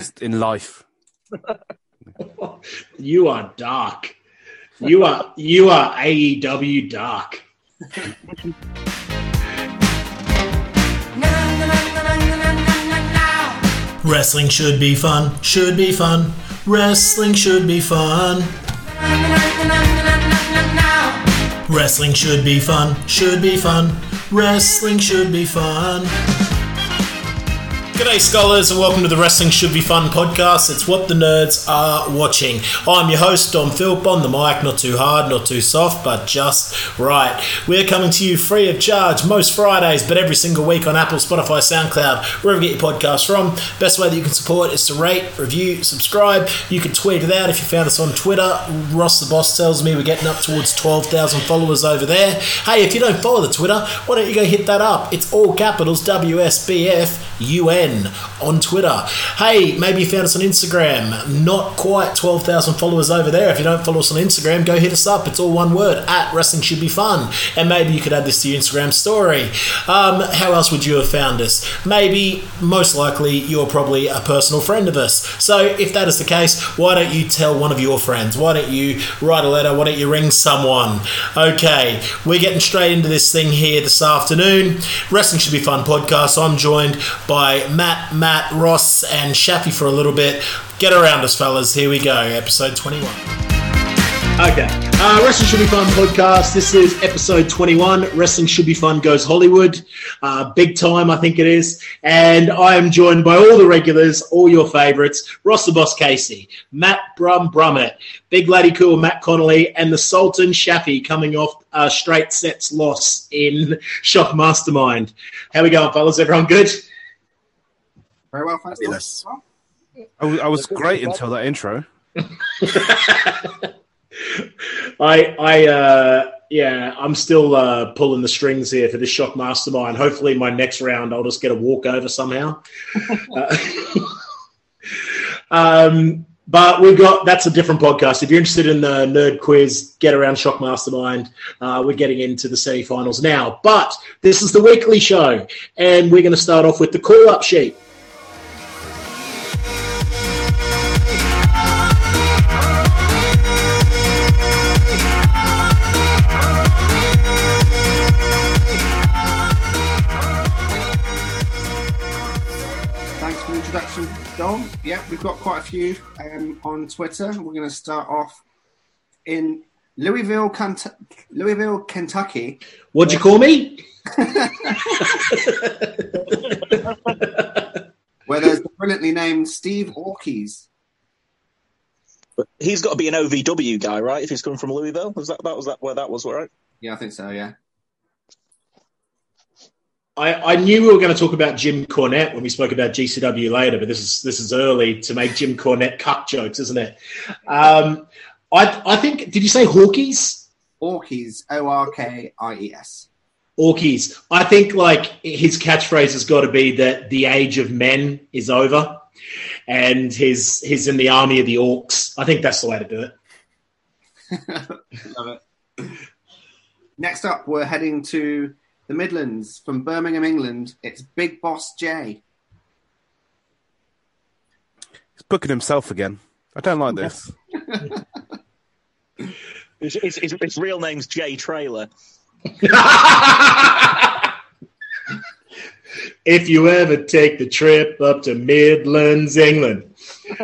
just in life. you are dark. You are you are AEW dark. Wrestling should be fun, should be fun. Wrestling should be fun. Wrestling should be fun, should be fun. Wrestling should be fun. G'day, scholars, and welcome to the Wrestling Should Be Fun podcast. It's what the nerds are watching. I'm your host, Dom Philp, on the mic, not too hard, not too soft, but just right. We're coming to you free of charge most Fridays, but every single week on Apple, Spotify, SoundCloud, wherever you get your podcasts from. Best way that you can support is to rate, review, subscribe. You can tweet it out if you found us on Twitter. Ross the Boss tells me we're getting up towards 12,000 followers over there. Hey, if you don't follow the Twitter, why don't you go hit that up? It's all capitals WSBF UN on Twitter. Hey, maybe you found us on Instagram. Not quite 12,000 followers over there. If you don't follow us on Instagram, go hit us up. It's all one word at Wrestling Should Be Fun. And maybe you could add this to your Instagram story. Um, how else would you have found us? Maybe, most likely, you're probably a personal friend of us. So if that is the case, why don't you tell one of your friends? Why don't you write a letter? Why don't you ring someone? Okay, we're getting straight into this thing here this afternoon. Wrestling Should Be Fun podcast. I'm joined by Matt, Matt, Ross, and Shafi for a little bit. Get around us, fellas. Here we go. Episode 21. Okay. Uh, Wrestling Should Be Fun podcast. This is episode 21. Wrestling Should Be Fun goes Hollywood. Uh, big time, I think it is. And I am joined by all the regulars, all your favourites Ross the Boss Casey, Matt Brum Brummett, Big Laddie Cool Matt Connolly, and the Sultan Shafi coming off a straight sets loss in Shock Mastermind. How we going, fellas? Everyone good? Very well, thanks. Yes. I was, I was great until that intro. I, I, uh, yeah, I'm still uh, pulling the strings here for this shock mastermind. Hopefully, my next round, I'll just get a walkover somehow. uh, um, but we've got that's a different podcast. If you're interested in the nerd quiz, get around Shock Mastermind. Uh, we're getting into the semi-finals now, but this is the weekly show, and we're going to start off with the call-up sheet. Introduction, Dom. Yeah, we've got quite a few um, on Twitter. We're going to start off in Louisville, Kent- Louisville, Kentucky. What'd you call me? where there's the brilliantly named Steve Orkies. But he's got to be an OVW guy, right? If he's coming from Louisville, was that that was that where that was, right? Yeah, I think so. Yeah. I, I knew we were going to talk about Jim Cornette when we spoke about GCW later, but this is this is early to make Jim Cornette cut jokes, isn't it? Um, I I think did you say Hawkeys? Orkies. O R K I E S. Orkies. I think like his catchphrase has got to be that the age of men is over, and his he's in the army of the orcs. I think that's the way to do it. Love it. Next up, we're heading to the Midlands from Birmingham, England. It's Big Boss J. He's booking himself again. I don't like this. His, his, his, his real name's Jay Trailer. if you ever take the trip up to Midlands, England.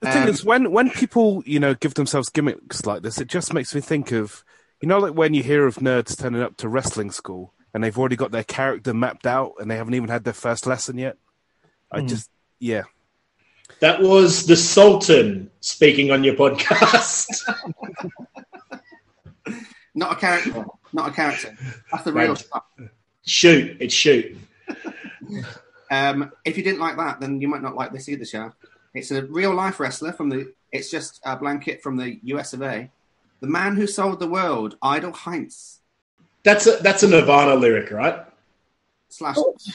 The thing Um, is, when when people you know give themselves gimmicks like this, it just makes me think of you know like when you hear of nerds turning up to wrestling school and they've already got their character mapped out and they haven't even had their first lesson yet. I just yeah. That was the Sultan speaking on your podcast. Not a character. Not a character. That's the real Right. stuff. shoot, it's shoot. Um, if you didn't like that, then you might not like this either, Shah. It's a real life wrestler from the. It's just a blanket from the US of A. The man who sold the world, Idle Heinz That's a that's a Nirvana lyric, right? slash oh.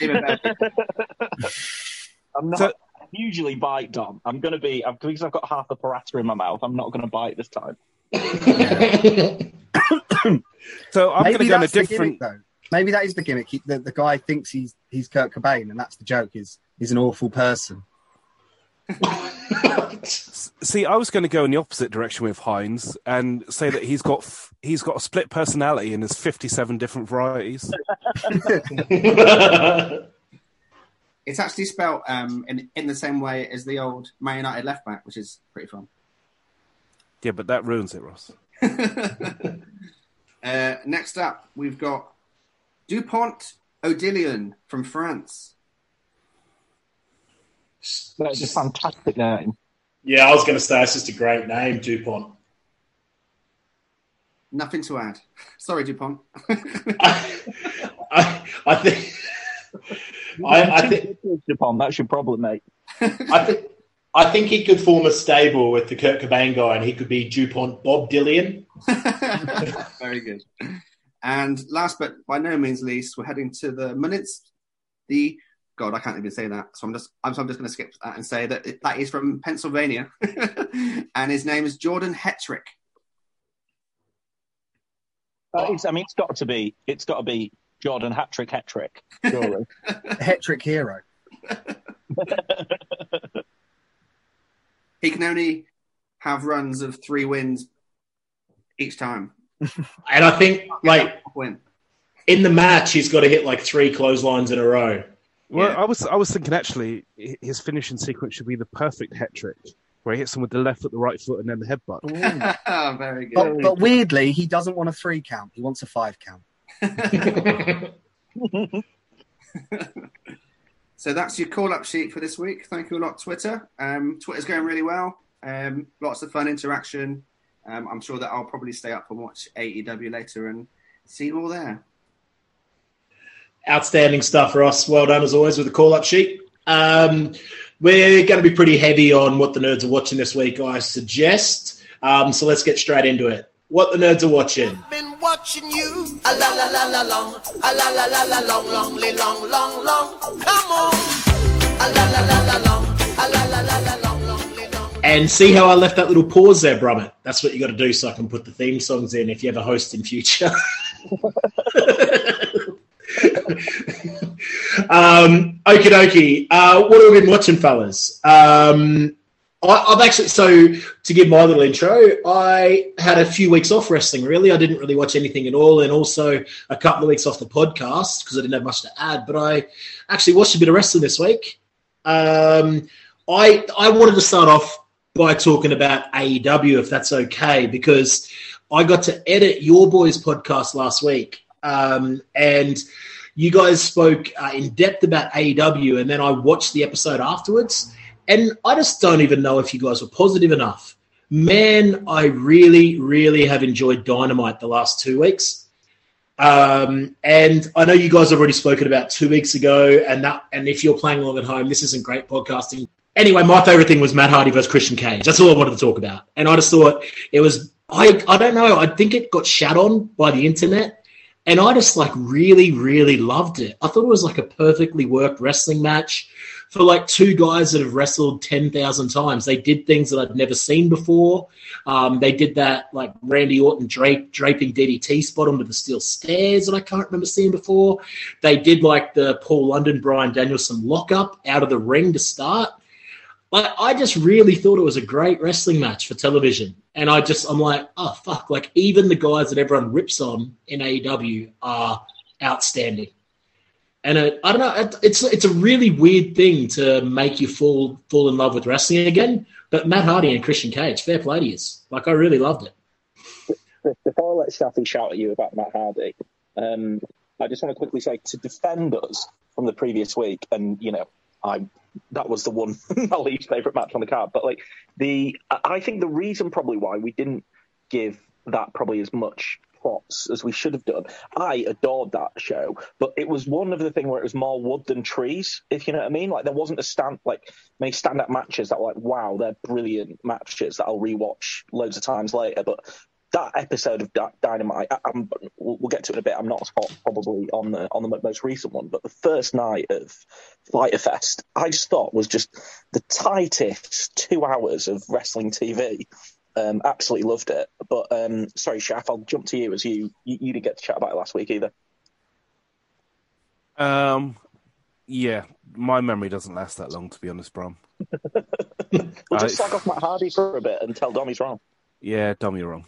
I'm not So- I usually bite Dom. I'm gonna be I'm, because I've got half a paratta in my mouth. I'm not gonna bite this time. So I'm going to Maybe go in a different. gimmick, though. Maybe that is the gimmick. He, the, the guy thinks he's he's Kurt Cobain, and that's the joke. Is he's an awful person. See, I was going to go in the opposite direction with Hines and say that he's got f- he's got a split personality and there's 57 different varieties. It's actually spelt um, in in the same way as the old Man United left back, which is pretty fun. Yeah, but that ruins it, Ross. Uh, next up, we've got Dupont Odillion from France. That's a fantastic name. yeah, I was going to say it's just a great name, Dupont. Nothing to add. Sorry, Dupont. I, I think. I, I think. Dupont. that's your problem, mate. I think. I think he could form a stable with the Kurt Cobain guy, and he could be Dupont Bob Dillion. Very good. And last but by no means least, we're heading to the minutes. The God, I can't even say that, so I'm just I'm, so I'm just going to skip that and say that it, that is from Pennsylvania, and his name is Jordan Hetrick. That is, I mean, it's got to be, it's got to be Jordan Hattrick, Hattrick. Surely. Hetrick hero. He can only have runs of three wins each time. And I think, like, Win. in the match, he's got to hit like three clotheslines in a row. Well, Yeah. I was I was thinking actually his finishing sequence should be the perfect hat trick, where he hits them with the left foot, the right foot, and then the headbutt. Very good. But, but weirdly, he doesn't want a three count. He wants a five count. So that's your call up sheet for this week. Thank you a lot, Twitter. Um, Twitter's going really well. Um, lots of fun interaction. Um, I'm sure that I'll probably stay up and watch AEW later and see you all there. Outstanding stuff, Ross. Well done as always with the call up sheet. Um, we're going to be pretty heavy on what the nerds are watching this week, I suggest. Um, so let's get straight into it. What the nerds are watching. been watching you. A la la la la long, a la la la la long, long, long, long, long. Come on. A la la la la long, a la la la la long, long, long. And see how I left that little pause there, Brummett? That's what you got to do so I can put the theme songs in if you ever host in future. Um, okie dokie. Uh, what have we been watching, fellas? Um, I, I've actually, so to give my little intro, I had a few weeks off wrestling, really. I didn't really watch anything at all, and also a couple of weeks off the podcast because I didn't have much to add. But I actually watched a bit of wrestling this week. Um, I I wanted to start off by talking about AEW, if that's okay, because I got to edit your boys' podcast last week, um, and you guys spoke uh, in depth about AEW, and then I watched the episode afterwards, and I just don't even know if you guys were positive enough. Man, I really, really have enjoyed Dynamite the last two weeks. Um, and I know you guys have already spoken about two weeks ago, and that, and if you're playing along at home, this isn't great podcasting. Anyway, my favorite thing was Matt Hardy versus Christian Cage. That's all I wanted to talk about, and I just thought it was. I I don't know. I think it got shat on by the internet, and I just like really, really loved it. I thought it was like a perfectly worked wrestling match for like two guys that have wrestled 10,000 times. They did things that I'd never seen before. Um, they did that like Randy Orton drape, draping DDT spot onto the steel stairs that I can't remember seeing before. They did like the Paul London, Bryan Danielson lockup out of the ring to start. I just really thought it was a great wrestling match for television. And I just, I'm like, oh, fuck. Like, even the guys that everyone rips on in AEW are outstanding. And it, I don't know, it, it's it's a really weird thing to make you fall fall in love with wrestling again. But Matt Hardy and Christian Cage, fair play to you. Like I really loved it. Before I let Staffy shout at you about Matt Hardy, um, I just want to quickly say to defend us from the previous week, and you know, I that was the one my least favorite match on the card. But like the, I think the reason probably why we didn't give that probably as much props as we should have done. I adored that show, but it was one of the thing where it was more wood than trees, if you know what I mean. Like there wasn't a stand like many stand up matches that were like, wow, they're brilliant matches that I'll rewatch loads of times later. But that episode of Dynamite, I, I'm, we'll, we'll get to it in a bit. I'm not as hot probably on the on the most recent one, but the first night of Fyter Fest, I just thought was just the tightest two hours of wrestling TV. Um, absolutely loved it. But um, sorry, Shaf, I'll jump to you as you, you you didn't get to chat about it last week either. Um, yeah, my memory doesn't last that long, to be honest, Brom. We'll just I- slag off Matt Hardy for a bit and tell Dom he's wrong. Yeah, Dom, you're wrong.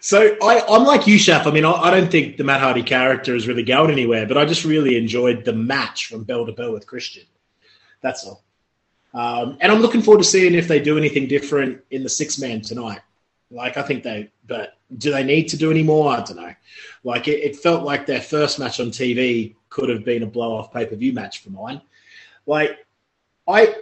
So I, I'm like you, Chef. I mean, I, I don't think the Matt Hardy character is really going anywhere, but I just really enjoyed the match from bell to bell with Christian. That's all. Um, and I'm looking forward to seeing if they do anything different in the six man tonight. Like, I think they, but do they need to do any more? I don't know. Like, it, it felt like their first match on TV could have been a blow off pay per view match for mine. Like, I,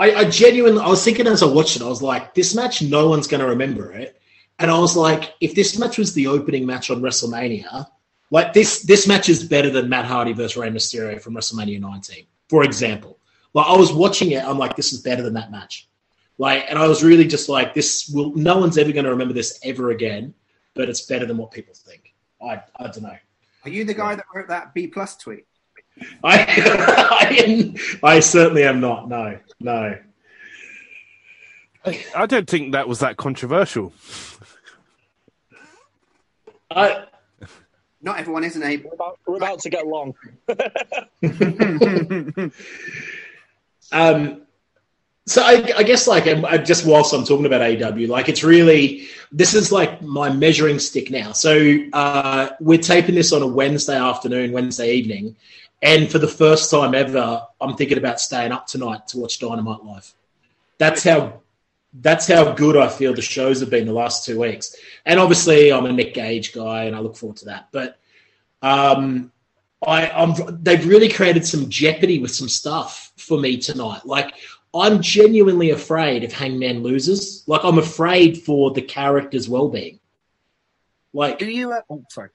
I, I genuinely, I was thinking as I watched it, I was like, this match, no one's going to remember it. And I was like, if this match was the opening match on WrestleMania, like this, this match is better than Matt Hardy versus Rey Mysterio from WrestleMania 19, for example. Like I was watching it, I'm like, this is better than that match. Like, and I was really just like, this will, no one's ever going to remember this ever again, but it's better than what people think. I, I don't know. Are you the guy that wrote that B plus tweet? I, I, am, I certainly am not. No, no. I don't think that was that controversial. I, Not everyone is an A. We're about, we're about to get long. Um, so I, I guess like um, uh, just whilst I'm talking about AW, like it's really this is like my measuring stick now. So uh, we're taping this on a Wednesday afternoon, Wednesday evening, and for the first time ever, I'm thinking about staying up tonight to watch Dynamite live. That's how that's how good I feel the shows have been the last two weeks. And obviously, I'm a Nick Gage guy, and I look forward to that. But um, I, I'm, they've really created some jeopardy with some stuff for me tonight. Like, I'm genuinely afraid if Hangman loses. Like, I'm afraid for the character's well-being. Like, Do you? Uh, oh, sorry.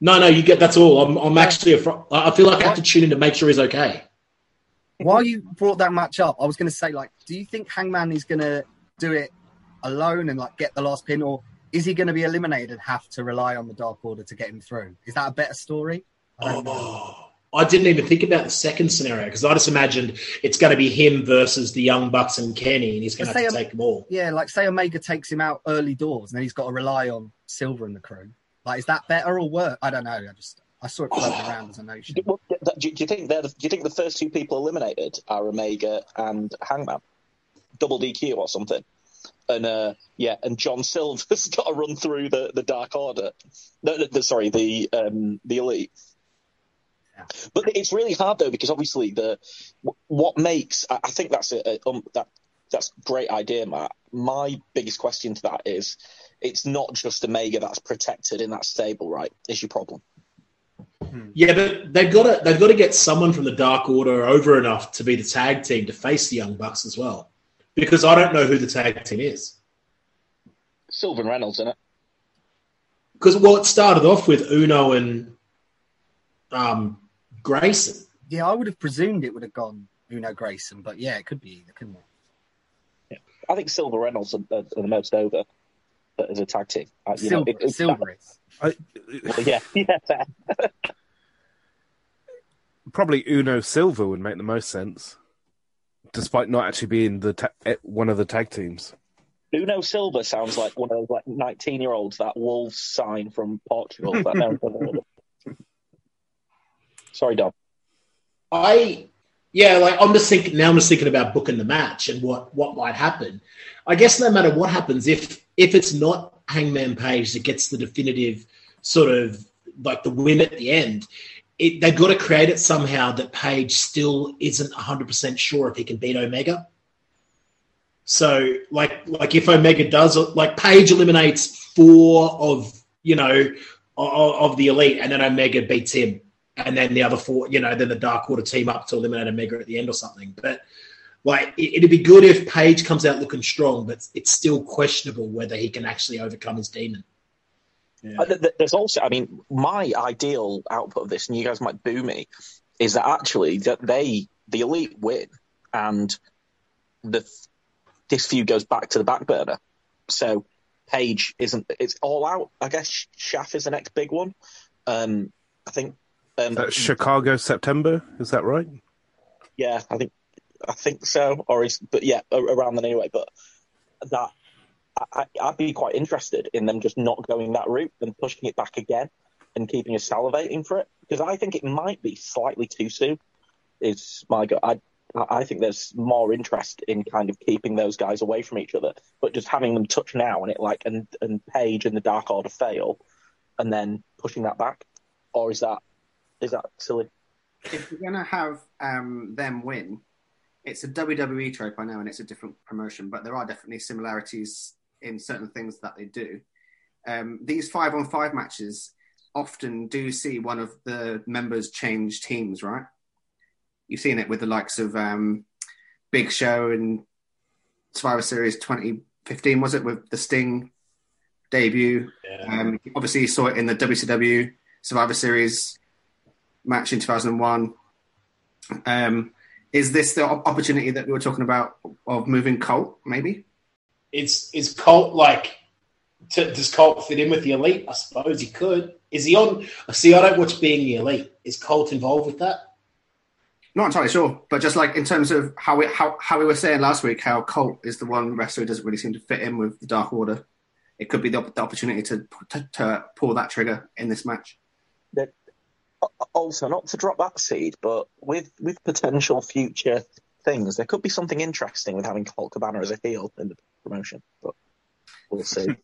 No, no, you get that's all. I'm, I'm actually. I feel like I have to tune in to make sure he's okay. While you brought that match up, I was going to say, like, do you think Hangman is going to do it alone and like get the last pin, or is he going to be eliminated and have to rely on the Dark Order to get him through? Is that a better story? I know. Oh, I didn't even think about the second scenario because I just imagined it's going to be him versus the Young Bucks and Kenny, and he's going to have to take them all. Yeah, like say Omega takes him out early doors, and then he's got to rely on Silver and the crew. Like, is that better or worse? I don't know. I just I saw it floating around as a notion. Do, do, you think they're the, do you think the first two people eliminated are Omega and Hangman, double DQ or something? And uh, yeah, and John Silver's got to run through the, the Dark Order. No, no, the, sorry, the um, the Elite. Yeah. But it's really hard though because obviously the what makes I I think that's a, a um, that that's a great idea, Matt. My biggest question to that is it's not just Omega that's protected in that stable, right? Is your problem? Yeah, but they've got to they've got to get someone from the Dark Order over enough to be the tag team to face the Young Bucks as well, because I don't know who the tag team is. Sylvan Reynolds in it. Because well, it started off with Uno and um, Grayson. Yeah, I would have presumed it would have gone Uno Grayson, but yeah, it could be either, couldn't it? I think Silver Reynolds are, are, are the most over as a tag team. Uh, you know, Silver, it- it- Silver is. I, well, yeah, yeah, probably Uno Silva would make the most sense, despite not actually being the ta- eh, one of the tag teams. Uno Silva sounds like one of those like nineteen-year-olds that Wolves sign from Portugal. That no one's ever. Sorry, Dom. I yeah, like I'm just thinking now. I'm just thinking about booking the match and what what might happen. I guess no matter what happens, if if it's not Hangman Page that gets the definitive sort of like the win at the end, it, they've got to create it somehow that Page still isn't 100 percent sure if he can beat Omega. So like like if Omega does like Page eliminates four of you know of, of the elite, and then Omega beats him and then the other four, you know, then the Dark Order team up to eliminate Omega at the end or something. But like, it, it'd be good if Page comes out looking strong, but it's still questionable whether he can actually overcome his demon. Uh, th- th- There's also, I mean, my ideal output of this, and you guys might boo me, is that actually that they, the elite, win, and the this feud goes back to the back burner. So Page isn't. It's all out. I guess Shaft is the next big one. Um, I think. Um, That's Chicago September, is that right? yeah, I think I think so. Or is but yeah, around then anyway. But that I, I'd be quite interested in them just not going that route and pushing it back again. and keeping us salivating for it because I think it might be slightly too soon. Is my go? I I think there's more interest in kind of keeping those guys away from each other, but just having them touch now and it like and and Page and the Dark Order fail, and then pushing that back, or is that is that silly? if you're gonna have um, them win, it's a WWE trope, I know, and it's a different promotion, but there are definitely similarities in certain things that they do. Um, these five on five matches often do see one of the members change teams, right? You've seen it with the likes of um, Big Show and Survivor Series 2015, was it, with the Sting debut? Um, obviously, you saw it in the WCW Survivor Series match in 2001. Um, is this the opportunity that we were talking about of moving Colt, maybe? It's is Colt like? To, does Colt fit in with the elite? I suppose he could. Is he on? See, I don't watch being the elite. Is Colt involved with that? Not entirely sure, but just like in terms of how we how, how we were saying last week, how Colt is the one wrestler who doesn't really seem to fit in with the Dark Order. It could be the, the opportunity to, to to pull that trigger in this match. That also not to drop that seed, but with with potential future things, there could be something interesting with having Colt Cabana as a heel in the promotion. But we'll see.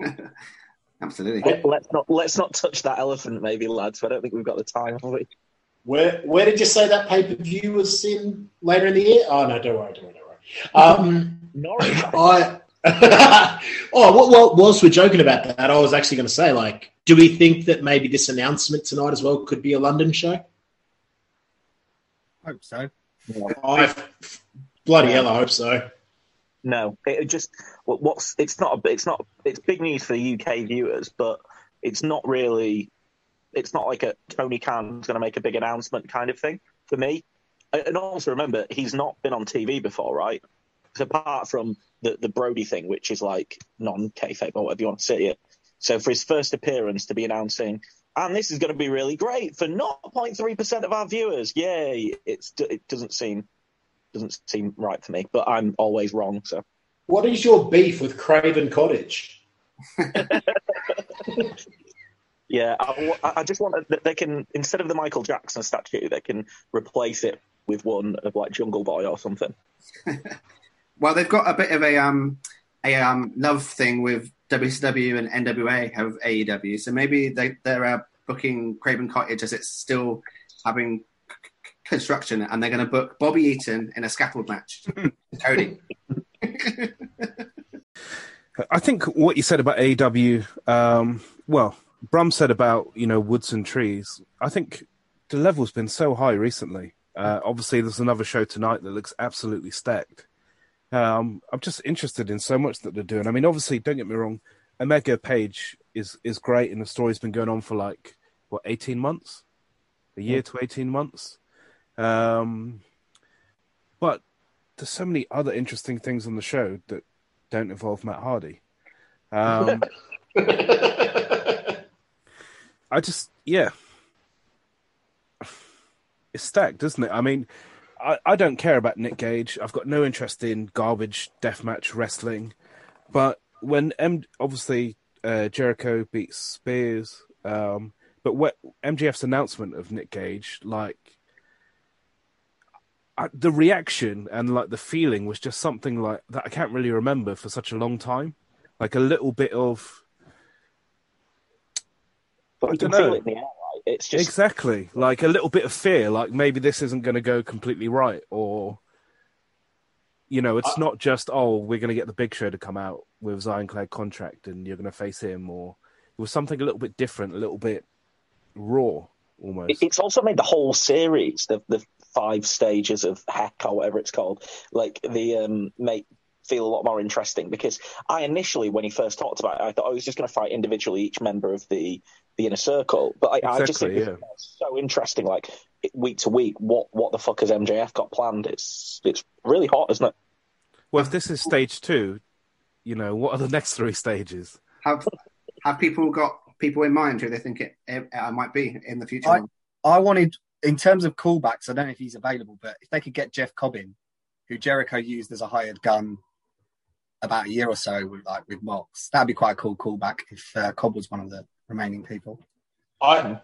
Absolutely. Let- let's not let's not touch that elephant, maybe, lads. I don't think we've got the time. Have we? Where where did you say that pay per view was in later in the year? Oh no, don't worry, don't worry, don't worry. Um, Norwich. I oh well, well, whilst we're joking about that, I was actually going to say, like, do we think that maybe this announcement tonight as well could be a London show? Hope so. I bloody hell, I hope so. No, it just what's it's not a, it's not it's big news for the UK viewers, but it's not really it's not like a Tony Khan's going to make a big announcement kind of thing for me. And also remember, he's not been on TV before, right? Apart from the the Brodie thing, which is like non kayfabe or whatever you want to say it. So for his first appearance to be announcing, and this is going to be really great for 0.3 percent of our viewers, yay! It's it doesn't seem doesn't seem right for me, but I'm always wrong. So. What is your beef with Craven Cottage? Yeah, I, I just want that they can instead of the Michael Jackson statue, they can replace it with one of like Jungle Boy or something. Well, they've got a bit of a um a um love thing with WCW and NWA have AEW, so maybe they they're uh, booking Craven Cottage as it's still having c- c- construction, and they're going to book Bobby Eaton in a scaffold match. Cody. I think what you said about AEW, um, well, Brum said about you know woods and trees. I think the level's been so high recently. Uh, obviously, there's another show tonight that looks absolutely stacked. Um, I'm just interested in so much that they're doing. I mean, obviously, don't get me wrong, Omega Page is is great, and the story's been going on for like what 18 months, a year to 18 months. Um, but there's so many other interesting things on the show that don't involve Matt Hardy. Um, I just, yeah, it's stacked, isn't it? I mean, I, I don't care about Nick Gage. I've got no interest in garbage deathmatch wrestling. But when M, obviously uh, Jericho beats Spears, um, but what MJF's announcement of Nick Gage, like I, the reaction and like the feeling was just something like that I can't really remember for such a long time. Like a little bit of But I you can dunno. feel it in the air, right? It's just exactly like a little bit of fear, like maybe this isn't going to go completely right, or you know, it's I- not just oh we're going to get the Big Show to come out with his ironclad contract and you're going to face him, or it was something a little bit different, a little bit raw almost. It's also made the whole series, the the five stages of heck or whatever it's called, like the um make feel a lot more interesting because I initially when he first talked about it, I thought I was just going to fight individually each member of the the inner circle, but I, I just think Exactly, this is so interesting, like week to week, what what the fuck has MJF got planned? It's it's really hot, isn't it? well, if this is stage two, you know, what are the next three stages? Have have people got people in mind who they think it, it uh, might be in the future? I- I wanted, in terms of callbacks, I don't know if he's available, but if they could get Jeff Cobbin, who Jericho used as a hired gun about a year or so with like with Mox, that'd be quite a cool callback if uh, Cobb was one of the remaining people. I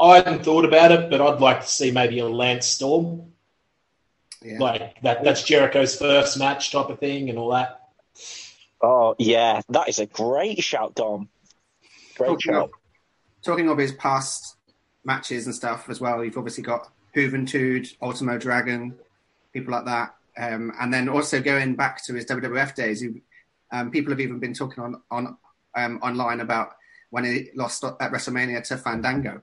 I hadn't thought about it, but I'd like to see maybe a Lance Storm, Yeah. like that. That's Jericho's first match type of thing, and all that. Oh yeah, that is a great shout, Dom. Great talking shout. of, talking of his past matches and stuff as well, you've obviously got Juventud, Ultimo Dragon, people like that. Um, and then also going back to his WWF days, you, um, people have even been talking on, on um, online about when he lost at WrestleMania to Fandango.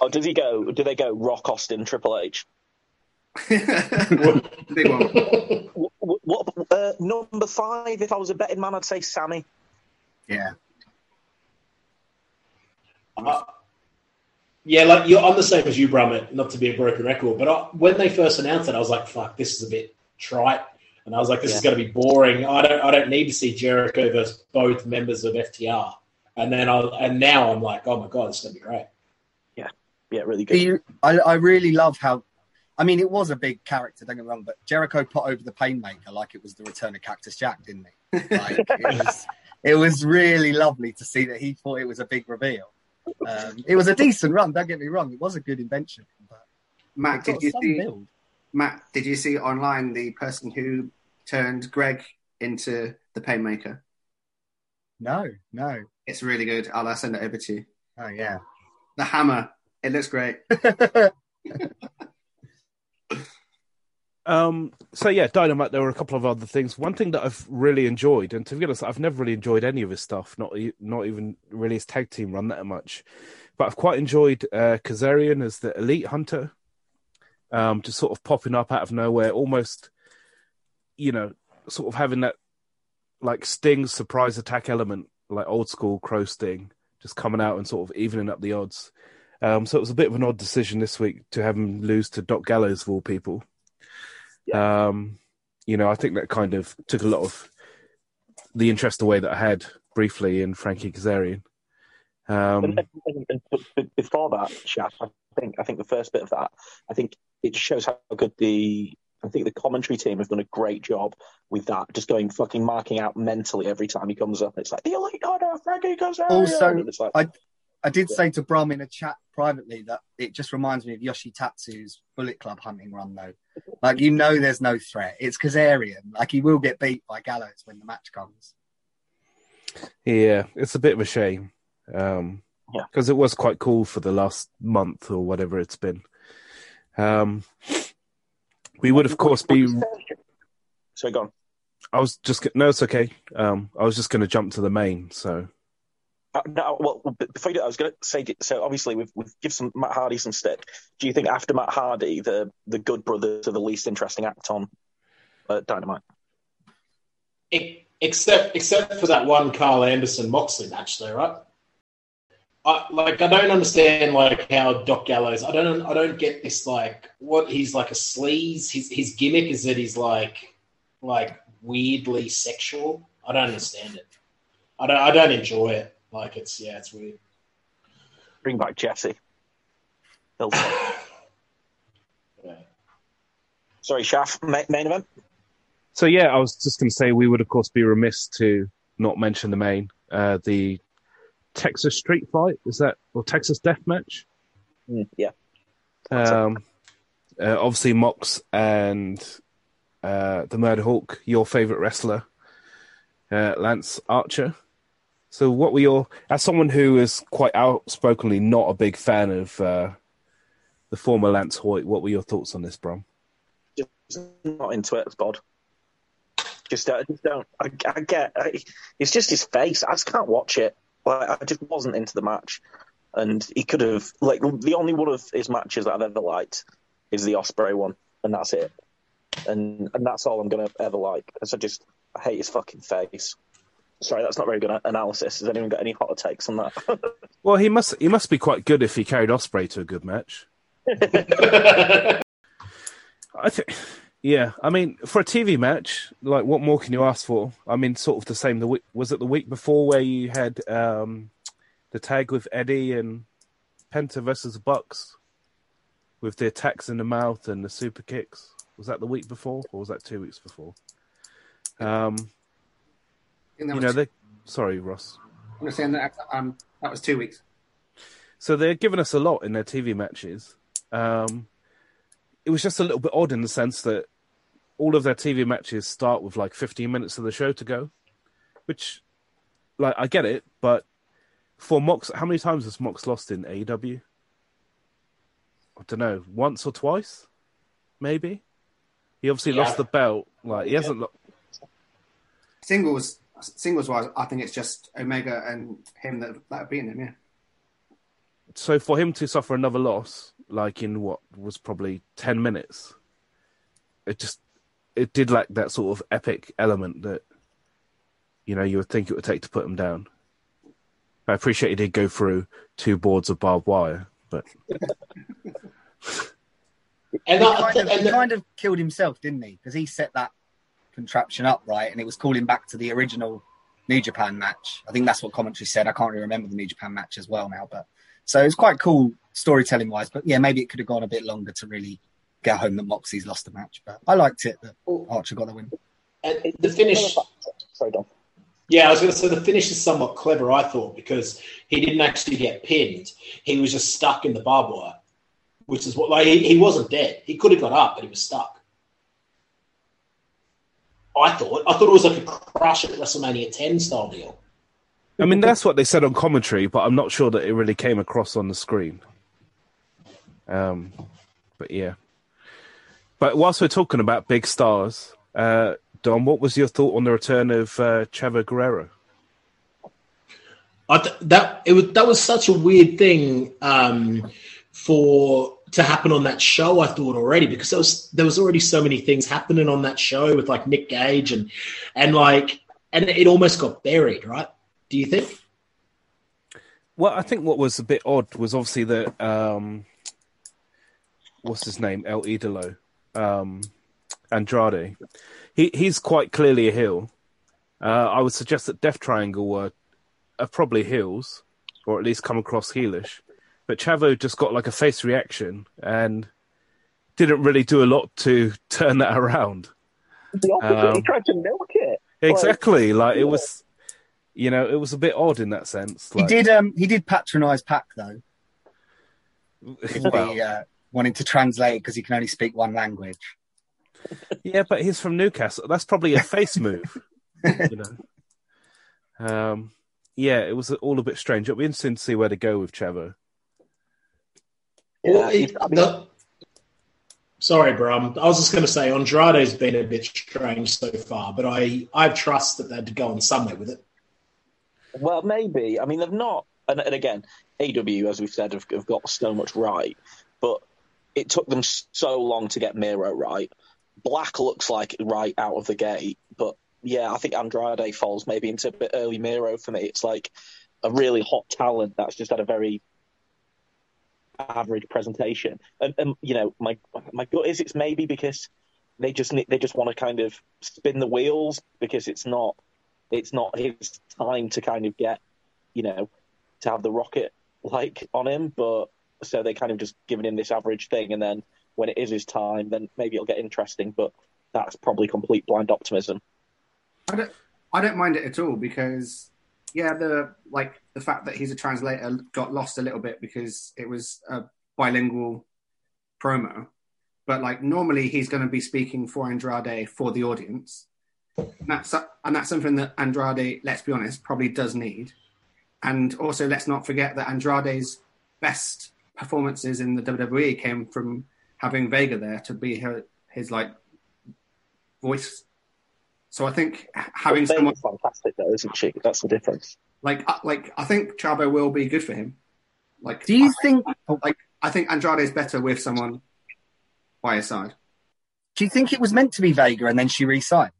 Oh, does he go? Do they go Rock Austin Triple H? Big one. What, what uh, number five? If I was a betting man, I'd say Sammy. Yeah. Uh, yeah, like you're, I'm the same as you, Brummett. Not to be a broken record, but I, when they first announced it, I was like, "Fuck, this is a bit trite," and I was like, "This is going to be boring." I don't, I don't need to see Jericho versus both members of FTR. And then I, and now I'm like, "Oh my god, this is going to be great." Yeah, yeah, really good. you, I, I really love how. I mean, it was a big character. Don't get me wrong, but Jericho put over the Painmaker like it was the return of Cactus Jack, didn't he? Like, it was. It was really lovely to see that he thought it was a big reveal. Um, it was a decent run. Don't get me wrong; it was a good invention. But Matt, did you see? build. Matt, did you see online the person who turned Greg into the Painmaker? No, no. It's really good. I'll uh, send it over to you. Oh yeah. The hammer. It looks great. Um, so yeah, Dynamite. There were a couple of other things. One thing that I've really enjoyed, and to be honest, I've never really enjoyed any of his stuff. Not not even really his tag team run that much, but I've quite enjoyed uh, Kazarian as the elite hunter. Um, just sort of popping up out of nowhere, almost, you know, sort of having that like Sting surprise attack element, like old school Crow Sting, just coming out and sort of evening up the odds. Um, so it was a bit of an odd decision this week to have him lose to Doc Gallows of all people. Um, you know, I think that kind of took a lot of the interest away that I had briefly in Frankie Kazarian. Um, And, and, and, but, but before that, Shaq, I think I think the first bit of that, I think it just shows how good the I think the commentary team have done a great job with that, just going fucking marking out mentally every time he comes up. It's like the elite order, Frankie Kazarian. Also, like, I I did say to Brom in a chat privately that it just reminds me of Yoshi Tatsu's Bullet Club hunting run, though. Like you know, there's no threat. It's Kazarian. Like he will get beat by Gallows when the match comes. yeah, it's a bit of a shame um, Yeah. because it was quite cool for the last month or whatever it's been. Um, we would, of course, be. So go on. I was just no, it's okay. Um, I was just going to jump to the main. So Uh, no, well, before you do, I was going to say, so obviously we've, we've give some Matt Hardy some stick. Do you think after Matt Hardy, the the good brothers are the least interesting act on uh, Dynamite? Except, except for that one Karl Anderson Moxley match, though, right? I, like, I don't understand like how Doc Gallows. I don't, I don't get this. Like, what he's like a sleaze. His his gimmick is that he's like, like weirdly sexual. I don't understand it. I don't, I don't enjoy it. Like, it's yeah, it's weird. Bring back Jesse. Hilton. Yeah. Sorry, Shaft, main, main event. So yeah, I was just going to say we would of course be remiss to not mention the main, uh, the Texas Street Fight. Is that or Texas Death Match? Mm, yeah. Um, uh, obviously Mox and uh, the Murder Hawk, your favorite wrestler, uh, Lance Archer. So, what were your, as someone who is quite outspokenly not a big fan of uh, the former Lance Hoyt, what were your thoughts on this, Brom? Just not into it. Bod. Just, uh, just don't. I, I get. I, it's just his face. I just can't watch it. Like I just wasn't into the match, and he could have like the only one of his matches that I've ever liked is the Ospreay one, and that's it. And and that's all I'm gonna ever like. Because I just I hate his fucking face. Sorry, that's not very good analysis. Has anyone got any hotter takes on that? Well, he must he must be quite good if he carried Ospreay to a good match. I think, yeah. I mean, for a TV match, like what more can you ask for? I mean, sort of the same. The week was it the week before where you had um, the tag with Eddie and Penta versus Bucks with the attacks in the mouth and the super kicks. Was that the week before, or was that two weeks before? Um, I think that you know, they. Sorry, Ross. I'm just saying that um, that was two weeks. So they're giving us a lot in their TV matches. Um, it was just a little bit odd in the sense that all of their TV matches start with like 15 minutes of the show to go, which, like, I get it, but for Mox, how many times has Mox lost in AEW? I don't know, once or twice, maybe. He obviously Yeah. lost the belt. Like he hasn't. Lo- Singles, singles wise, I think it's just Omega and him that that have beaten him. Yeah. so for him to suffer another loss, like in what was probably 10 minutes, it just it did lack that sort of epic element that you know you would think it would take to put him down. I appreciate he did go through two boards of barbed wire, but And, He I, kind, of, and he kind of killed himself, didn't he? Because he set that contraption up, right? And it was calling back to the original New Japan match. I think that's what commentary said. I can't really remember the New Japan match as well now, but so it's quite cool storytelling wise. But yeah, maybe it could have gone a bit longer to really get home that Moxie's lost the match. But I liked it that Archer got the win. and the finish. Sorry, Dom. Yeah, I was going to say the finish is somewhat clever, I thought, because he didn't actually get pinned. He was just stuck in the barbed wire, which is what, like, he, he wasn't dead. He could have got up, but he was stuck. I thought. I thought it was like a crush at WrestleMania 10 style deal. I mean that's what they said on commentary, but I'm not sure that it really came across on the screen. Um, but yeah. But whilst we're talking about big stars, uh, Dom, what was your thought on the return of uh, Chavo Guerrero? I th- that it was that was such a weird thing um, for to happen on that show. I thought already because there was there was already so many things happening on that show with like Nick Gage and and like and it almost got buried, right? Do you think? Well, I think what was a bit odd was obviously that um, what's his name, El Idolo, um, Andrade. He he's quite clearly a heel. Uh, I would suggest that Death Triangle were are probably heels, or at least come across heelish. But Chavo just got like a face reaction and didn't really do a lot to turn that around. The opposite. he Um, tried to milk it. Exactly, like it yeah. was, you know, it was a bit odd in that sense. He did um he did patronise Pac though, with well, the, uh, wanting to translate because he can only speak one language. Yeah, but he's from Newcastle. That's probably a face move, you know. Um, yeah, it was all a bit strange. It'll be interesting to see where to go with Chavo. Yeah, Well, uh, it- I mean- the- sorry, Brum. I was just going to say Andrade's been a bit strange so far, but I I trust that they'd go on somewhere with it. Well, maybe. I mean, they've not. And, and again, AW, as we've said, have, have got so much right, but it took them so long to get Miro right. Black looks like right out of the gate, but yeah, I think Andrade falls maybe into a bit early Miro for me. It's like a really hot talent that's just had a very average presentation, and, and you know, my my gut is it's maybe because they just they just want to kind of spin the wheels because it's not it's not his time to kind of get, you know, to have the rocket like on him. But so they kind of just giving him this average thing, and then when it is his time, then maybe it'll get interesting. But that's probably complete blind optimism. I don't, I don't mind it at all because, yeah, the like the fact that he's a translator got lost a little bit because it was a bilingual promo. But like normally he's going to be speaking for Andrade for the audience. And that's and that's something that Andrade, let's be honest, probably does need. And also, let's not forget that Andrade's best performances in the WWE came from having Vega there to be her, his like voice. So I think having But someone Vega's fantastic though, isn't she? That's the difference. like uh, like I think Chavo will be good for him. Like, Do you I, think? like I think Andrade is better with someone by his side Do you think it was meant to be Vega and then she re-signed?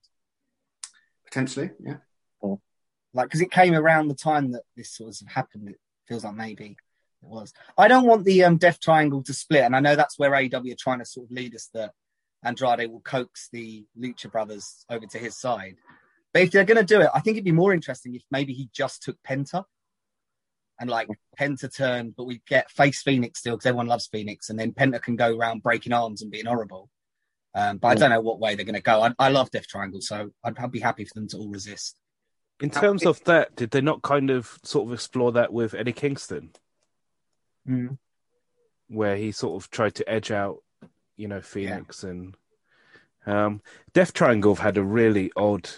potentially. Yeah, Like, because it came around the time that this sort of happened. It feels like maybe it was. I don't want the um, Death Triangle to split, and I know that's where AW are trying to sort of lead us that Andrade will coax the Lucha Brothers over to his side. But if they're going to do it, I think it'd be more interesting if maybe he just took Penta and like Penta turned, but we get face Fenix still because everyone loves Fenix, and then Penta can go around breaking arms and being horrible. Um, but I don't know what way they're going to go. I, I love Death Triangle, so I'd, I'd be happy for them to all resist. In terms of that, did they not kind of sort of explore that with Eddie Kingston, Mm. where he sort of tried to edge out, you know, Fenix and um, Death Triangle have had a really odd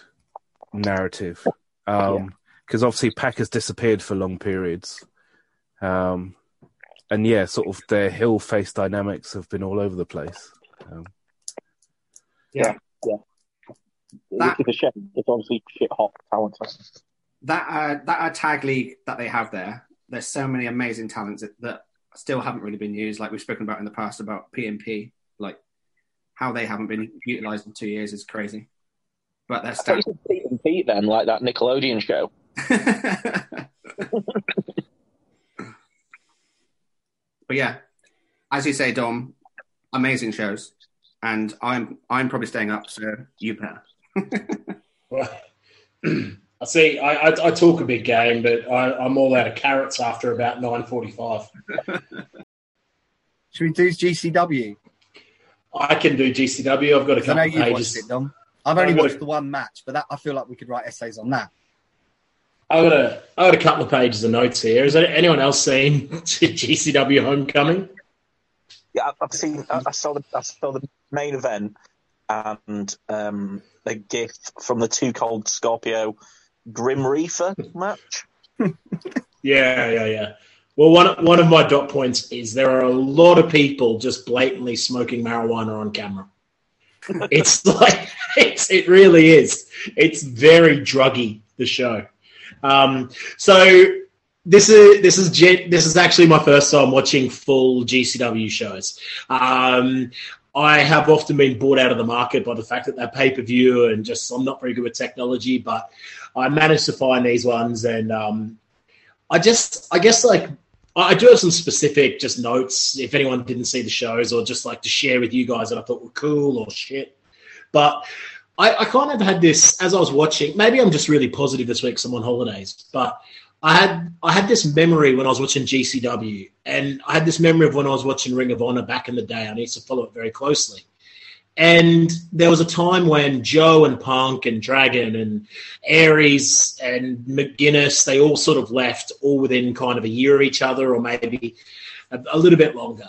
narrative because obviously Pac has disappeared for long periods, um, and yeah, sort of their heel face dynamics have been all over the place. Um, Which is a shame. It's obviously shit hot talent. that uh, that uh, tag league that they have there, there's so many amazing talents that, that still haven't really been used. Like we've spoken about in the past about PNP, like how they haven't been utilized in two years is crazy. But they're I still. Pete and Pete then, like that Nickelodeon show. but yeah, as you say, Dom, amazing shows, and I'm I'm probably staying up, so you better. Well, I see. I, I, I talk a big game, but I, I'm all out of carrots after about nine forty-five. Should we do GCW? I can do GCW. I've got a 'Cause I know you've pages. watched it, Dom. I've only I've watched a- the one match, but that I feel like we could write essays on that. I've got a I got a couple of pages of notes here. Is there anyone else seen GCW Homecoming? Yeah, I- I've seen. I I saw the. I saw the main event and um, a gif from the Two Cold Scorpio Grim Reaper match. Yeah, yeah, yeah. Well, one one of my dot points is there are a lot of people just blatantly smoking marijuana on camera. it's like it's it really is. It's very druggy. The show. Um, so this is this is this is actually my first time watching full GCW shows. Um, I have often been bought out of the market by the fact that they're pay per view and just I'm not very good with technology, but I managed to find these ones and um, I just I guess like I do have some specific just notes if anyone didn't see the shows or just like to share with you guys that I thought were cool or shit. But I, I kind of had this as I was watching. Maybe I'm just really positive this week I'm on holidays, but I had I had this memory when I was watching GCW, and I had this memory of when I was watching Ring of Honor back in the day. I used to follow it very closely. And there was a time when Joe and Punk and Dragon and Aries and McGuinness, they all sort of left all within kind of a year of each other or maybe a, a little bit longer.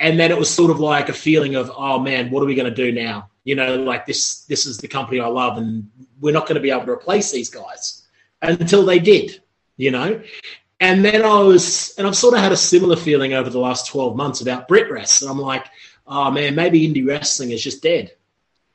And then it was sort of like a feeling of, oh man, what are we going to do now? You know, like this, this is the company I love and we're not going to be able to replace these guys until they did, you know? And then I was, and I've sort of had a similar feeling over the last 12 months about Brit Wrest. And I'm like, oh man, maybe indie wrestling is just dead.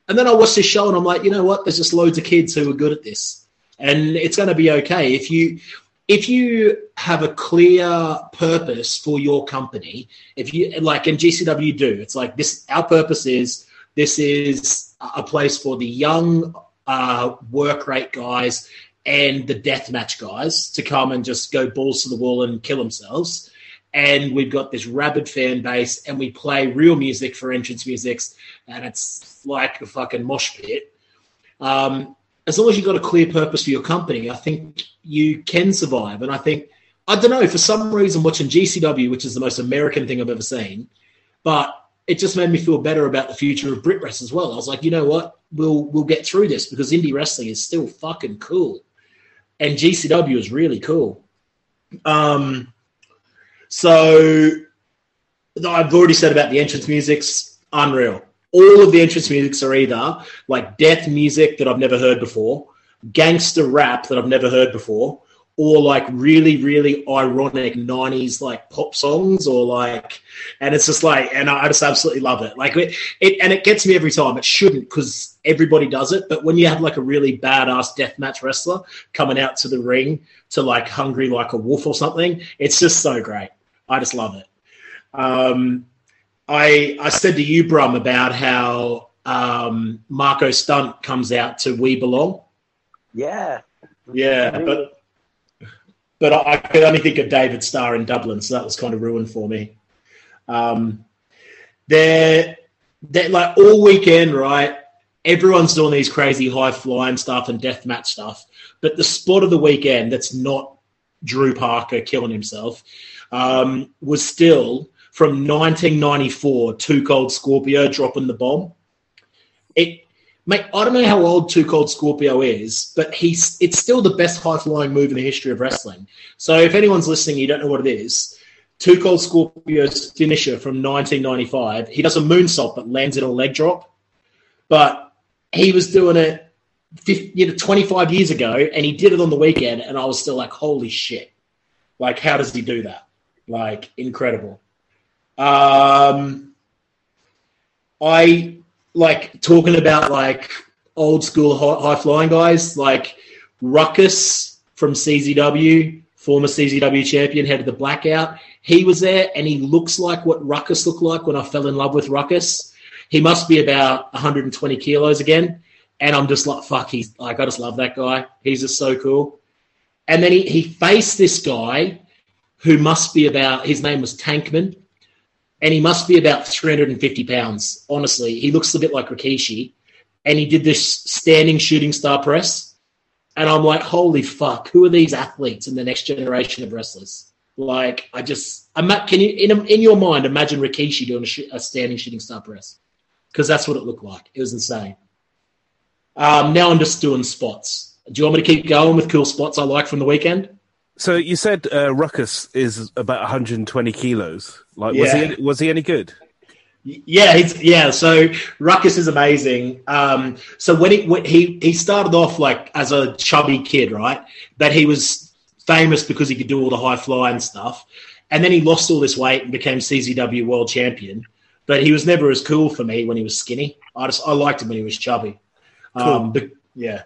And then I watched this show and I'm like, you know what? There's just loads of kids who are good at this. And it's going to be okay. If you, if you have a clear purpose for your company, if you like in GCW do, it's like this, our purpose is, this is a place for the young uh, work rate guys and the deathmatch guys to come and just go balls to the wall and kill themselves. And we've got this rabid fan base, and we play real music for entrance musics, and it's like a fucking mosh pit. Um, as long as you've got a clear purpose for your company, I think you can survive. And I think, I don't know, for some reason, watching GCW, which is the most American thing I've ever seen, but it just made me feel better about the future of Brit Wrest as well. I was like, you know what? We'll we'll get through this because indie wrestling is still fucking cool, and GCW is really cool. Um, so I've already said about the entrance music's unreal. All of the entrance musics are either like death music that I've never heard before, gangster rap that I've never heard before, or like really, really ironic 90s like pop songs, or like, and it's just like, and I just absolutely love it. Like, it, it and it gets me every time. It shouldn't because everybody does it, but when you have like a really badass deathmatch wrestler coming out to the ring to like Hungry Like a Wolf or something, it's just so great. I just love it. Um, I I said to you, Brum, about how um, Marco Stunt comes out to We Belong. Yeah. Yeah, but but I, I could only think of David Starr in Dublin, so that was kind of ruined for me. Um, they're they're like all weekend, right? Everyone's doing these crazy high flying stuff and death match stuff, but the spot of the weekend that's not Drew Parker killing himself um, was still from 1994. Two Cold Scorpio dropping the bomb. It Mate, I don't know how old Two Cold Scorpio is, but he's it's still the best high flying move in the history of wrestling. So if anyone's listening, you don't know what it is. Two Cold Scorpio's finisher from 1995. He does a moonsault but lands in a leg drop, but he was doing it 50, you know, 25 years ago, and he did it on the weekend, and I was still like, holy shit! Like, how does he do that? Like, incredible. Um, I like talking about like old school high, flying guys like Ruckus from CZW, former CZW champion, head of the Blackout. He was there, and he looks like what Ruckus looked like when I fell in love with Ruckus. He must be about 120 kilos again, and I'm just like, fuck, he's like, I just love that guy. He's just so cool. And then he, he faced this guy who must be about, his name was Tankman, and he must be about 350 pounds. Honestly, he looks a bit like Rikishi, and he did this standing shooting star press, and I'm like, holy fuck, who are these athletes in the next generation of wrestlers? Like, I just, I'm can you in in your mind imagine Rikishi doing a, sh- a standing shooting star press? Because that's what it looked like. It was insane. Um, now I'm just doing spots. Do you want me to keep going with cool spots I like from the weekend? So you said uh, Ruckus is about 120 kilos. Like, was Yeah. he was he any good? Yeah, he's, yeah. So Ruckus is amazing. Um, so when he when he he started off like as a chubby kid, right? But he was famous because he could do all the high flying stuff, and then he lost all this weight and became CZW world champion. But he was never as cool for me when he was skinny. I just I liked him when he was chubby. Um, but yeah,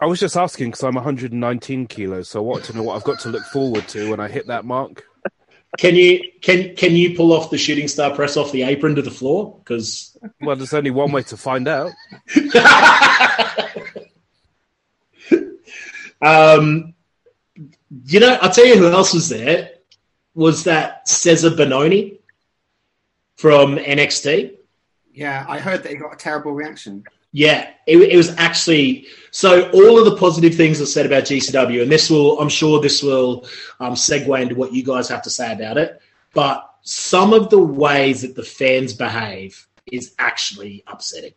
I was just asking because I'm 119 kilos, so I want to know what I've got to look forward to when I hit that mark. can you can can you pull off the shooting star press off the apron to the floor? Because Well, there's only one way to find out. um, you know, I'll tell you who else was there. Was that Cezar Bononi from NXT? Yeah, I heard that he got a terrible reaction. Yeah, it, it was actually so. All of the positive things are said about GCW, and this will, I'm sure, this will um, segue into what you guys have to say about it. But some of the ways that the fans behave is actually upsetting.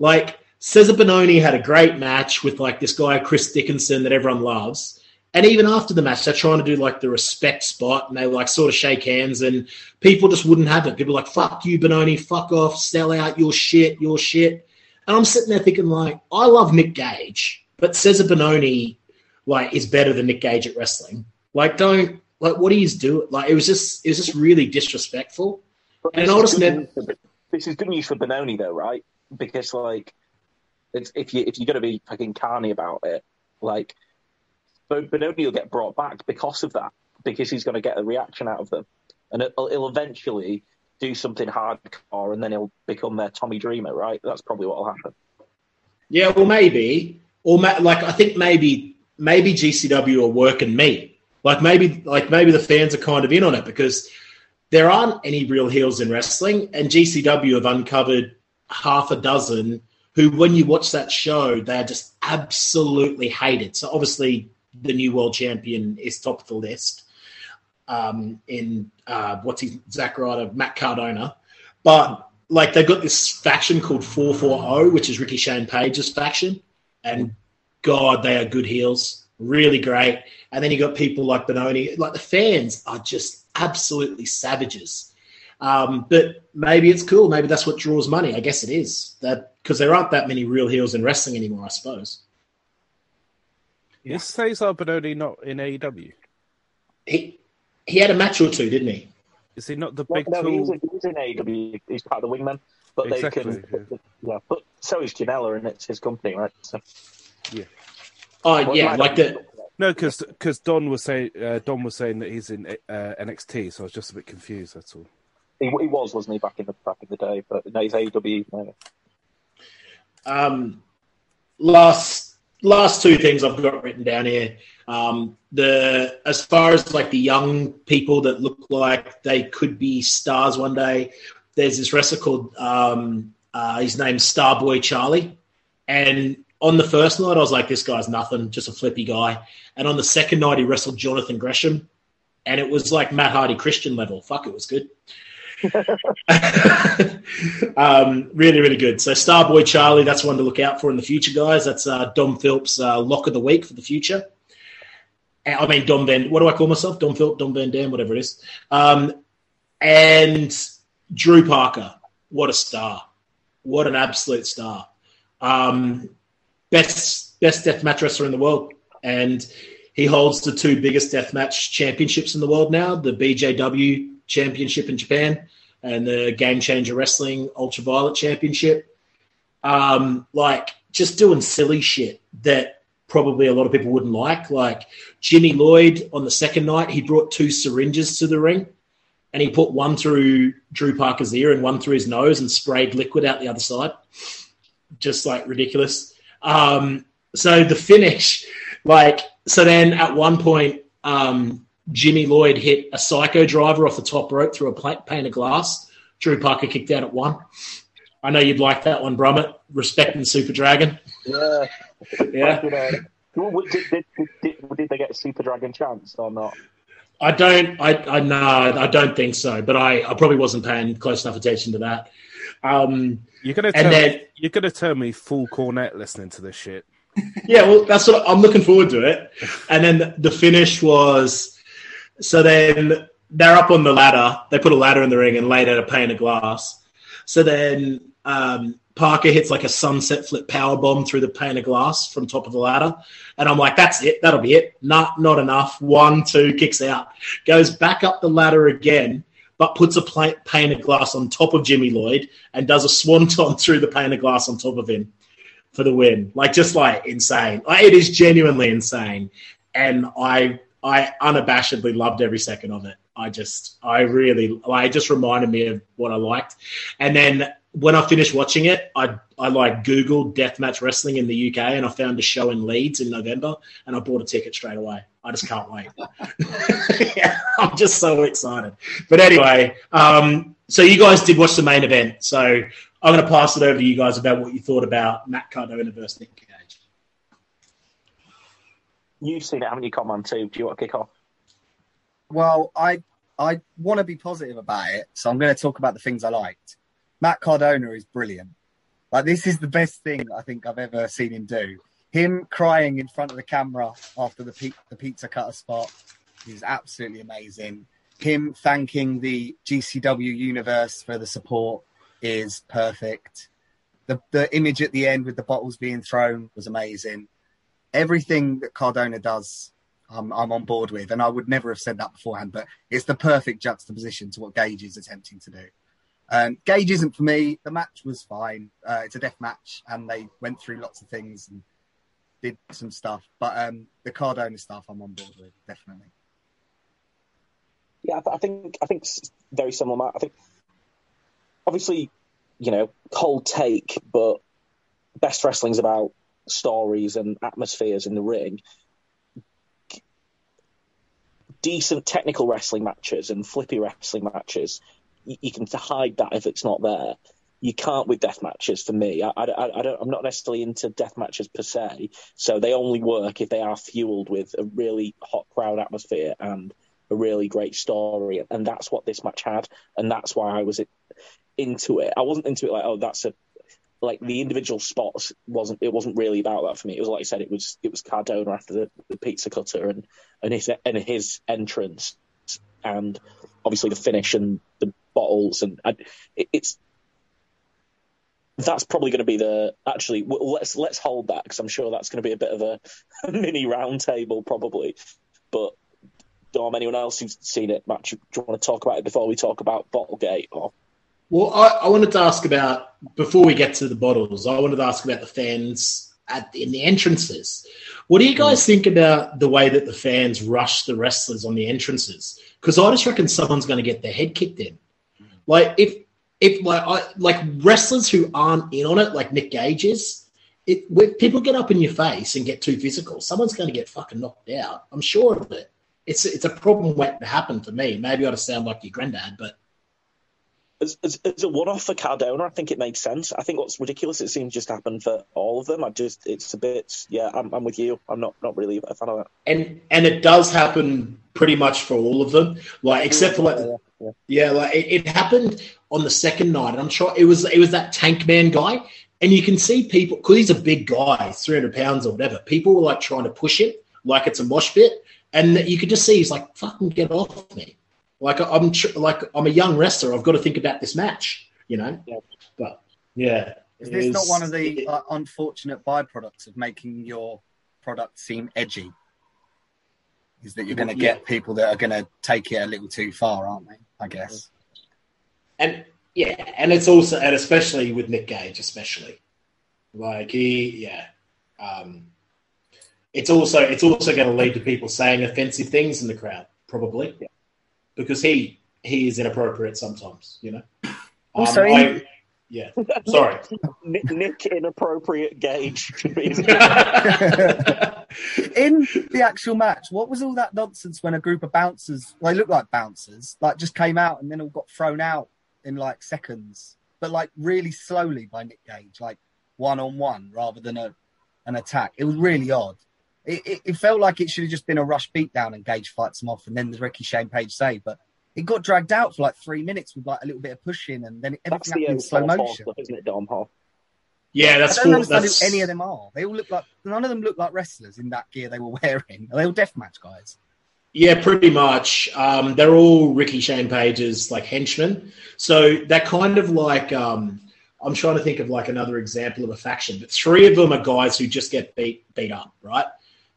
Like Cezar Bononi had a great match with like this guy Chris Dickinson that everyone loves, and even after the match, they're trying to do like the respect spot, and they like sort of shake hands, and people just wouldn't have it. People like, "Fuck you, Bononi! Fuck off! Sell out! Your shit! Your shit!" And I'm sitting there thinking, like, I love Nick Gage, but Cezar Bononi, like, is better than Nick Gage at wrestling. Like, don't like what he's doing. Like, it was just, it was just really disrespectful. But And I just never- for, this is good news for Bononi, though, right? Because like, it's, if you if you're going to be fucking carny about it, like, Bononi will get brought back because of that, because he's going to get a reaction out of them, and it'll, it'll eventually do something hardcore, and then he'll become their Tommy Dreamer, right? That's probably what will happen. Yeah, well, maybe, or ma- like, I think maybe, maybe GCW are working me. Like, maybe, like, maybe the fans are kind of in on it because there aren't any real heels in wrestling, and GCW have uncovered half a dozen who, when you watch that show, they're just absolutely hated. So obviously, the new world champion is top of the list. Um, in uh, what's his Zack Ryder, Matt Cardona, but like they've got this faction called 440, which is Ricky Shane Page's faction, and God, they are good heels, really great. And then you got people like Bononi, like the fans are just absolutely savages. Um, but maybe it's cool. Maybe that's what draws money. I guess it is that because there aren't that many real heels in wrestling anymore. I suppose Is Cezar Bononi not in AEW? he he had a match or two, didn't he? Is he not the No, big no, he was, tool? he in AEW. He's part of the Wingmen, but Exactly, they can, yeah. But so is Janela, and it's his company, right? So, Oh What yeah, line like are the No, because Don was saying uh, Don was saying that he's in uh, NXT, so I was just a bit confused. That's all. He, he was, wasn't he, back in the back in the day? But no, he's AEW. now. Um, last last two things I've got written down here. Um, the as far as like the young people that look like they could be stars one day. There's this wrestler called um, uh, his name's Starboy Charlie, and on the first night I was like, this guy's nothing, just a flippy guy. And on the second night he wrestled Jonathan Gresham, and it was like Matt Hardy Christian level. Fuck, it was good. um, really, really good. So Starboy Charlie, that's one to look out for in the future, guys. That's uh, Dom Phillips' uh, lock of the week for the future. I mean, Dom Van. What do I call myself? Dom Philp, Dom Van Dam, whatever it is. Um, and Drew Parker, what a star! What an absolute star! Um, best best deathmatch wrestler in the world, and he holds the two biggest deathmatch championships in the world now: the BJW Championship in Japan and the Game Changer Wrestling Ultraviolent Championship. Um, like just doing silly shit that probably a lot of people wouldn't like. Like Jimmy Lloyd on the second night, he brought two syringes to the ring and he put one through Drew Parker's ear and one through his nose and sprayed liquid out the other side. Just like ridiculous. Um, so the finish, like, so then at one point, um, Jimmy Lloyd hit a psycho driver off the top rope through a pane of glass. Drew Parker kicked out at one. I know you'd like that one, Brummett. Respecting Super Dragon. Yeah. Yeah. You did, did, did, did they get a Super Dragon chance or not? I don't. I, I no, I don't think so. But I, I probably wasn't paying close enough attention to that. Um, You're gonna And tell then- me, you're gonna tell me full cornet listening to this shit. yeah, well, that's what I'm looking forward to it. And then the, the finish was so then they're up on the ladder. They put a ladder in the ring and laid out a pane of glass. So then um, Parker hits like a sunset flip power bomb through the pane of glass from top of the ladder, and I'm like, that's it. That'll be it. Not not enough. One, two, kicks out. Goes back up the ladder again. But puts a pane of glass on top of Jimmy Lloyd and does a swanton through the pane of glass on top of him for the win. Like just like insane. Like, it is genuinely insane, and I I unabashedly loved every second of it. I just I really I just reminded me of what I liked. And then when I finished watching it, I I like Googled deathmatch wrestling in the UK and I found a show in Leeds in November and I bought a ticket straight away. I just can't wait. yeah, I'm just so excited. But anyway, um, so you guys did watch the main event. So I'm going to pass it over to you guys about what you thought about Matt Cardona versus Nick. You've seen it, haven't you, Command too? Do you want to kick off? Well, I I want to be positive about it, so I'm going to talk about the things I liked. Matt Cardona is brilliant. Like this is the best thing I think I've ever seen him do. Him crying in front of the camera after the pe- the pizza cutter spot is absolutely amazing. Him thanking the GCW universe for the support is perfect. The the image at the end with the bottles being thrown was amazing. Everything that Cardona does I'm, I'm on board with. And I would never have said that beforehand, but it's the perfect juxtaposition to what Gage is attempting to do. Um, Gage isn't for me. The match was fine. Uh, it's a death match, and they went through lots of things and did some stuff. But um, the Cardona stuff, I'm on board with definitely. Yeah, I, th- I think I think it's very similar. Matt. I think obviously, you know, cold take, but best wrestling's about stories and atmospheres in the ring. Decent technical wrestling matches and flippy wrestling matches, you, you can hide that if it's not there. You can't with death matches for me. I, I, I don't, I'm not necessarily into death matches per se, so they only work if they are fueled with a really hot crowd atmosphere and a really great story, and that's what this match had, and that's why I was into it. I wasn't into it like, oh, that's a like the individual spots wasn't it wasn't really about that for me. It was like I said, it was it was Cardona after the, the pizza cutter and and his and his entrance, and obviously the finish and the bottles, and I, it, it's that's probably going to be the actually let's let's hold that because I'm sure that's going to be a bit of a, mini round table probably, but. Dom, anyone else who's seen it, Matt, do you want to talk about it before we talk about Bottlegate? Or Well, I, I wanted to ask about before we get to the bottles. I wanted to ask about the fans at in the entrances. What do you mm. guys think about the way that the fans rush the wrestlers on the entrances? Because I just reckon someone's going to get their head kicked in. Like if if like I, like wrestlers who aren't in on it, like Nick Gage is. It, when people get up in your face and get too physical, someone's going to get fucking knocked out. I'm sure of it. It's it's a problem waiting to happen for me. Maybe I ought to sound like your granddad, but as, as, as a one-off for Cardona, I think it made sense. I think what's ridiculous, it seems just happened for all of them. I just, it's a bit, yeah, I'm, I'm with you. I'm not, not really a fan of that. and and it does happen pretty much for all of them. Like except for like Yeah, like it, it happened on the second night, and I'm sure it was it was that Tank Man guy, and you can see people because he's a big guy, 300 pounds or whatever. People were like trying to push him like it's a mosh pit, and you could just see he's like, "Fucking get off me!" Like I'm tr- like I'm a young wrestler. I've got to think about this match, you know. Yeah. But yeah, Is it this not one of the it- uh, unfortunate byproducts of making your product seem edgy? Is that you're going to Yeah. get people that are going to take it a little too far, aren't they? I guess. and yeah, and it's also and especially with Nick Gage, especially like he, yeah, um, it's also it's also going to lead to people saying offensive things in the crowd, probably, Yeah. Because he he is inappropriate sometimes, you know. Also, Um, in- I- yeah, sorry. Nick, Nick inappropriate Gage. should be his- In the actual match, what was all that nonsense when a group of bouncers, they look like bouncers, like just came out and then all got thrown out in like seconds, but like really slowly by Nick Gage, like one on one rather than a an attack. It was really odd. It, it, it felt like it should have just been a rush beatdown and Gage fights him off and then the Ricky Shane Page save, but it got dragged out for like three minutes with like a little bit of pushing and then That's everything the happened in old slow motion. Stuff, isn't it, Dom Hall? Yeah, that's I don't cool. understand That's who any of them are. They all look like none of them look like wrestlers in that gear they were wearing. Are they all deathmatch guys? Yeah, pretty much. Um, they're all Ricky Shane Page's like henchmen. So they're kind of like um, I'm trying to think of like another example of a faction, but three of them are guys who just get beat beat up, right?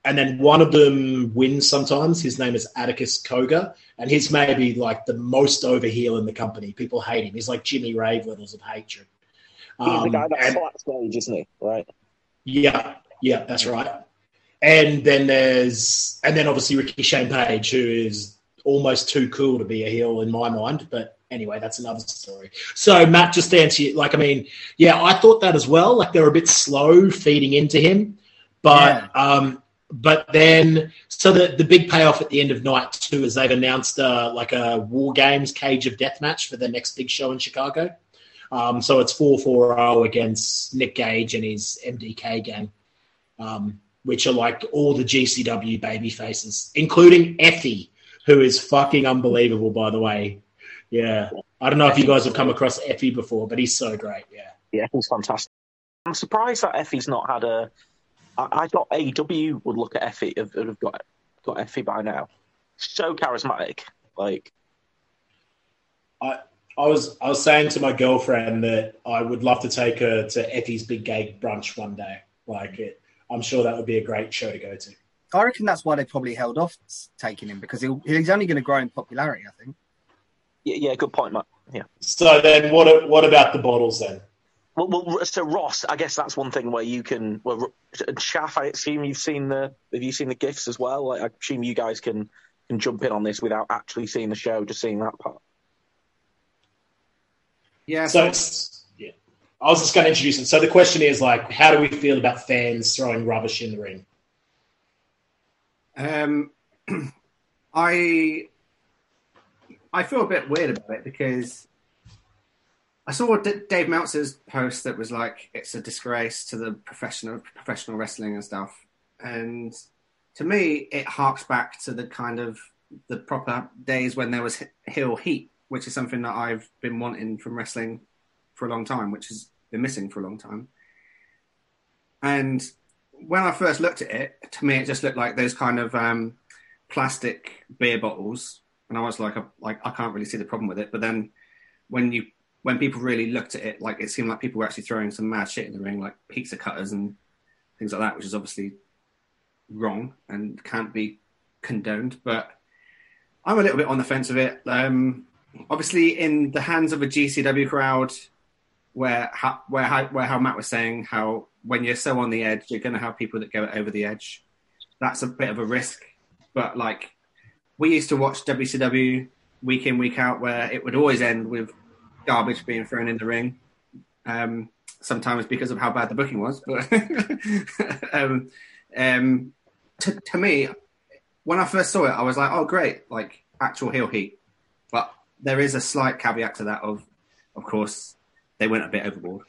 And then one of them wins sometimes. His name is Atticus Cogar, and he's maybe like the most over heel in the company. People hate him. He's like Jimmy Rave levels of hatred. He's the Um, guy that and- slaps Gage, isn't he? Right. yeah, yeah, that's right. And then there's, and then obviously Ricky Shane Page, who is almost too cool to be a heel in my mind. But anyway, that's another story. So Matt, just to answer you, like, I mean, yeah, I thought that as well. Like they're a bit slow feeding into him, but um, but then so the the big payoff at the end of night two is they've announced uh, like a War Games Cage of Death match for the next big show in Chicago. Um, so it's 4 4 0 against Nick Gage and his MDK gang, um, which are like all the GCW baby faces, including Effy, who is fucking unbelievable, by the way. Yeah. I don't know if you guys have come across Effy before, but he's so great. Yeah. Yeah, he's fantastic. I'm surprised that Effy's not had a. I, I thought AEW would look at Effy, have, have got got Effy by now. So charismatic, like I, I was I was saying to my girlfriend that I would love to take her to Effy's Big Gay brunch one day. Like it, I'm sure that would be a great show to go to. I reckon that's why they probably held off taking him because he'll, he's only going to grow in popularity. I think. yeah, yeah good point, Matt. Yeah. So then, what what about the bottles then? Well, well, so Ross, I guess that's one thing where you can. Well, and Shaff, I assume you've seen the. Have you seen the gifts as well? Like, I assume you guys can can jump in on this without actually seeing the show, just seeing that part. Yeah, So so it's, yeah, I was just going to introduce it. So the question is like, how do we feel about fans throwing rubbish in the ring? Um, I I feel a bit weird about it because I saw D- Dave Meltzer's post that was like it's a disgrace to the professional professional wrestling and stuff, and to me it harks back to the kind of the proper days when there was heel heat, which is something that I've been wanting from wrestling for a long time, which has been missing for a long time, and when I first looked at it, to me it just looked like those kind of um, plastic beer bottles, and I was like, like I can't really see the problem with it. But then when you when people really looked at it, like it seemed like people were actually throwing some mad shit in the ring, like pizza cutters and things like that, which is obviously wrong and can't be condoned. But I'm a little bit on the fence of it. Um, obviously, in the hands of a GCW crowd, where how, where how, where how Matt was saying how when you're so on the edge, you're going to have people that go over the edge. That's a bit of a risk, but like we used to watch WCW week in week out, where it would always end with garbage being thrown in the ring. Um, sometimes because of how bad the booking was, but um, um, to, to me, when I first saw it, I was like, "Oh, great! Like actual heel heat." But there is a slight caveat to that. Of, of course, they went a bit overboard.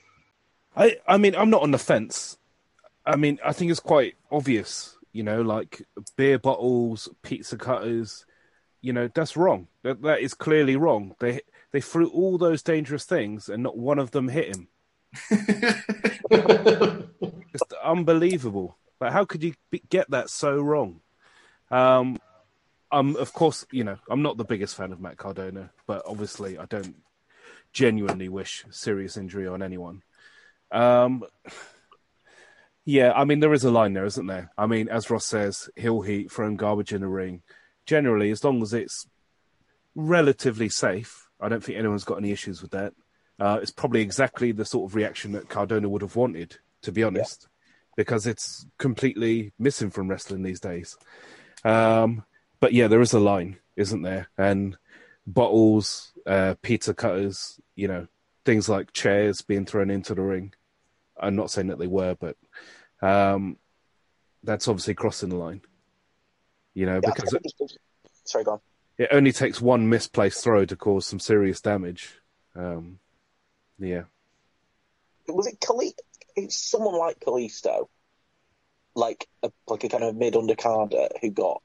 I, I mean, I'm not on the fence. I mean, I think it's quite obvious, you know, like beer bottles, pizza cutters. you know that's wrong. That that is clearly wrong. They they threw all those dangerous things, and not one of them hit him. Just unbelievable. Like, how could you be, get that so wrong? Um, um, of course, you know, I'm not the biggest fan of Matt Cardona, but obviously, I don't genuinely wish serious injury on anyone. Um, yeah, I mean, there is a line there, isn't there? I mean, as Ross says, heel heat, throwing garbage in the ring. Generally, as long as it's relatively safe, I don't think anyone's got any issues with that. Uh, it's probably exactly the sort of reaction that Cardona would have wanted, to be honest, because it's completely missing from wrestling these days. Um, but yeah, there is a line, isn't there? And bottles, uh, pizza cutters, you know, things like chairs being thrown into the ring. I'm not saying that they were, but um, that's obviously crossing the line. You know, Yeah, because it sorry, go on. It only takes one misplaced throw to cause some serious damage. Um, yeah. was it Kali- It's someone like Kalisto, like a like a kind of mid undercarder who got.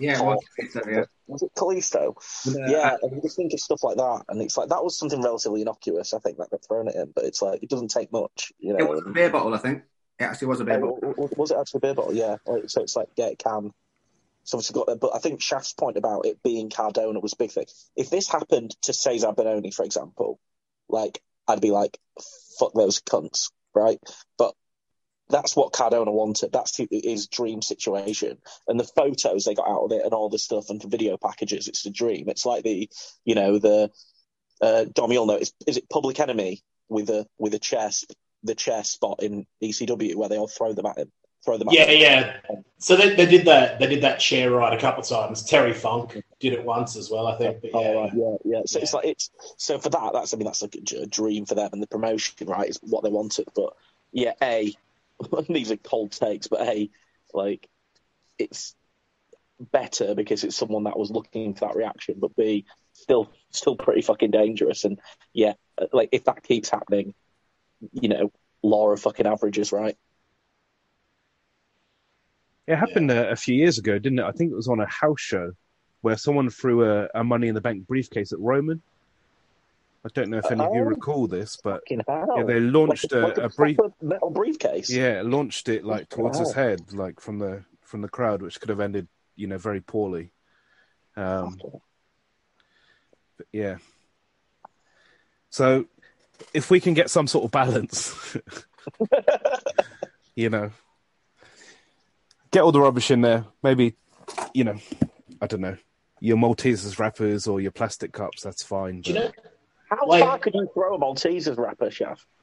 Yeah, well, so, yeah. Was it Kalisto? Yeah, and you just think of stuff like that, and it's like that was something relatively innocuous. I think that got thrown at him, but it's like it doesn't take much, you know, It know. was a beer bottle, I think. It actually was a beer Oh, bottle. was it actually a beer bottle? Yeah. So it's like, yeah, it can. So obviously got, but I think Shaft's point about it being Cardona was a big thing. If this happened to Cezar Bononi, for example, like I'd be like, fuck those cunts, right? But that's what Cardona wanted. That's his dream situation. And the photos they got out of it and all the stuff and the video packages, it's the dream. It's like the, you know, the uh, Dom, you'll know, is, is it Public Enemy with a with a sp- the chair spot in ECW where they all throw them at him, throw them Yeah, yeah. So they, they did that. They did that chair ride a couple of times. Terry Funk did it once as well, I think. But oh, yeah, Oh, right, yeah, yeah. So it's like it's so for that. That's I mean that's like a, dream for them and the promotion, right? Is what they wanted. But yeah, a these are cold takes, but a like it's better because it's someone that was looking for that reaction. But b still still pretty fucking dangerous. And yeah, like if that keeps happening, you know, law of fucking averages, right? It happened uh, a few years ago, didn't it? I think it was on a house show where someone threw a, a Money in the Bank briefcase at Roman. I don't know if any of you Oh. recall this, but yeah, they launched like a, like a brief. metal briefcase. Yeah, launched it like towards his head, like from the from the crowd, which could have ended, you know, very poorly. Um, but yeah. So, if we can get some sort of balance, you know, get all the rubbish in there. Maybe, you know, I don't know, your Maltesers wrappers or your plastic cups. That's fine. Do you know? How Like- far could you throw a Maltesers wrapper, chef?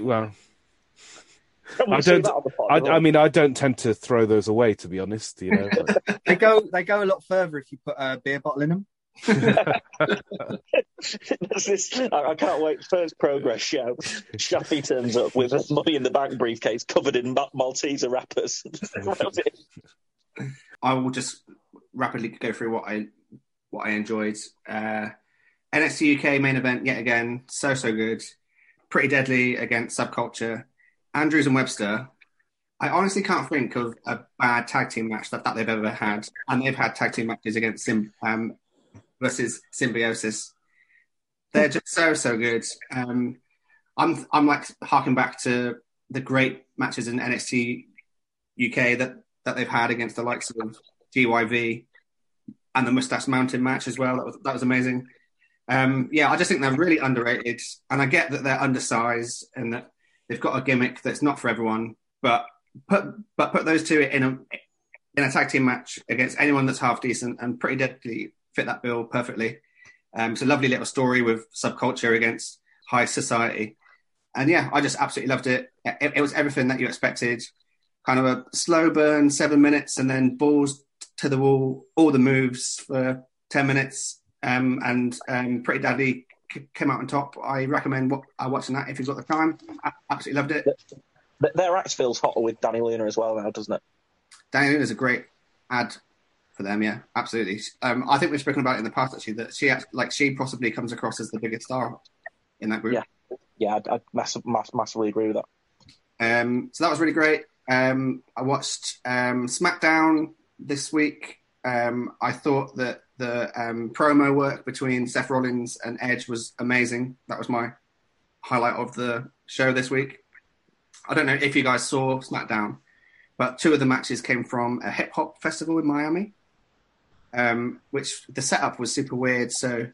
well, Can we I don't. that on the pod? I, I mean, I don't tend to throw those away, to be honest. You know, but- They go they go a lot further if you put a beer bottle in them. This, I, can't wait. First progress show. Shafi turns up with a money in the bank briefcase covered in Malteser wrappers. I will just rapidly go through what I what I enjoyed. Uh, NXT UK main event yet again, so so good. Pretty deadly against Subculture. Andrews and Webster. I honestly can't think of a bad tag team match that, that they've ever had, and they've had tag team matches against um, versus Symbiosis. They're just so so good. Um, I'm I'm like harking back to the great matches in NXT UK that that they've had against the likes of GYV and the Mustache Mountain match as well. That was that was amazing. Um, yeah, I just think they're really underrated, and I get that they're undersized and that they've got a gimmick that's not for everyone. But put but put those two in a in a tag team match against anyone that's half decent and pretty deadly fit that bill perfectly. Um, it's a lovely little story with subculture against high society, and yeah, I just absolutely loved it. It, it was everything that you expected kind of a slow burn, seven minutes, and then balls to the wall, all the moves for 10 minutes. Um, and um, Pretty Deadly c- came out on top. I recommend what, uh, watching that if you've got the time. I absolutely loved it. Their act feels hotter with Dani Luna as well now, doesn't it? Dani Luna's a great ad for them, yeah, absolutely. Um, I think we've spoken about it in the past actually that she like she possibly comes across as the biggest star in that group. Yeah. Yeah, mass- mass- massively agree with that. Um, so that was really great. Um, I watched um, SmackDown this week. Um, I thought that the um, promo work between Seth Rollins and Edge was amazing. That was my highlight of the show this week. I don't know if you guys saw SmackDown, but two of the matches came from a hip hop festival in Miami, um, which the setup was super weird. So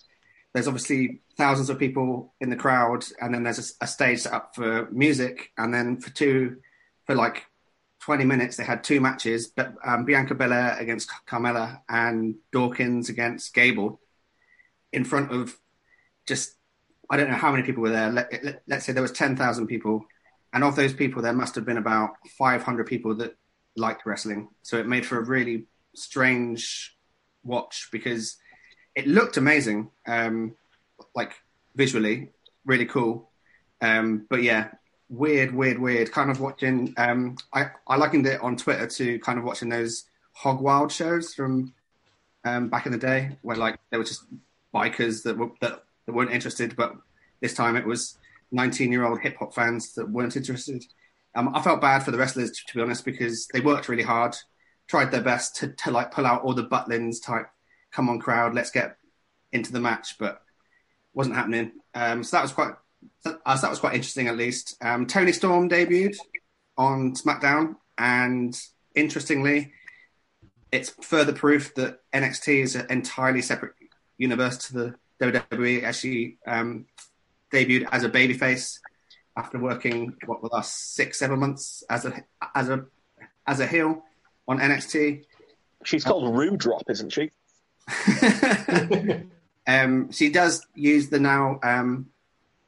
there's obviously thousands of people in the crowd, and then there's a, a stage set up for music, and then for two, for like 20 minutes, they had two matches: but, um, Bianca Belair against Carmella and Dawkins against Gable, in front of just I don't know how many people were there. Let, let, let's say there was 10,000 people, and of those people, there must have been about 500 people that liked wrestling. So it made for a really strange watch because it looked amazing, um, like visually, really cool. Um, but yeah, weird, weird, weird. Kind of watching. Um, I I likened it on Twitter to kind of watching those Hog Wild shows from um, back in the day, where like they were just bikers that were that, that weren't interested, but this time it was 19 year old hip hop fans that weren't interested. Um, I felt bad for the wrestlers, to, to be honest, because they worked really hard, tried their best to, to like pull out all the Butlins type come on crowd, let's get into the match, but wasn't happening. Um, so that was quite uh, that was quite interesting at least. Um, Toni Storm debuted on SmackDown, and interestingly, it's further proof that NXT is an entirely separate universe to the WWE. As she um, debuted as a babyface after working what the last six seven months as a as a as a heel on NXT. She's called Rude Drop, isn't she? um, she does use the now um,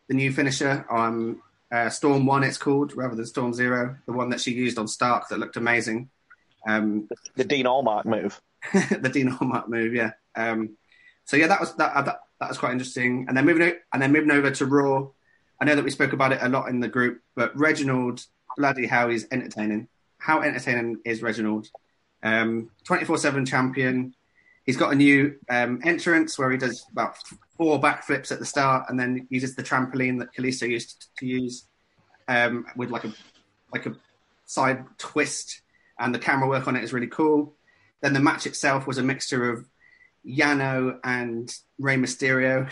the new finisher on uh, Storm One. It's called rather than Storm Zero, the one that she used on Stark that looked amazing. Um, The Dean Allmark move. the Dean Allmark move, yeah. Um, so yeah, that was that, that that was quite interesting. And then moving o- and then moving over to Raw. I know that we spoke about it a lot in the group, but Reginald, bloody how he's entertaining. How entertaining is Reginald? Um, 24/7 champion. He's got a new um, entrance where he does about four backflips at the start, and then uses the trampoline that Kalisto used to use um, with like a like a side twist, and the camera work on it is really cool. Then the match itself was a mixture of Yano and Rey Mysterio.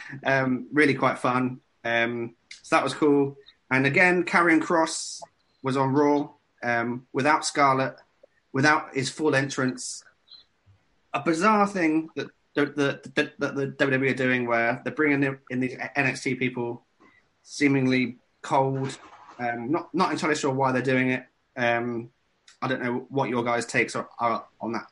um, really quite fun. Um, so that was cool. And again, Karrion Kross was on Raw um, without Scarlett, without his full entrance. A bizarre thing that the, the, the, that the WWE are doing where they're bringing in, in these NXT people seemingly cold. Um, not not entirely sure why they're doing it. Um, I don't know what your guys' takes are, are on that.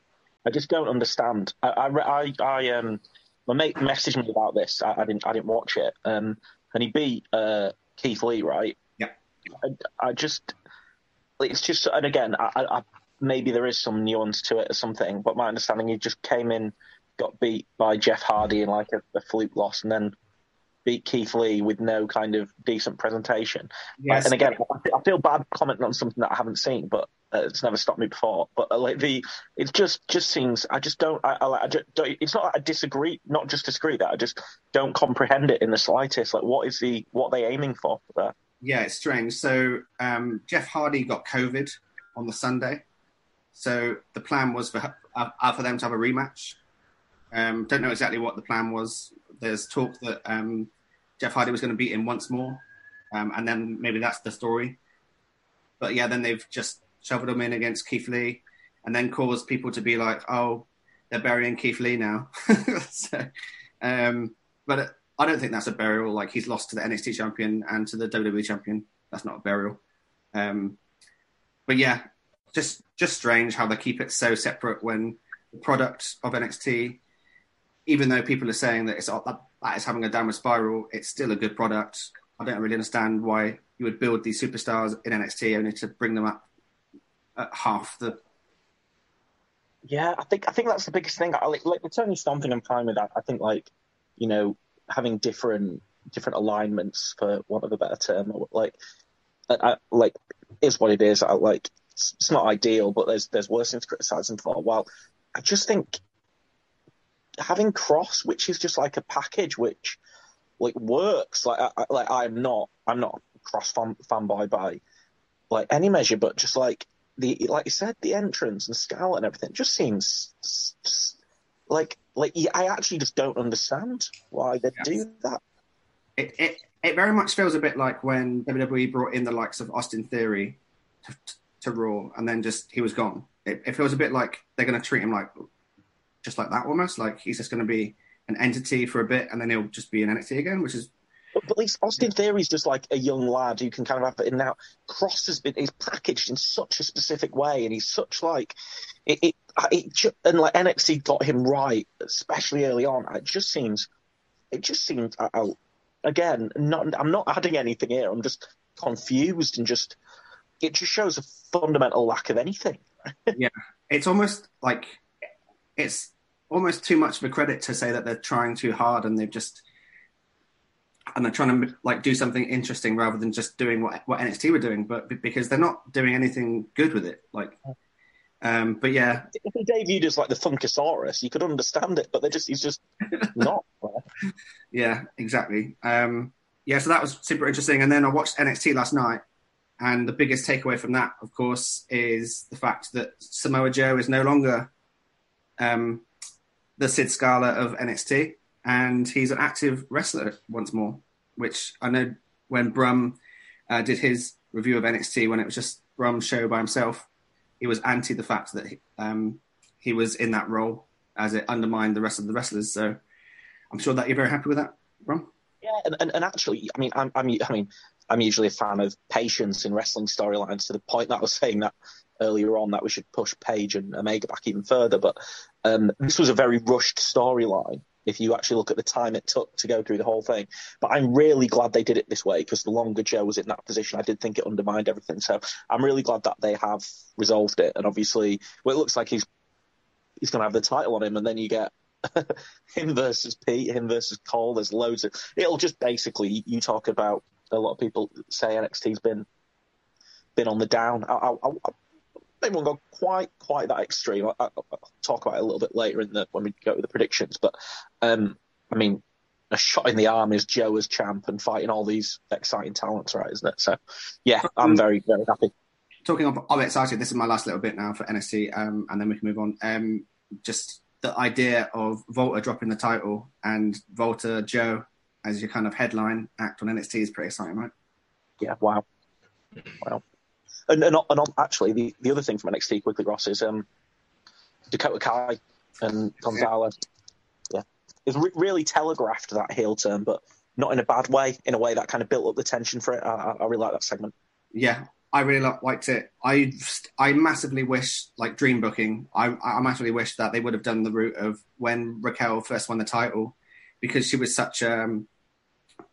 I just don't understand. I, I, I, I um, my mate messaged me about this. I, I didn't, I didn't watch it. Um, and he beat uh, Keith Lee, right? Yeah. I, I just, it's just, and again, I, I, maybe there is some nuance to it or something, but my understanding, he just came in, got beat by Jeff Hardy in like a, a fluke loss, and then beat Keith Lee with no kind of decent presentation. Yes. And again, I feel- bad commenting on something that I haven't seen, but uh, it's never stopped me before. But uh, like the, it just just seems I just don't. I, I, I just, don't, it's not that I disagree, not just disagree that I just don't comprehend it in the slightest. Like, what is the what are they aiming for there? Yeah, it's strange. So um, Jeff Hardy got COVID on the Sunday, so the plan was for uh, uh, for them to have a rematch. Um, don't know exactly what the plan was. There's talk that um, Jeff Hardy was going to beat him once more, um, and then maybe that's the story. But yeah, then they've just shoveled him in against Keith Lee, and then caused people to be like, "Oh, they're burying Keith Lee now." so, um, but I don't think that's a burial. Like he's lost to the NXT champion and to the WWE champion. That's not a burial. Um, but yeah, just just strange how they keep it so separate when the product of NXT, even though people are saying that it's that, that is having a downward spiral, it's still a good product. I don't really understand why you would build these superstars in NXT only to bring them up at half the. Yeah, I think I think that's the biggest thing. I, like, like the Toni Storm I'm fine with that. I think like you know having different different alignments for want of a better term, like I, like is what it is. I, like it's, not ideal, but there's there's worse things to criticize them for. Well, I just think having Kross, which is just like a package which like works. Like I, like I'm not I'm not Kross fan, fanboy by like any measure, but just like the like you said, the entrance and Scarlett and everything just seems like like I actually just don't understand why they do that. it, it it very much feels a bit like when WWE brought in the likes of Austin Theory to, to Raw, and then just he was gone. It, it feels a bit like they're going to treat him like just like that, almost like he's just going to be an entity for a bit, and then he'll just be an NXT again, which is But, at least Austin Theory's just like a young lad who can kind of have it in and out. Kross has been he's packaged in such a specific way, and he's such like it. it, it and like NXT got him right, especially early on. It just seems, it just seems. I, I, again, not I'm not adding anything here. I'm just confused and just it just shows a fundamental lack of anything. Yeah, it's almost like it's almost too much of a credit to say that they're trying too hard and they've just and they're trying to like do something interesting rather than just doing what what NXT were doing, but because they're not doing anything good with it. Like, um, but yeah, If he debuted as like the Funkasaurus, you could understand it, but they're just he's just not. Yeah, exactly. Um, yeah, so that was super interesting. And then I watched NXT last night, and the biggest takeaway from that, of course, is the fact that Samoa Joe is no longer um, the Sid Scala of NXT, and he's an active wrestler once more. Which I know when Brum uh, did his review of NXT, when it was just Brum's show by himself, he was anti the fact that he, um, he was in that role, as it undermined the rest of the wrestlers. So I'm sure that you're very happy with that, Brum. Yeah, and, and, and actually, I mean, I'm, I'm, I mean, I'm usually a fan of patience in wrestling storylines. To the point that I was saying that earlier on, that we should push Page and Omega back even further. But um, this was a very rushed storyline. If you actually look at the time it took to go through the whole thing, but I'm really glad they did it this way because the longer Joe was in that position, I did think it undermined everything. So I'm really glad that they have resolved it. And obviously, well, it looks like he's he's going to have the title on him, and then you get him versus Pete, him versus Cole. There's loads of. It'll just basically you talk about a lot of people say NXT's been been on the down. I, I, I, maybe won't go quite quite that extreme. I, I, I'll talk about it a little bit later in the when we go to the predictions. But um, I mean, a shot in the arm is Joe as champ and fighting all these exciting talents, right? Isn't it? So yeah, I'm very very happy. talking of, of excited, this is my last little bit now for NXT, um, and then we can move on. Um, just the idea of Volta dropping the title and Volta Joe as your kind of headline act on NXT is pretty exciting, right? Yeah, wow, wow. And and, and on, actually, the, the other thing from NXT quickly, Ross, is um, Dakota Kai and Gonzalez. Yeah, it's re- really telegraphed that heel turn, but not in a bad way. In a way that kind of built up the tension for it. I, I, I really like that segment. Yeah, I really liked it. I I massively wish, like dream booking, I I massively wish that they would have done the route of when Raquel first won the title, because she was such um,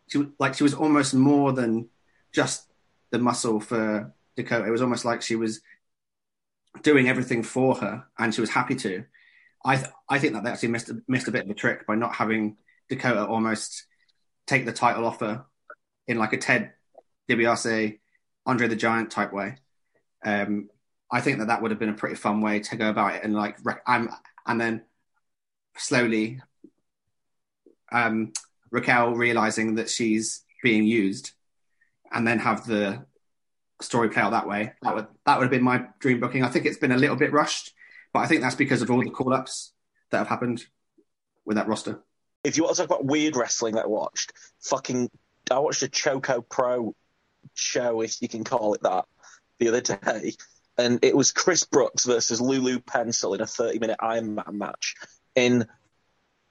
she like she was almost more than just the muscle for Dakota. It was almost like she was doing everything for her, and she was happy to. I th- I think that they actually missed a, missed a bit of a trick by not having Dakota almost take the title off her in like a Ted DiBiase, Andre the Giant type way. Um, I think that that would have been a pretty fun way to go about it, and like rec- and then slowly, um, Raquel realizing that she's being used, and then have the story play out that way. That would that would have been my dream booking. I think it's been a little bit rushed, but I think that's because of all the call ups that have happened with that roster. If you want to talk about weird wrestling that I watched, fucking, I watched a Choco Pro show, if you can call it that, the other day, and it was Chris Brooks versus Lulu Pencil in a 30 minute Iron Man match in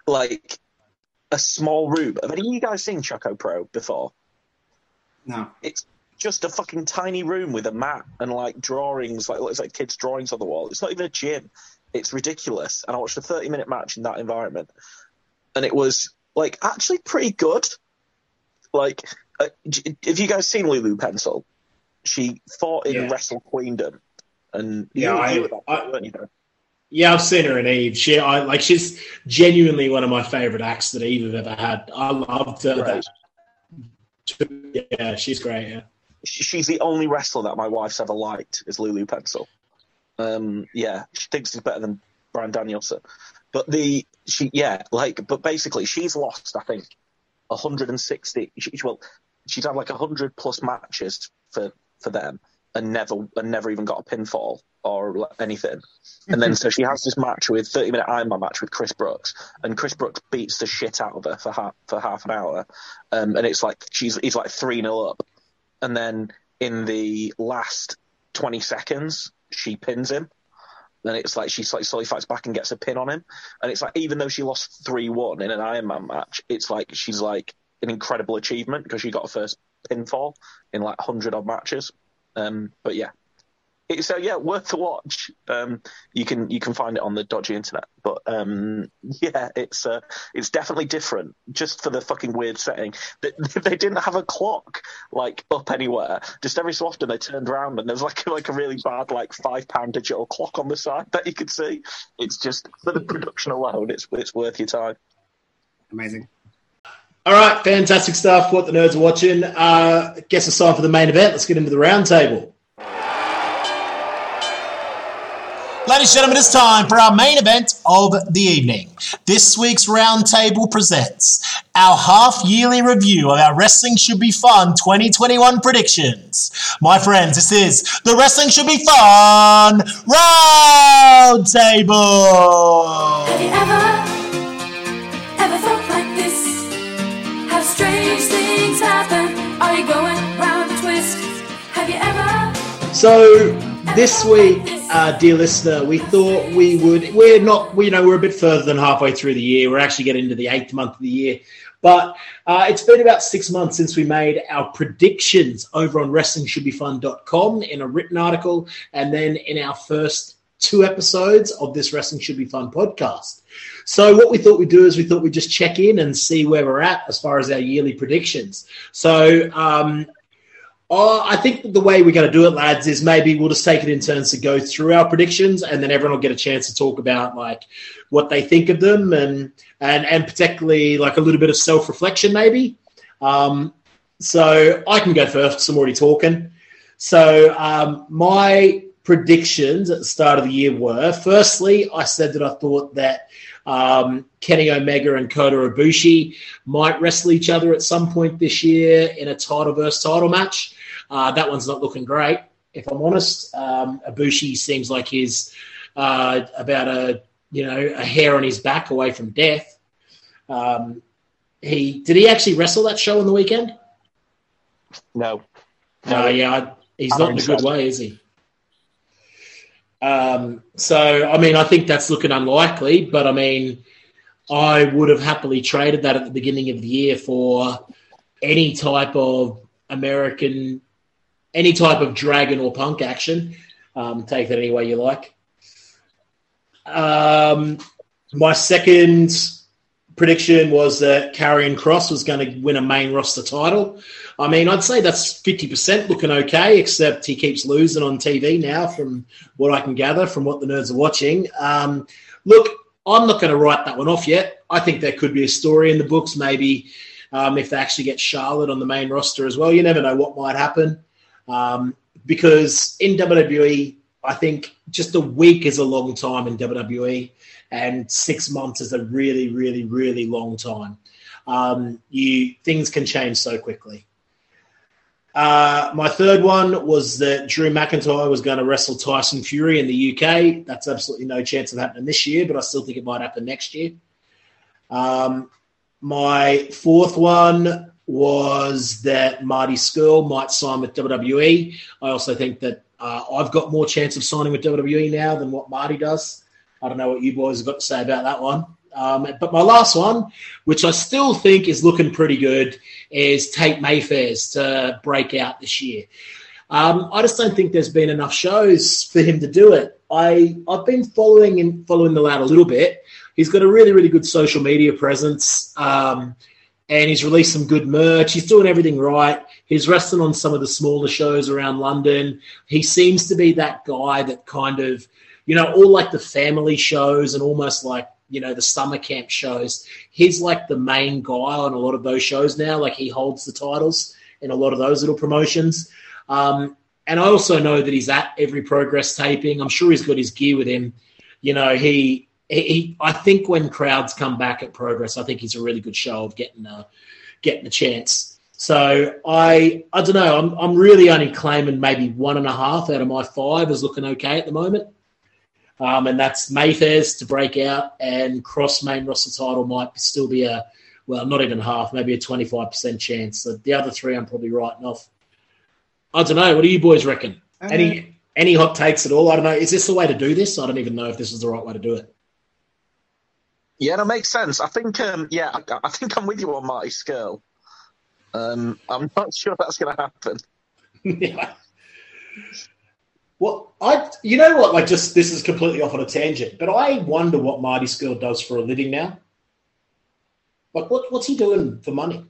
like a small room. Have any of you guys seen Choco Pro before? No, It's just a fucking tiny room with a mat and like drawings, like it's like kids' drawings on the wall. It's not even a gym. It's ridiculous. And I watched a 30 minute match in that environment, and it was like actually pretty good. Like, uh, have you guys seen Lulu Pencil? She fought in Yeah. Wrestle Queendom, and Yeah, you, I- you I- weren't you? Darren? Yeah, I've seen her in Eve. She, I like, she's genuinely one of my favorite acts that Eve have ever had. I loved her. Right. That. Yeah, she's great. Yeah. She- She's the only wrestler that my wife's ever liked is Lulu Pencil. Um, yeah, she thinks she's better than Bryan Danielson. But the she yeah like but basically she's lost I think 160 she, well she's had like 100 plus matches for for them and never and never even got a pinfall or anything. And then so she has this match with 30 minute Ironman match with Chris Brooks, and Chris Brooks beats the shit out of her for half for half an hour, um, and it's like she's he's like three 0 up, and then in the last 20 seconds she pins him. Then it's like she like slowly fights back and gets a pin on him, and it's like even though she lost three one in an Iron Man match, it's like she's like an incredible achievement because she got her first pinfall in like hundred odd matches. Um, but yeah, so yeah, worth a watch. Um, you can you can find it on the dodgy internet, but um, yeah, it's uh, it's definitely different. Just for the fucking weird setting, they, they didn't have a clock like up anywhere. Just every so often they turned around and there's like like a really bad like five pound digital clock on the side that you could see. It's just for the production alone, it's it's worth your time. Amazing. All right, fantastic stuff. What the nerds are watching. Uh, guess it's time for the main event. Let's get into the roundtable. Ladies and gentlemen, it's time for our main event of the evening. This week's roundtable presents our half yearly review of our Wrestling Should Be Fun 2021 predictions. My friends, this is the Wrestling Should Be Fun Roundtable. Have you ever, ever felt like this? Have strange things happen? Are you going round a twist? Have you ever? So this week, uh, dear listener, we thought we would. We're not. We, you know, we're a bit further than halfway through the year. We're actually getting into the eighth month of the year. But uh, it's been about six months since we made our predictions over on WrestlingShouldBeFun.com in a written article, and then in our first two episodes of this Wrestling Should Be Fun podcast. So what we thought we'd do is we thought we'd just check in and see where we're at as far as our yearly predictions. So um, uh, I think the way we're going to do it, lads, is maybe we'll just take it in turns to go through our predictions, and then everyone will get a chance to talk about like what they think of them, and and and particularly like a little bit of self reflection, maybe. Um, so I can go first. 'cause I'm already talking. So um, my predictions at the start of the year were: firstly, I said that I thought that um, Kenny Omega and Kota Ibushi might wrestle each other at some point this year in a title versus title match. Uh, that one's not looking great, if I'm honest. Um, Ibushi seems like he's uh, about a you know a hair on his back away from death. Um, he did he actually wrestle that show on the weekend? No, No, yeah, I, he's I'm not in a good way, is he? Um, so, I mean, I think that's looking unlikely, but I mean, I would have happily traded that at the beginning of the year for any type of American, any type of dragon or punk action. Um, take that any way you like. Um, my second prediction was that Karrion Kross was going to win a main roster title. I mean, I'd say that's 50% looking okay, except he keeps losing on TV now, from what I can gather from what the nerds are watching. Um, look, I'm not going to write that one off yet. I think there could be a story in the books, maybe um, if they actually get Charlotte on the main roster as well. You never know what might happen. Um, because in WWE, I think just a week is a long time in WWE, and six months is a really, really, really long time. Um, you things can change so quickly. Uh, my third one was that Drew McIntyre was going to wrestle Tyson Fury in the UK. That's absolutely no chance of happening this year, but I still think it might happen next year. Um, my fourth one was that Marty Scurll might sign with WWE. I also think that uh, I've got more chance of signing with WWE now than what Marty does. I don't know what you boys have got to say about that one. Um, but my last one, which I still think is looking pretty good, is Tate Mayfairs to break out this year. Um, I just don't think there's been enough shows for him to do it. I I've been following and following the lad a little bit. He's got a really really good social media presence, um, and he's released some good merch. He's doing everything right. He's wrestling on some of the smaller shows around London. He seems to be that guy that kind of, you know, all like the family shows and almost like you know the summer camp shows. He's like the main guy on a lot of those shows now. Like he holds the titles in a lot of those little promotions. Um, and I also know that he's at every progress taping. I'm sure he's got his gear with him. You know, he, he, he I think when crowds come back at progress, I think he's a really good show of getting a, getting a chance. So I I don't know. I'm I'm really only claiming maybe one and a half out of my five is looking okay at the moment. Um, and that's Mayfairs to break out, and Kross main roster title might still be a well, not even half, maybe a twenty five percent chance. So the other three I'm probably writing off. I don't know. What do you boys reckon? Any any hot takes at all? I don't know. Is this the way to do this? I don't even know if this is the right way to do it. Yeah, that makes sense. I think, um, yeah, I, I think I'm with you on Marty Scurll. Um, I'm not sure that's going to happen. yeah. Well, I you know what? Like, just this is completely off on a tangent, but I wonder what Marty Scurll does for a living now. Like, what what's he doing for money?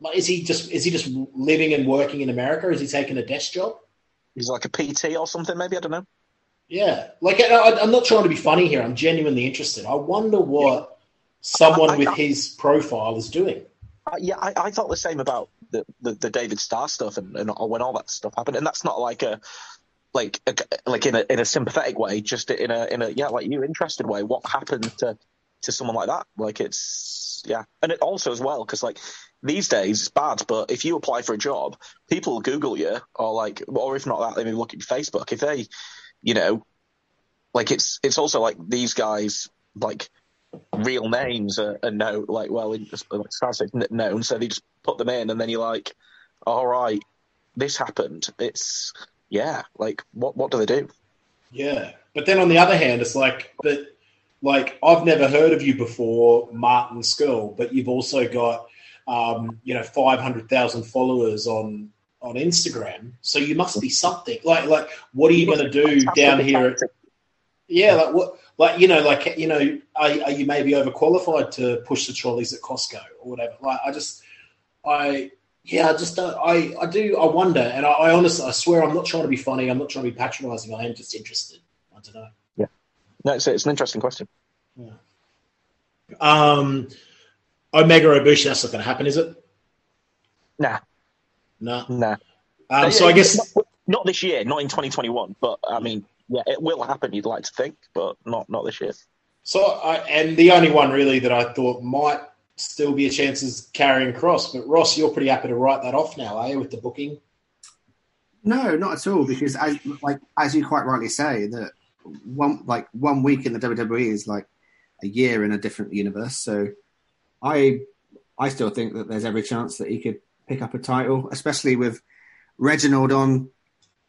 Like, is he just is he just living and working in America? Is he taking a desk job? He's like a PT or something, maybe. I don't know. Yeah, like I, I'm not trying to be funny here. I'm genuinely interested. I wonder what someone I- I- with his profile is doing. Uh, yeah, I, I thought the same about the, the, the David Starr stuff and, and when all that stuff happened, and that's not like a like a, like in a in a sympathetic way, just in a in a yeah like you interested way. What happened to to someone like that? Like it's yeah, and it also as well because like these days it's bad, but if you apply for a job, people Google you or like or if not that, they may look at your Facebook. If they, you know, like it's it's also like these guys like real names are, are known, like well, in, like Star said, known, so they just put them in, and then you're like, all right, this happened. It's yeah, like what what do they do? Yeah, but then on the other hand, it's like, but like I've never heard of you before, Martin Scurll, but you've also got, um, you know, five hundred thousand followers on on Instagram. So you must be something. Like, like what are you going to do down here? At, yeah, like what, like you know, like you know, are, are you maybe overqualified to push the trolleys at Costco or whatever? Like, I just, I. Yeah, I just don't. I, I do. I wonder, and I, I honestly, I swear, I'm not trying to be funny. I'm not trying to be patronising. I am just interested. I don't know. Yeah, no, it's, it's an interesting question. Yeah. Um, Omega Ibushi, that's not going to happen, is it? Nah, No. nah. Um, so I guess not, not this year, not in 2021, but I mean, yeah, it will happen. You'd like to think, but not not this year. so. I, and the only one really that I thought might still be a chance is Karrion Kross. But Ross, you're pretty happy to write that off now, are you, with the booking? No, not at all. Because as like as you quite rightly say, that one like one week in the WWE is like a year in a different universe. So I I still think that there's every chance that he could pick up a title, especially with Reginald on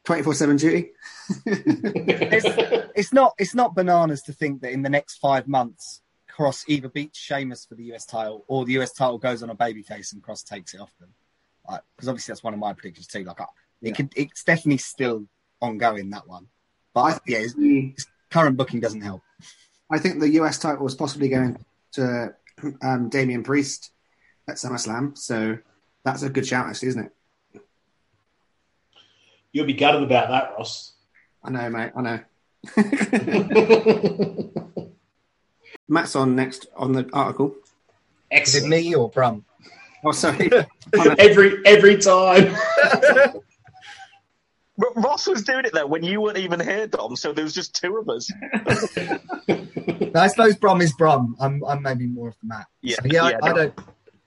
twenty four seven duty. it's, it's not it's not bananas to think that in the next five months, Kross either beats Sheamus for the US title or the US title goes on a baby babyface and Kross takes it off them. Because obviously that's one of my predictions too. Like I, it Yeah. could, it's definitely still ongoing that one. But I yeah, his, his current booking doesn't help. I think the US title was possibly going to um, Damian Priest at SummerSlam. So that's a good shout, actually, isn't it? You'll be gutted about that, Ross. I know, mate. I know. Matt's on next on the article. Is it Excellent. me or Brum? Oh, sorry. every every time. Ross was doing it though when you weren't even here, Dom. So there was just two of us. No, I suppose Brum is Brum. I'm I'm maybe more of the Matt. Yeah, So, yeah, yeah, I, I don't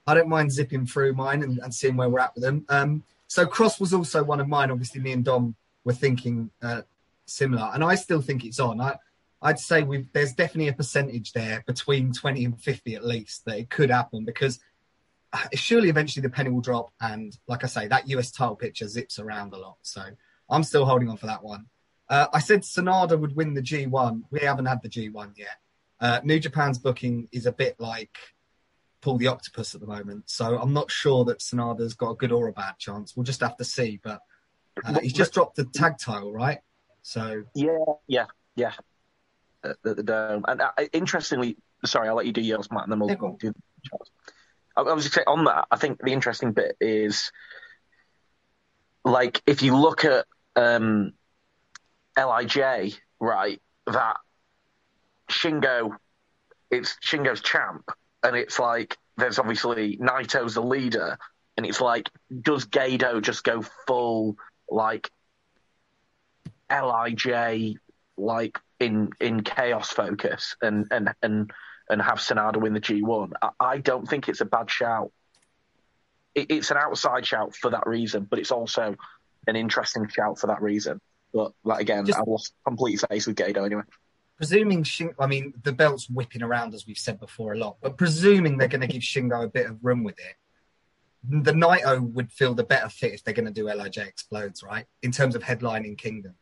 I don't mind zipping through mine and, and seeing where we're at with them. Um, so Kross was also one of mine. Obviously, me and Dom were thinking uh, similar, and I still think it's on. I I'd say we there's definitely a percentage there between twenty and fifty at least that it could happen because uh, surely eventually the penny will drop, and like I say, that US title picture zips around a lot. So I'm still holding on for that one. Uh, I said Sanada would win the G1. We haven't had the G1 yet. Uh, New Japan's booking is a bit like Paul the Octopus at the moment, so I'm not sure that Sanada's got a good or a bad chance. We'll just have to see. But uh, he's just dropped the tag title, right? So Yeah, yeah, yeah. At the, the dome. And uh, interestingly, sorry, I'll let you do yours, Matt, and then we'll Yeah, do. I, I was just saying on that. I think the interesting bit is, like, if you look at um, LIJ, right, that Shingo, it's Shingo's champ, and it's like there's obviously Naito's the leader, and it's like, does Gedo just go full like LIJ like in in chaos focus and and and and have Sanada win the G1. I, I don't think it's a bad shout. it, it's an outside shout for that reason, but it's also an interesting shout for that reason. But like again, Just- I lost complete face with Gedo anyway. Presuming Shin- I mean the belt's whipping around as we've said before a lot, but presuming they're going to give Shingo a bit of room with it, the Naito would feel the better fit if they're going to do LIJ explodes, right? In terms of headlining Kingdom.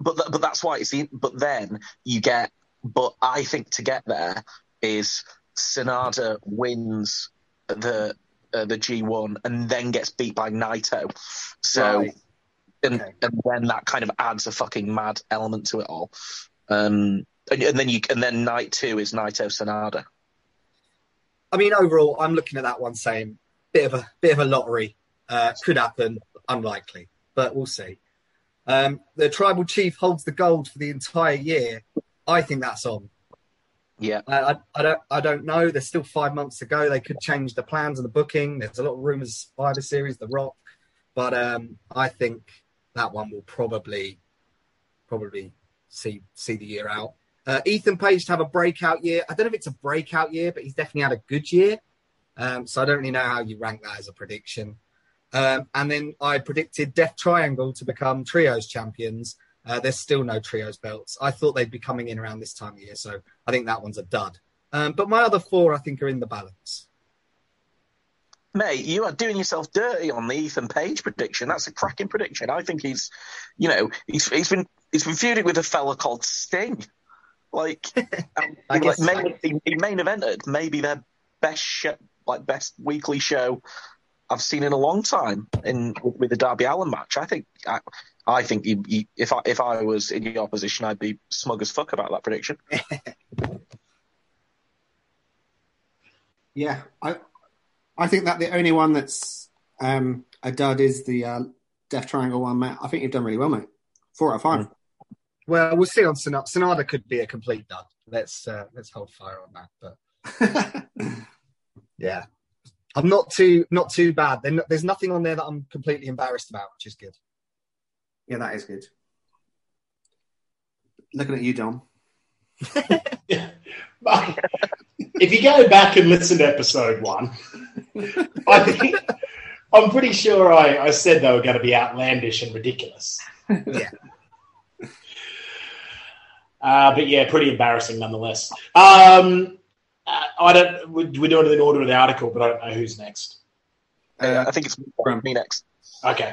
But th- but that's why it's in, but then you get. But I think to get there is Sanada wins the uh, the G1 and then gets beat by Naito. So Right. and Okay. and then that kind of adds a fucking mad element to it all. Um, and, and then you and then night two is Naito Sanada. I mean, overall, I'm looking at that one saying bit of a bit of a lottery. Uh, could happen, unlikely, but we'll see. Um, the tribal chief holds the gold for the entire year. I think that's on. Yeah, I, I, I don't I don't know. There's still five months to go. They could change the plans and the booking. There's a lot of rumors by the series, The Rock, but um, I think that one will probably probably see see the year out. Uh, Ethan Page to have a breakout year. I don't know if it's a breakout year, but he's definitely had a good year. Um, so I don't really know how you rank that as a prediction. Um, and then I predicted Death Triangle to become trios champions. Uh, there's still no trios belts. I thought they'd be coming in around this time of year, so I think that one's a dud. Um, but my other four, I think, are in the balance. mate, you are doing yourself dirty on the Ethan Page prediction. That's a cracking prediction. I think he's, you know, he's he's been he's been feuding with a fella called Sting. Like, um, like main, he, he main evented maybe their best show, like best weekly show I've seen in a long time in with the Darby Allin match. I think I, I think he, he, if I if I was in your position, I'd be smug as fuck about that prediction. Yeah, I I think that the only one that's um, a dud is the uh, Death Triangle one, Matt. I think you've done really well, mate. Four out of five. Well, we'll see on Sanada. Sanada could be a complete dud. Let's uh, let's hold fire on that. But yeah, I'm not too not too bad. There's nothing on there that I'm completely embarrassed about, which is good. yeah, that is good. Looking at you, Dom. if you go back and listen to episode one, I think I'm pretty sure I, I said they were going to be outlandish and ridiculous. Yeah. Uh, but yeah, pretty embarrassing nonetheless. Um, uh, I don't. we- We're doing it in order of the article, but I don't know who's next. Uh, I think it's me next. Okay.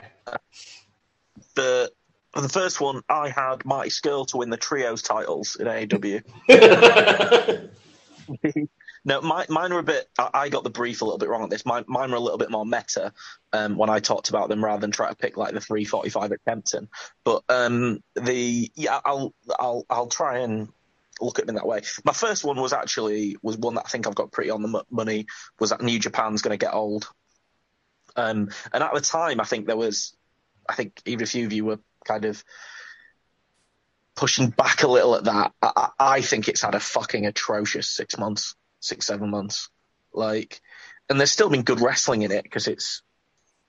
The the first one I had Marty Scurll to win the trios titles in AEW. No, my, mine were a bit. I, I got the brief a little bit wrong on this. Mine, mine were a little bit more meta um, when I talked about them rather than try to pick like the 345 at Kempton. But um, the yeah, I'll I'll I'll try and look at them that way. My first one was actually was one that I think I've got pretty on the mo- money. Was that New Japan's going to get old? Um, and at the time, I think there was, I think even a few of you were kind of pushing back a little at that. I I think it's had a fucking atrocious six months, six seven months. Like, and there's still been good wrestling in it because it's,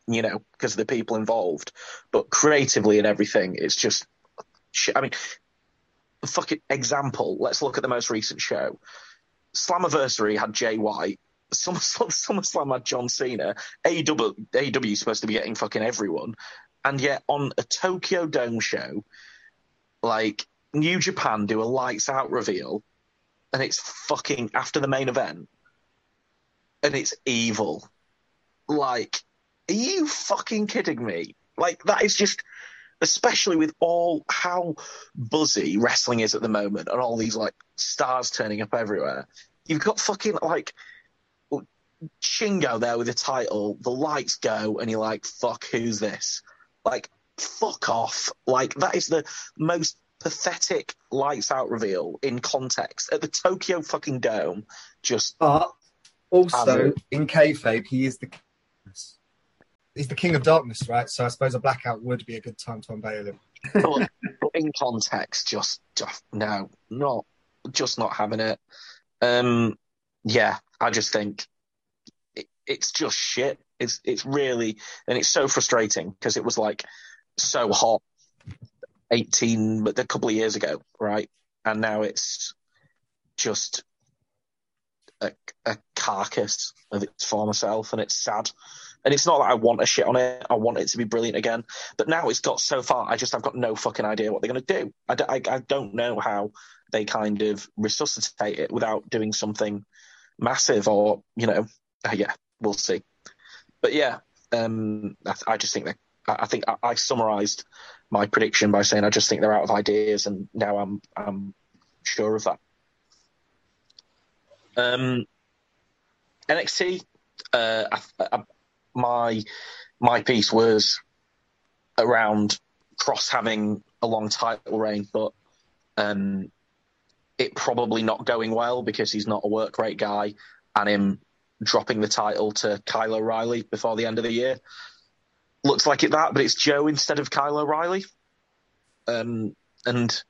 you know, because of the people involved. But creatively and everything, it's just shit. I mean, fucking example. Let's look at the most recent show. Slammiversary had Jay White. SummerSlam, SummerSlam had John Cena. AEW, AEW is supposed to be getting fucking everyone. And yet on a Tokyo Dome show, like New Japan do a lights out reveal and it's fucking after the main event and it's evil. Like, are you fucking kidding me? Like, that is just, especially with all how buzzy wrestling is at the moment and all these like stars turning up everywhere. You've got fucking like Shingo there with the title, the lights go, and you're like, fuck, who's this? Like, fuck off. Like, that is the most pathetic lights out reveal in context at the Tokyo fucking Dome. Just, But also Um, in kayfabe, he is the he's the king of darkness, right? So I suppose a blackout would be a good time to unveil him. but, but in context, just, just, no, not, just not having it. Um, yeah, I just think it, it's just shit. It's, it's really, and it's so frustrating because it was like so hot 18, but a couple of years ago, right? And now it's just a, a carcass of its former self, and it's sad. And it's not that I want a shit on it. I want it to be brilliant again. But now it's got so far, I just I've got no fucking idea what they're going to do. I, d- I, I don't know how they kind of resuscitate it without doing something massive or, you know, uh, yeah, we'll see. But yeah, um, I, I just think that I, think I, I summarised my prediction by saying I just think they're out of ideas, and now I'm I'm sure of that. Um, NXT, uh, I, I, my my piece was around Kross having a long title reign, but um, it probably not going well because he's not a work rate guy, and him dropping the title to Kyle O'Reilly before the end of the year. Looks like it that, but it's Joe instead of Kyle O'Reilly. Um, and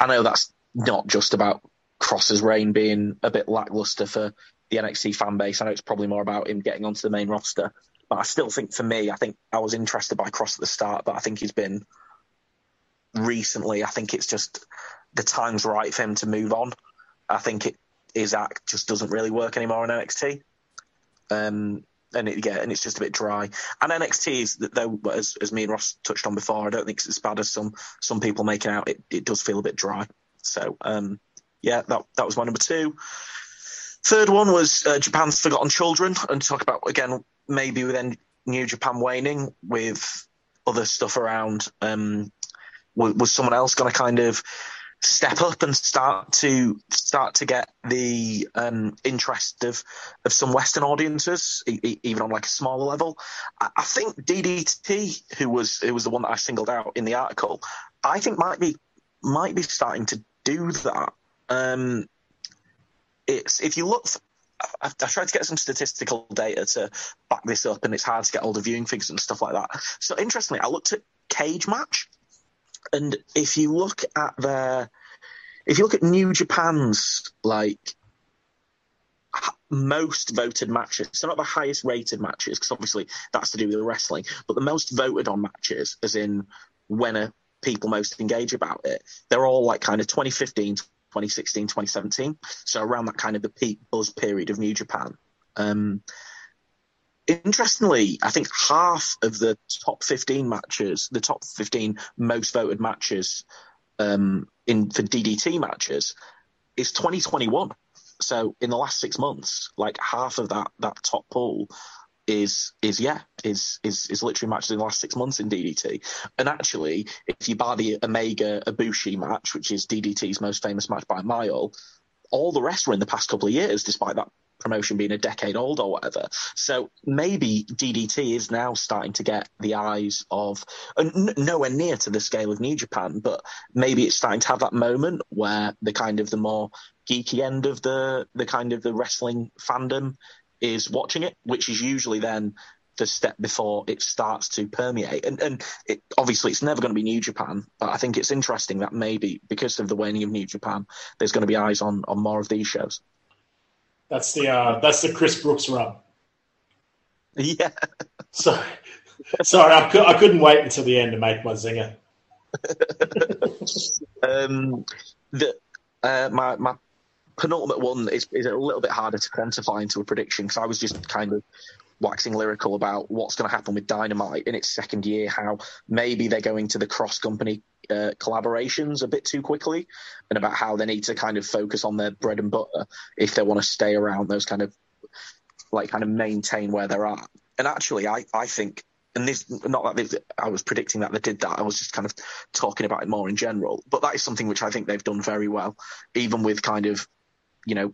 I know that's not just about Kross's reign being a bit lackluster for the NXT fan base. I know it's probably more about him getting onto the main roster. But I still think for me, I think I was interested by Kross at the start, but I think he's been recently, I think it's just the time's right for him to move on. I think it, his act just doesn't really work anymore in NXT. Um, and it, yeah, and it's just a bit dry. And NXT is though, as, as me and Ross touched on before, I don't think it's as bad as some some people making out. It, it does feel a bit dry. So um, yeah, that that was my number two. Third one was uh, Japan's Forgotten Children, and talk about again maybe within New Japan waning with other stuff around. Um, was, was someone else going to kind of step up and start to start to get the um, interest of of some Western audiences, e- e- even on like a smaller level. I, I think DDT, who was who was the one that I singled out in the article, I think might be might be starting to do that. Um, it's if you look. I, I tried to get some statistical data to back this up, and it's hard to get all the viewing figures and stuff like that. So interestingly, I looked at Cage Match, and if you look at their, if you look at New Japan's like most voted matches, so not the highest rated matches, because obviously that's to do with wrestling, but the most voted on matches, as in when are people most engage about it, they're all like kind of 2015, 2016, 2017. So around that kind of the peak buzz period of New Japan. Um, interestingly, I think half of the top 15 matches, the top 15 most voted matches um, in for DDT matches, is 2021. So in the last six months, like half of that that top pool is is yeah is is is literally matches in the last six months in DDT. And actually, if you buy the Omega Ibushi match, which is DDT's most famous match by mile, all the rest were in the past couple of years, despite that promotion being a decade old or whatever. So maybe DDT is now starting to get the eyes of n- nowhere near to the scale of New Japan, but maybe it's starting to have that moment where the kind of the more geeky end of the the kind of the wrestling fandom is watching it, which is usually then the step before it starts to permeate. And, and it, obviously, it's never going to be New Japan, but I think it's interesting that maybe because of the waning of New Japan, there's going to be eyes on on more of these shows. That's the uh, that's the Chris Brooks run. Yeah. So, sorry, I, cou- I couldn't wait until the end to make my zinger. um, the uh, my my penultimate one is, is a little bit harder to quantify into a prediction because I was just kind of waxing lyrical about what's going to happen with Dynamite in its second year, how maybe they're going to the cross company uh, collaborations a bit too quickly, and about how they need to kind of focus on their bread and butter if they want to stay around those kind of like kind of maintain where they're at. And actually, I I think. And this, not that I was predicting that they did that. I was just kind of talking about it more in general. But that is something which I think they've done very well, even with kind of, you know,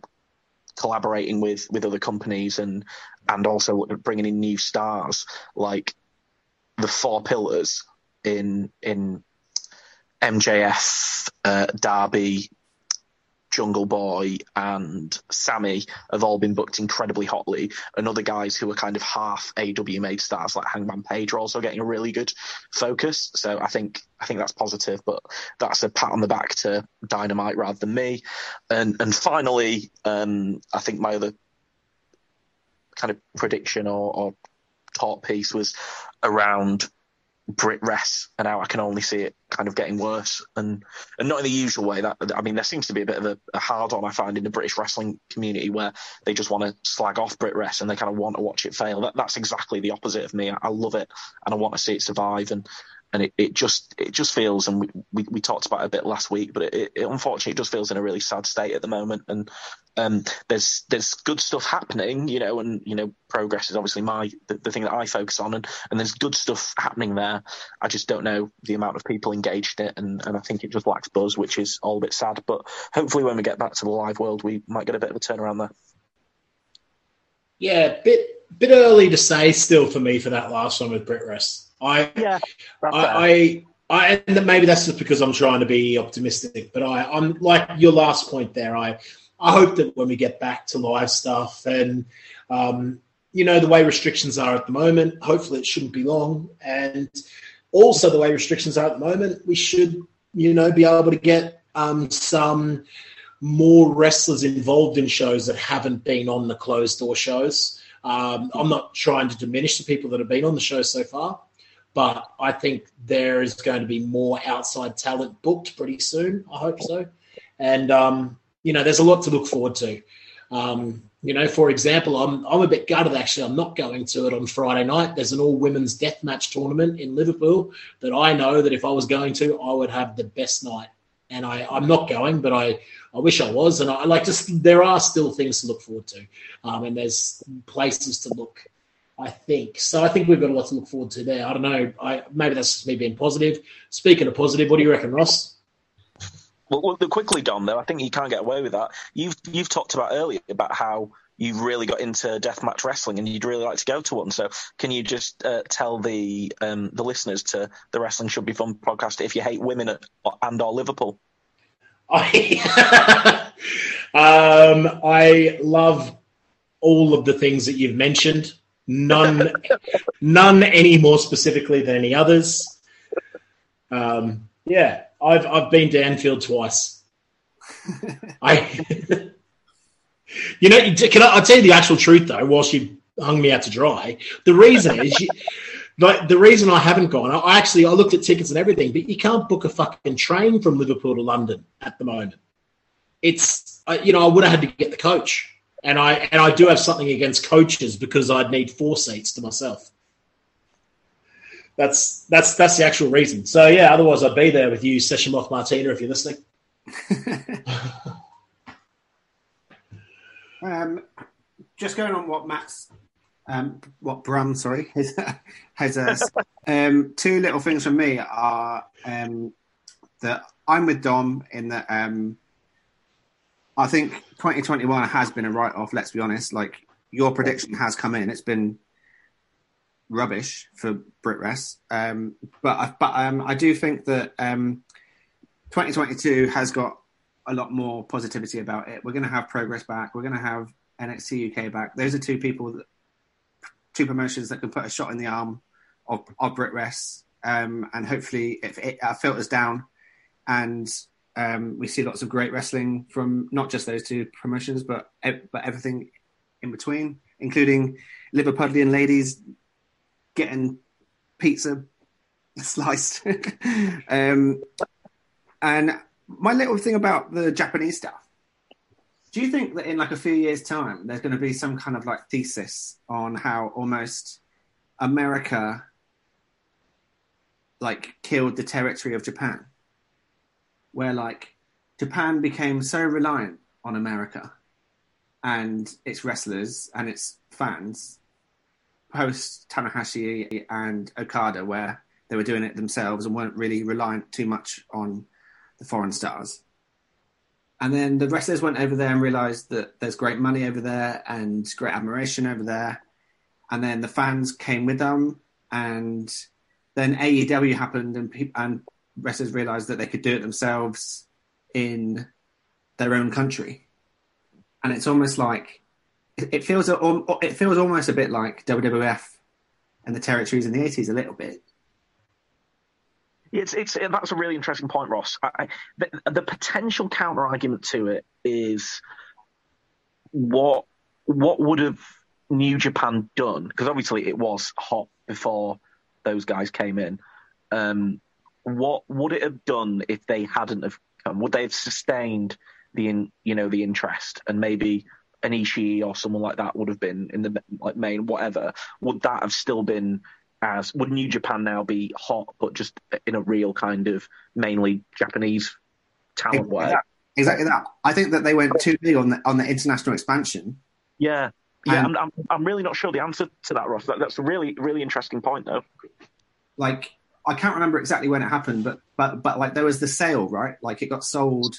collaborating with with other companies and and also bringing in new stars like the four pillars in in MJF, uh, Darby, Jungle Boy, and Sammy have all been booked incredibly hotly, and other guys who are kind of half AEW made stars like Hangman Page are also getting a really good focus. So I think I think that's positive, but that's a pat on the back to Dynamite rather than me. And and finally, um, I think my other kind of prediction or, or talk piece was around Brit Wrest, and now I can only see it kind of getting worse, and and not in the usual way. That I mean, there seems to be a bit of a, a hard on I find in the British wrestling community where they just want to slag off Brit Wrest and they kind of want to watch it fail. That, that's exactly the opposite of me. I, I love it and I want to see it survive, and and it, it just it just feels, and we, we, we talked about it a bit last week, but it, it unfortunately it just feels in a really sad state at the moment, and um, there's there's good stuff happening, you know, and you know progress is obviously my the, the thing that I focus on, and, and there's good stuff happening there. I just don't know the amount of people engaged in it, and, and I think it just lacks buzz, which is all a bit sad. But hopefully, when we get back to the live world, we might get a bit of a turnaround there. Yeah, bit bit early to say still for me for that last one with Brit Wrest. I Yeah. I, I, I, and maybe that's just because I'm trying to be optimistic, but I, I'm like your last point there. I, I hope that when we get back to live stuff and, um, you know, the way restrictions are at the moment, hopefully it shouldn't be long. And also the way restrictions are at the moment, we should, you know, be able to get um, some more wrestlers involved in shows that haven't been on the closed door shows. Um, I'm not trying to diminish the people that have been on the show so far, but I think there is going to be more outside talent booked pretty soon. I hope so. And, um, you know, there's a lot to look forward to. Um, you know, for example, I'm, I'm a bit gutted actually. I'm not going to it on Friday night. There's an all women's death match tournament in Liverpool that I know that if I was going to, I would have the best night. And I, I'm not going, but I, I wish I was. And I like just, there are still things to look forward to. Um, and there's places to look. I think so. I think we've got a lot to look forward to there. I don't know. I maybe that's just me being positive. Speaking of positive, what do you reckon, Ross? Well, quickly, Dom. Though I think you can't get away with that. You've you've talked about earlier about how you've really got into deathmatch wrestling and you'd really like to go to one. So, can you just uh, tell the um, the listeners to the Wrestling Should Be Fun podcast if you hate women at, and or Liverpool? I, um, I love all of the things that you've mentioned. None, none any more specifically than any others. Um, yeah, I've I've been to Anfield twice. I, you know, can I, I'll tell you the actual truth though. Whilst you hung me out to dry, the reason is, you, like, the reason I haven't gone. I actually I looked at tickets and everything, but you can't book a fucking train from Liverpool to London at the moment. It's you know I would have had to get the coach, and I and I do have something against coaches because I'd need four seats to myself. That's that's that's the actual reason. So yeah, otherwise I'd be there with you, Session Moth Martina, if you're listening. Um, just going on what Matt's, um, what Bram, sorry, has, has uh, um, two little things from me are um, that I'm with Dom in that um, I think 2021 has been a write off. Let's be honest. Like your prediction has come in. It's been rubbish for Brit Wrest. Um, but I, but um, I do think that um, 2022 has got a lot more positivity about it. We're going to have Progress back. We're going to have NXT UK back. Those are two people, that, two promotions that can put a shot in the arm of, of Brit Wrest. Um, and hopefully it, it uh, filters down and um, we see lots of great wrestling from not just those two promotions, but but everything in between, including Liverpudlian ladies getting pizza sliced. um, and my little thing about the Japanese stuff. Do you think that in like a few years' time, there's going to be some kind of like thesis on how almost America like killed the territory of Japan? Where like Japan became so reliant on America and its wrestlers and its fans post Tanahashi and Okada, where they were doing it themselves and weren't really reliant too much on the foreign stars. And then the wrestlers went over there and realized that there's great money over there and great admiration over there. And then the fans came with them, and then AEW happened, and peop and wrestlers realized that they could do it themselves in their own country. And it's almost like it, feels it feels almost a bit like WWF and the territories in the 80s a little bit. It's it's that's a really interesting point, Ross. I, the, the potential counter argument to it is what what would have New Japan done? Because obviously it was hot before those guys came in. Um, what would it have done if they hadn't have come? Would they have sustained the in, you know the interest and maybe an Ishii or someone like that would have been in the like main whatever? Would that have still been as would New Japan now be hot but just in a real kind of mainly Japanese talent way? Exactly, exactly that. I think that they went too big on the on the international expansion. Yeah. Yeah, And- I'm, I'm, I'm really not sure the answer to that, Ross. That, that's a really, really interesting point, though. Like I can't remember exactly when it happened, but but but like there was the sale, right? Like it got sold.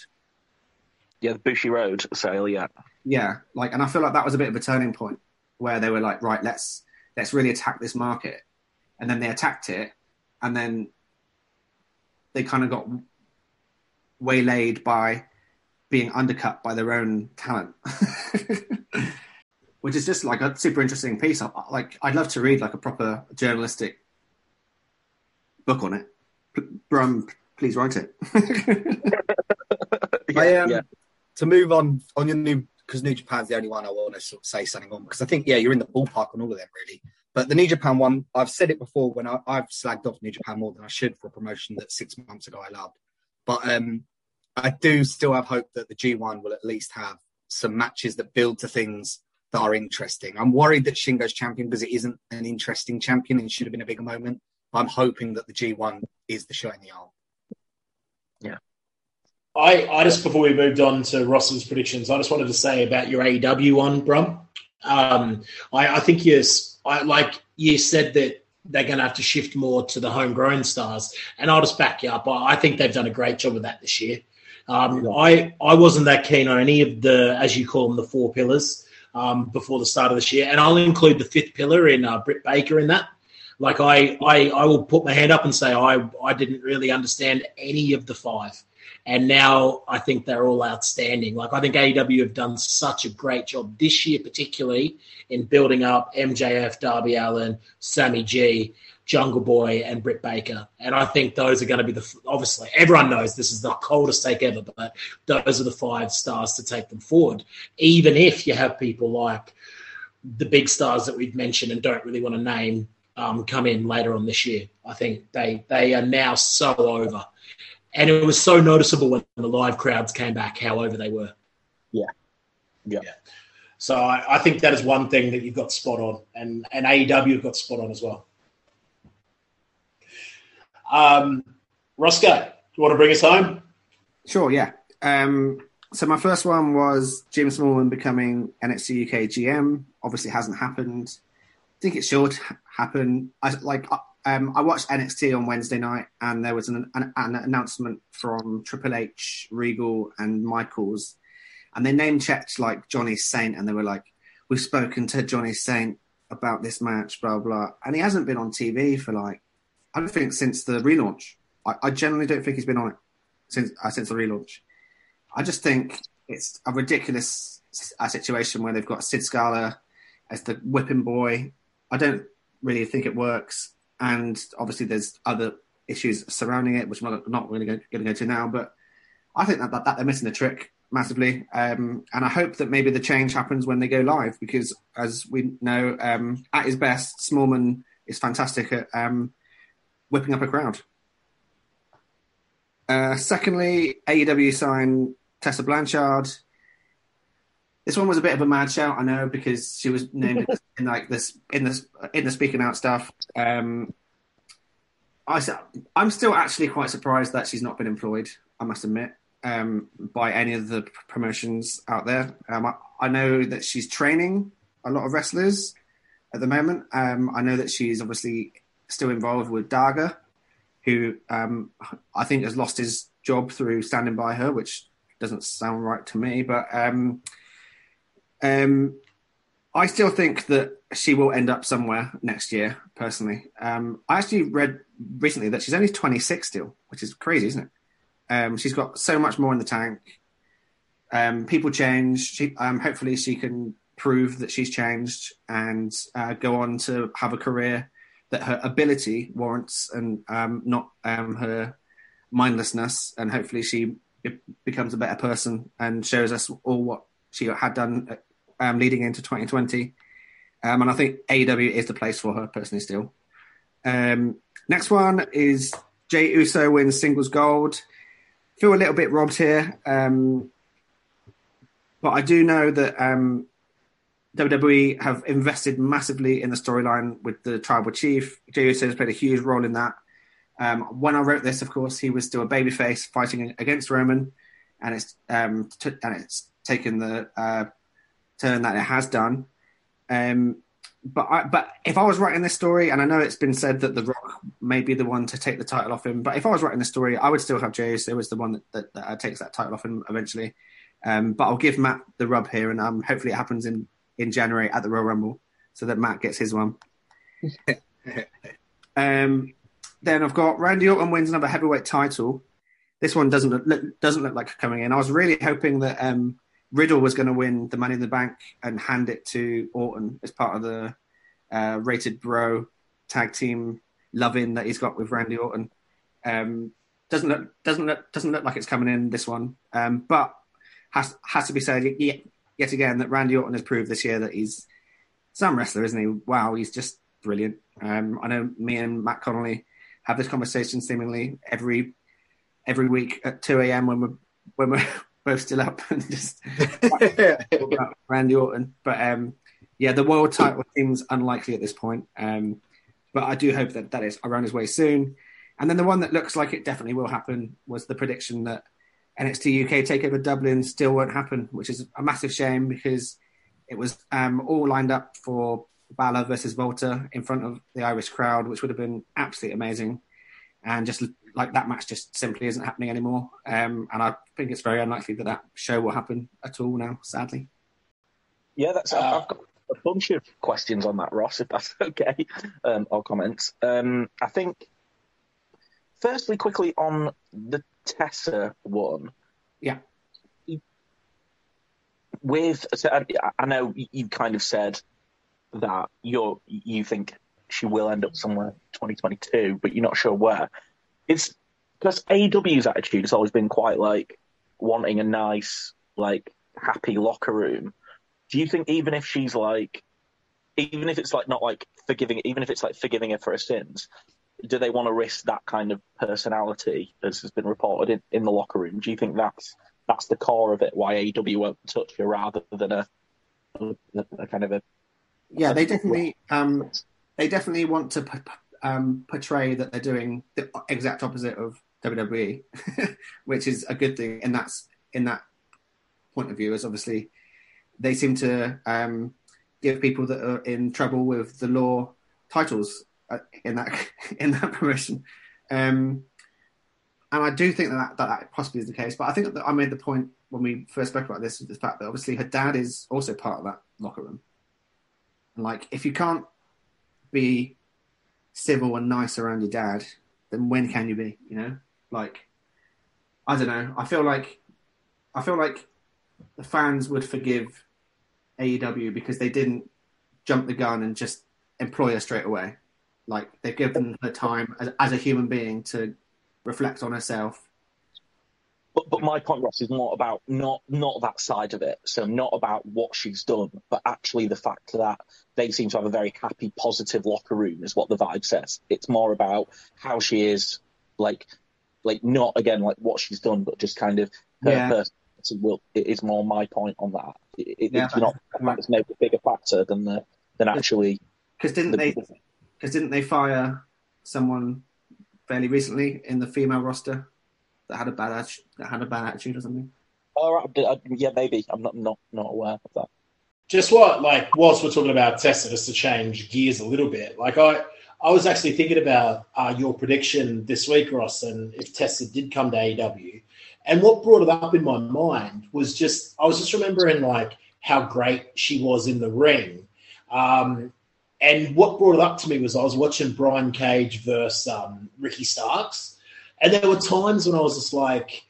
Yeah, the Bushiroad sale, yeah. Yeah, like, and I feel like that was a bit of a turning point where they were like, right, let's let's really attack this market, and then they attacked it, and then they kind of got waylaid by being undercut by their own talent, which is just like a super interesting piece. I- Like, I'd love to read like a proper journalistic book on it. P- Brum, please write it. I, um, yeah. To move on on your new because New Japan's the only one I want to sort of say something on because I think yeah you're in the ballpark on all of them really. But the New Japan one, I've said it before when I, I've slagged off New Japan more than I should for a promotion that six months ago I loved. But um, I do still have hope that the G1 will at least have some matches that build to things that are interesting. I'm worried that Shingo's champion because it isn't an interesting champion and should have been a bigger moment. I'm hoping that the G1 is the shot in the arm. Yeah. I, I just before we moved on to Ross's predictions, I just wanted to say about your AEW one, Brum. Um, I, I think yes, I like you said that they're going to have to shift more to the homegrown stars, and I'll just back you up. I, I think they've done a great job of that this year. Um, I I wasn't that keen on any of the, as you call them, the four pillars um, before the start of this year, and I'll include the fifth pillar in uh, Britt Baker in that. Like I, I, I will put my hand up and say I, I didn't really understand any of the five and now I think they're all outstanding. Like I think AEW have done such a great job this year, particularly in building up MJF, Darby Allin, Sammy G, Jungle Boy, and Britt Baker. And I think those are going to be the obviously everyone knows this is the coldest take ever, but those are the five stars to take them forward. Even if you have people like the big stars that we've mentioned and don't really want to name um, come in later on this year, I think they they are now so over and it was so noticeable when the live crowds came back how over they were. Yeah. Yeah. So I, I think that is one thing that you've got spot on, and and AEW have got spot on as well. Um, Roscoe, do you want to bring us home? Sure, yeah. Um, so my first one was Jim Smallman becoming NXT UK GM. Obviously, hasn't happened. I think it should ha- happen. I like. Um, I watched NXT on Wednesday night, and there was an, an, an announcement from Triple H, Regal, and Michaels, and they name checked like Johnny Saint, and they were like, "We've spoken to Johnny Saint about this match, blah blah," and he hasn't been on TV for like, I don't think since the relaunch. I, I generally don't think he's been on it since uh, since the relaunch. I just think it's a ridiculous uh, situation where they've got Sid Scala as the whipping boy. I don't really think it works, and obviously there's other issues surrounding it, which I'm not, not really going to go to now. But I think that, that, that they're missing the trick massively, um, and I hope that maybe the change happens when they go live because, as we know, um, at his best, Smallman is fantastic at um, whipping up a crowd. Uh, secondly, AEW signed Tessa Blanchard. This one was a bit of a mad shout, I know, because she was named in like this in this in the speaking out stuff. Um, I, I'm still actually quite surprised that she's not been employed. I must admit, um, by any of the promotions out there. Um, I, I know that she's training a lot of wrestlers at the moment. Um, I know that she's obviously still involved with Daga, who um, I think has lost his job through standing by her, which doesn't sound right to me. But um, um, I still think that she will end up somewhere next year. Personally, um, I actually read recently that she's only 26 still, which is crazy, isn't it? Um, she's got so much more in the tank. Um, people change. She, um, hopefully, she can prove that she's changed and uh, go on to have a career that her ability warrants and um, not um, her mindlessness. And hopefully, she becomes a better person and shows us all what she had done um, leading into 2020. Um, and I think AEW is the place for her personally still. Um, Next one is Jey Uso wins singles gold. Feel a little bit robbed here, um, but I do know that um, WWE have invested massively in the storyline with the tribal chief. Jey Uso has played a huge role in that. Um, when I wrote this, of course, he was still a babyface fighting against Roman, and it's um, t- and it's taken the uh, turn that it has done. Um, but I, but if I was writing this story, and I know it's been said that The Rock may be the one to take the title off him, but if I was writing the story, I would still have Jey Uso as the one that, that, that takes that title off him eventually. Um, but I'll give Matt the rub here, and um, hopefully it happens in, in January at the Royal Rumble, so that Matt gets his one. um, then I've got Randy Orton wins another heavyweight title. This one doesn't look, look doesn't look like coming in. I was really hoping that um, Riddle was going to win the Money in the Bank and hand it to Orton as part of the uh, Rated Bro tag team loving that he's got with Randy Orton. Um, doesn't look doesn't look doesn't look like it's coming in this one, um, but has has to be said yet, yet again that Randy Orton has proved this year that he's some wrestler, isn't he? Wow, he's just brilliant. Um, I know me and Matt Connolly have this conversation seemingly every every week at two a.m. when we're when we're both still up and just about Randy Orton. But um, yeah, the world title seems unlikely at this point. Um, but I do hope that that is around his way soon. And then the one that looks like it definitely will happen was the prediction that NXT UK Takeover Dublin still won't happen, which is a massive shame because it was um, all lined up for Balor versus Walter in front of the Irish crowd, which would have been absolutely amazing. And just like that match just simply isn't happening anymore. Um, and I think it's very unlikely that that show will happen at all now, sadly. Yeah, that's. I've got a bunch of questions on that, Ross, if that's okay, um, or comments. Um, I think, firstly, quickly on the Tessa one. Yeah. With, so I, I know you kind of said that you're you think she will end up somewhere 2022, but you're not sure where. It's because AEW's attitude has always been quite like wanting a nice, like happy locker room. Do you think even if she's like, even if it's like not like forgiving, even if it's like forgiving her for her sins, do they want to risk that kind of personality as has been reported in, in the locker room? Do you think that's that's the core of it? Why AEW won't touch her rather than a, a, a kind of a Yeah, they definitely um, they definitely want to p- um, portray that they're doing the exact opposite of WWE, which is a good thing. And that's in that point of view, is obviously they seem to um, give people that are in trouble with the law titles uh, in that in that promotion. Um, and I do think that, that that possibly is the case. But I think that I made the point when we first spoke about this, is the fact that obviously her dad is also part of that locker room. And like, if you can't be civil and nice around your dad, then when can you be? You know, like, I don't know. I feel like, I feel like the fans would forgive AEW because they didn't jump the gun and just employ her straight away. Like they've given her time as, as a human being to reflect on herself. But, but my point, Ross, is more about not not that side of it. So not about what she's done, but actually the fact that they seem to have a very happy, positive locker room is what the vibe says. It's more about how she is, like, like not again like what she's done, but just kind of her Yeah. personality. Will it is more my point on that. It, it, Yeah, it's not it's maybe a bigger factor than the than actually Because didn't the, they? Because didn't they fire someone fairly recently in the female roster that had a bad attitude, that had a bad attitude or something? All right, I- I- yeah, maybe I'm not not not aware of that. just what like whilst we're talking about Tessa, just to change gears a little bit. Like I, I was actually thinking about uh, your prediction this week, Ross, and if Tessa did come to AEW, and what brought it up in my mind was just I was just remembering like how great she was in the ring. Um, and what brought it up to me was I was watching Brian Cage versus um, Ricky Starks, and there were times when I was just like,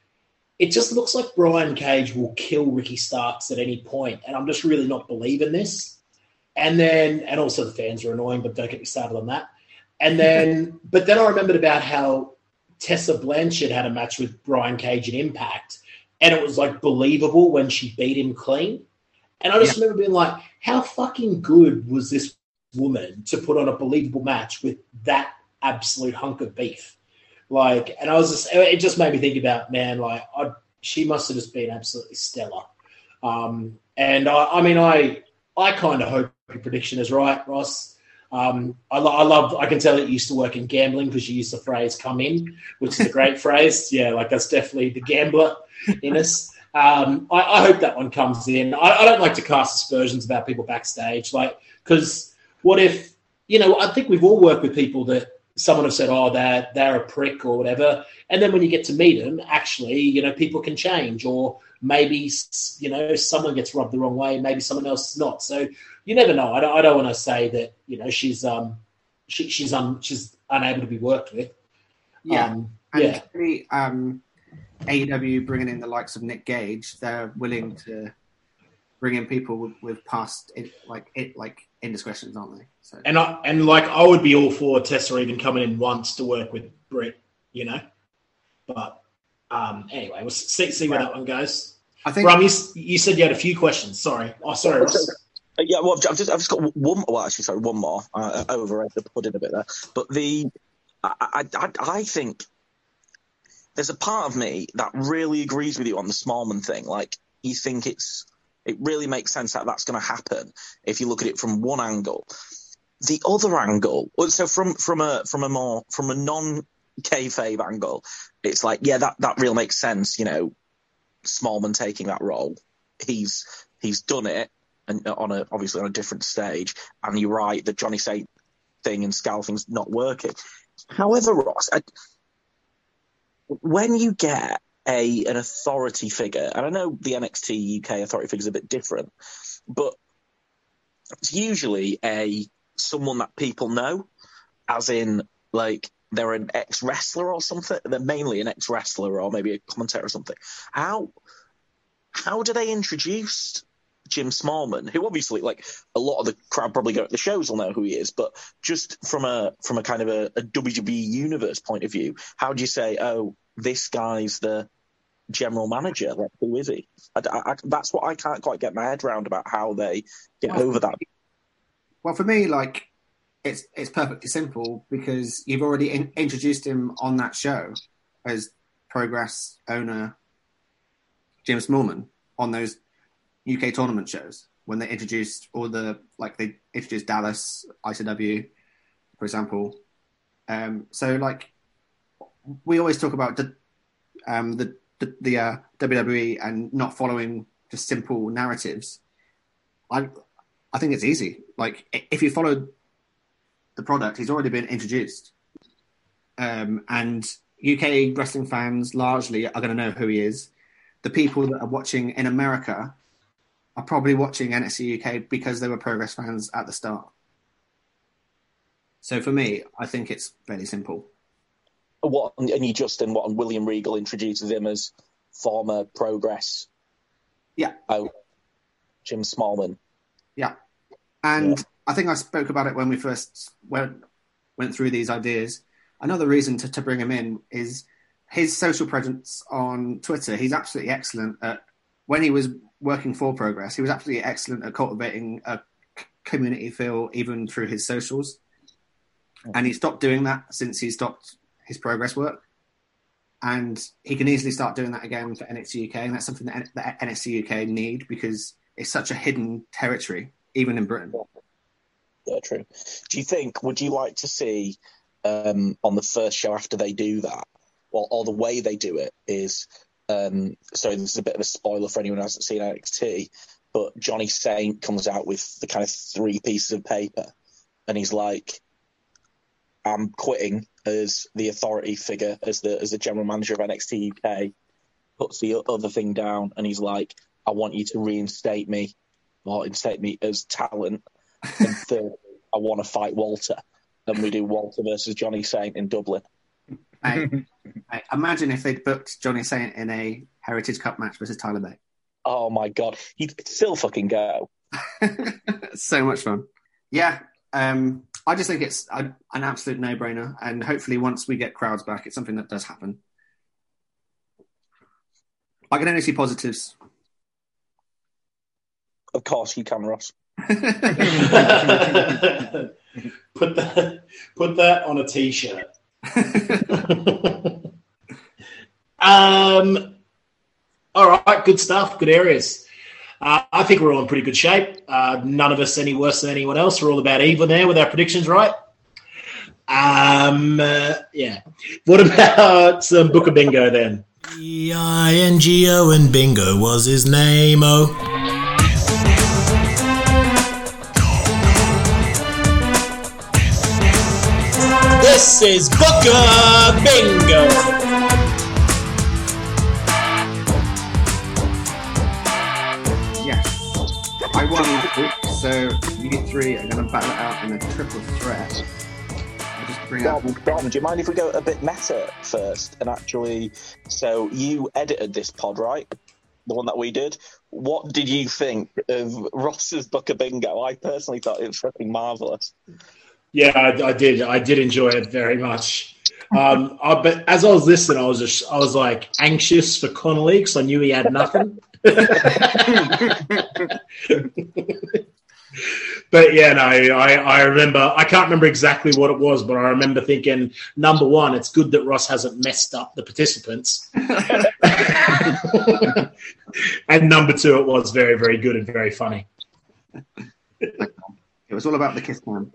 it just looks like Brian Cage will kill Ricky Starks at any point, and I'm just really not believing this. And then, and also the fans are annoying, but don't get me started on that. And then, but then I remembered about how Tessa Blanchard had a match with Brian Cage in Impact, and it was like believable when she beat him clean. And I just remember being like, how fucking good was this woman to put on a believable match with that absolute hunk of beef. Like, and I was just, it just made me think about, man, like, I, she must have just been absolutely stellar. Um, and I, I mean, I, I kind of hope your prediction is right, Ross. Um, I, lo- I love, I can tell that you used to work in gambling because you used the phrase come in, which is a great phrase. Yeah, like that's definitely the gambler in us. Um, I, I hope that one comes in. I, I don't like to cast aspersions about people backstage, like, because what if, you know, I think we've all worked with people that someone have said, oh, they're, they're a prick or whatever. And then when you get to meet them, actually, you know, people can change or maybe, you know, someone gets rubbed the wrong way, maybe someone else is not. So you never know. I don't, I don't want to say that, you know, she's, um, she, she's, um, she's unable to be worked with. Yeah. Um, And yeah. clearly, um, AEW bringing in the likes of Nick Gage, they're willing to bring in people with, with past it, like it like indiscretions, aren't they? So And I and like I would be all for Tessa even coming in once to work with Britt, you know. But um, anyway, we'll see, see where that one goes. I think Ram, you, you said you had a few questions. Sorry. Oh, sorry, Ross. Yeah, well, I've just I've just got one. Well, actually, sorry, one more. Uh, I overrated the pudding a bit there, but the I, I I I think there's a part of me that really agrees with you on the Smallman thing. Like, you think it's it really makes sense that that's going to happen if you look at it from one angle. The other angle, so from from a from a more from a non kayfabe angle, it's like yeah, that that real makes sense. You know, Smallman taking that role, he's he's done it and on a obviously on a different stage. And you're right, the Johnny Saint thing and scalping's not working. However, Ross, I, when you get a an authority figure, and I know the NXT UK authority figure is a bit different, but it's usually a someone that people know, as in like they're an ex wrestler or something. They're mainly an ex wrestler or maybe a commentator or something. How how do they introduce Jim Smallman, who obviously like a lot of the crowd probably go at the shows will know who he is, but just from a from a kind of a, a WWE universe point of view, how do you say, oh, this guy's the general manager? Like, who is he? I, I- I- that's what I can't quite get my head around about how they get Well, over that. Well, for me, like it's it's perfectly simple because you've already in, introduced him on that show as Progress owner Jim Smallman on those UK tournament shows when they introduced all the like they introduced Dallas ICW, for example. Um, so like we always talk about the um, the the, the uh, WWE and not following just simple narratives. I I think it's easy. Like if you follow the product, he's already been introduced, um, and UK wrestling fans largely are going to know who he is. The people that are watching in America are probably watching NXT UK because they were Progress fans at the start. So for me, I think it's fairly simple. What and you Justin, what and William Regal introduces him as former Progress. Yeah. Oh, Jim Smallman. Yeah. And I think I spoke about it when we first went went through these ideas. Another reason to, to bring him in is his social presence on Twitter. He's absolutely excellent at when he was working for Progress. He was absolutely excellent at cultivating a community feel even through his socials. And he stopped doing that since he stopped his Progress work. And he can easily start doing that again for NXT UK, and that's something that, N- that NXT UK need because it's such a hidden territory, even in Britain. Yeah, true. Do you think? Would you like to see um, on the first show after they do that, or the way they do it is? Um, sorry, this is a bit of a spoiler for anyone who hasn't seen NXT, but Johnny Saint comes out with the kind of three pieces of paper, and he's like, "I'm quitting as the authority figure, as the as the general manager of NXT UK." Puts the other thing down, and he's like, "I want you to reinstate me, or instate me as talent." and third, I want to fight Walter. and we do Walter versus Johnny Saint in Dublin. I, I imagine if they'd booked Johnny Saint in a Heritage Cup match versus Tyler Bate. Oh my god, he'd still fucking go. so much fun. Yeah, um, I just think it's a, an absolute no-brainer, and hopefully, once we get crowds back, it's something that does happen. I can only see positives. Of course you can, Ross. Put that put that on a t-shirt. um, all right, good stuff, good areas. Uh, I think we're all in pretty good shape. Uh, none of us any worse than anyone else. We're all about even there with our predictions, right? Um, uh, yeah. What about some Booker Bingo then? E-I-N-G-O and Bingo was his name, oh. This is Booker Bingo. Yes. I won last week, so you three are going to battle it out in a triple threat. I'll just bring up. Dom, Dom, do you mind if we go a bit meta first and actually? So you edited this pod, right? The one that we did. What did you think of Ross's Booker Bingo? I personally thought it was fucking marvelous. Yeah, I, I did. I did enjoy it very much. Um, I, but as I was listening, I was just, I was like anxious for Connolly because I knew he had nothing. but yeah, no, I, I remember. I can't remember exactly what it was, but I remember thinking, number one, it's good that Ross hasn't messed up the participants, and number two, it was very, very good and very funny. It was all about the kiss cam.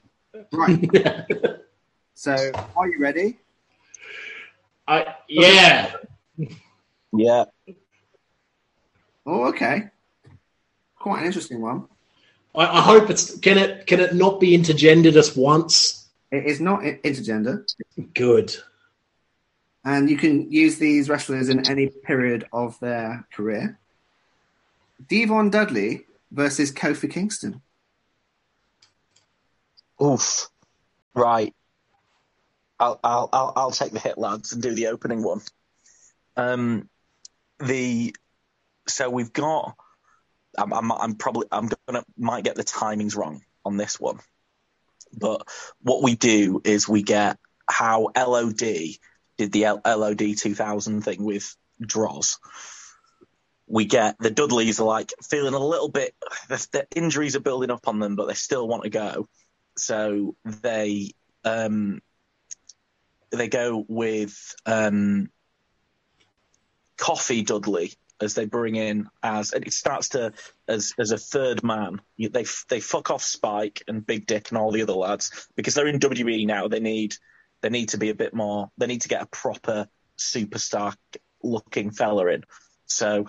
Right. so, are you ready? I, yeah, Yeah, Oh, okay. Quite an interesting one. I, I hope it's can it can it not be intergendered just once? It is not intergender, Good. and you can use these wrestlers in any period of their career. Devon Dudley versus Kofi Kingston. Oof. Right. I'll I'll I'll, I'll take the hit, lads, and do the opening one. Um, the so we've got. I'm I'm, I'm probably I'm gonna might get the timings wrong on this one, but what we do is we get how LOD did the L- LOD 2000 thing with Droz. We get the Dudleys are like feeling a little bit. The, the injuries are building up on them, but they still want to go so they um, they go with um, Coffee Dudley as they bring in as it starts to as as a third man. They they fuck off Spike and Big Dick and all the other lads because they're in WWE now. They need they need to be a bit more. They need to get a proper superstar looking fella in. So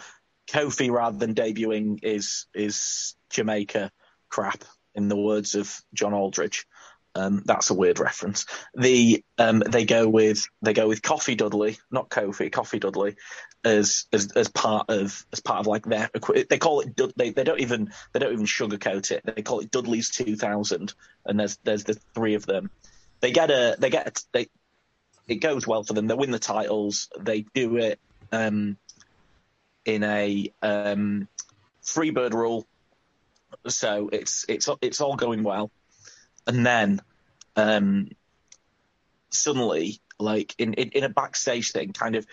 Kofi rather than debuting is is Jamaica crap in the words of John Aldridge. Um, that's a weird reference. The um, they go with they go with Coffee Dudley, not Kofi, Coffee Dudley, as as as part of as part of like their they call it they they don't even they don't even sugarcoat it. They call it Dudley's two thousand, and there's there's the three of them. They get a they get a, they it goes well for them. They win the titles. They do it um, in a um, free bird rule so it's it's it's all going well, and then um, suddenly, like in, in in a backstage thing, kind of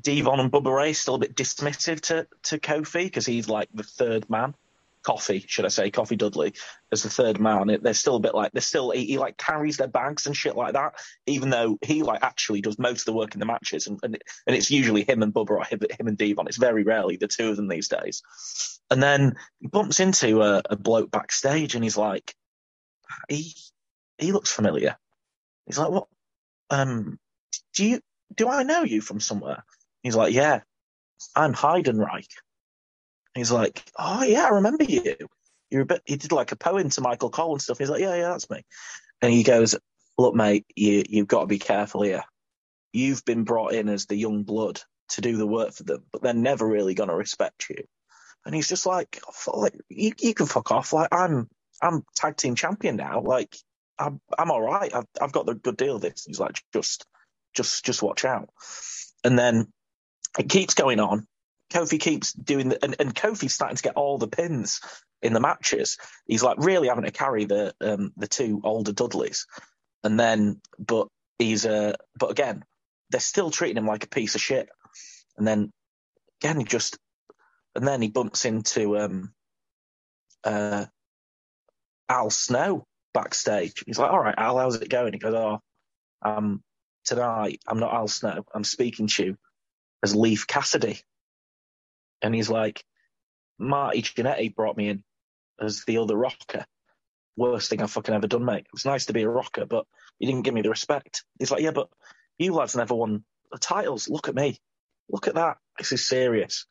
Devon and Bubba Ray still a bit dismissive to to Kofi because he's like the third man. Coffee, should I say, Coffee Dudley as the third man. They're still a bit like they're still he, he like carries their bags and shit like that, even though he like actually does most of the work in the matches, and and, and it's usually him and Bubba or him, him and Devon. It's very rarely the two of them these days. And then he bumps into a, a bloke backstage, and he's like, he he looks familiar. He's like, what? Um, do you do I know you from somewhere? He's like, yeah, I'm Heidenreich. He's like, oh yeah, I remember you. You're a bit. He did like a poem to Michael Cole and stuff. He's like, yeah, yeah, that's me. And he goes, look, mate, you you've got to be careful here. You've been brought in as the young blood to do the work for them, but they're never really going to respect you. And he's just like, like you, you can fuck off. Like I'm, I'm tag team champion now. Like I'm, I'm all right. I've, I've got the good deal. This. He's like, just, just, just watch out. And then it keeps going on. Kofi keeps doing the, and, and Kofi's starting to get all the pins in the matches. He's like really having to carry the, um, the two older Dudleys. And then, but he's, uh, but again, they're still treating him like a piece of shit. And then again, he just, and then he bumps into, um, uh, Al Snow backstage. He's like, "All right, Al, how's it going?" He goes, "Oh, um, tonight I'm not Al Snow. I'm speaking to you as Leif Cassidy." And he's like, "Marty Jannetty brought me in as the other rocker. Worst thing I've fucking ever done, mate. It was nice to be a rocker, but you didn't give me the respect." He's like, "Yeah, but you lads never won the titles. Look at me. Look at that. This is serious."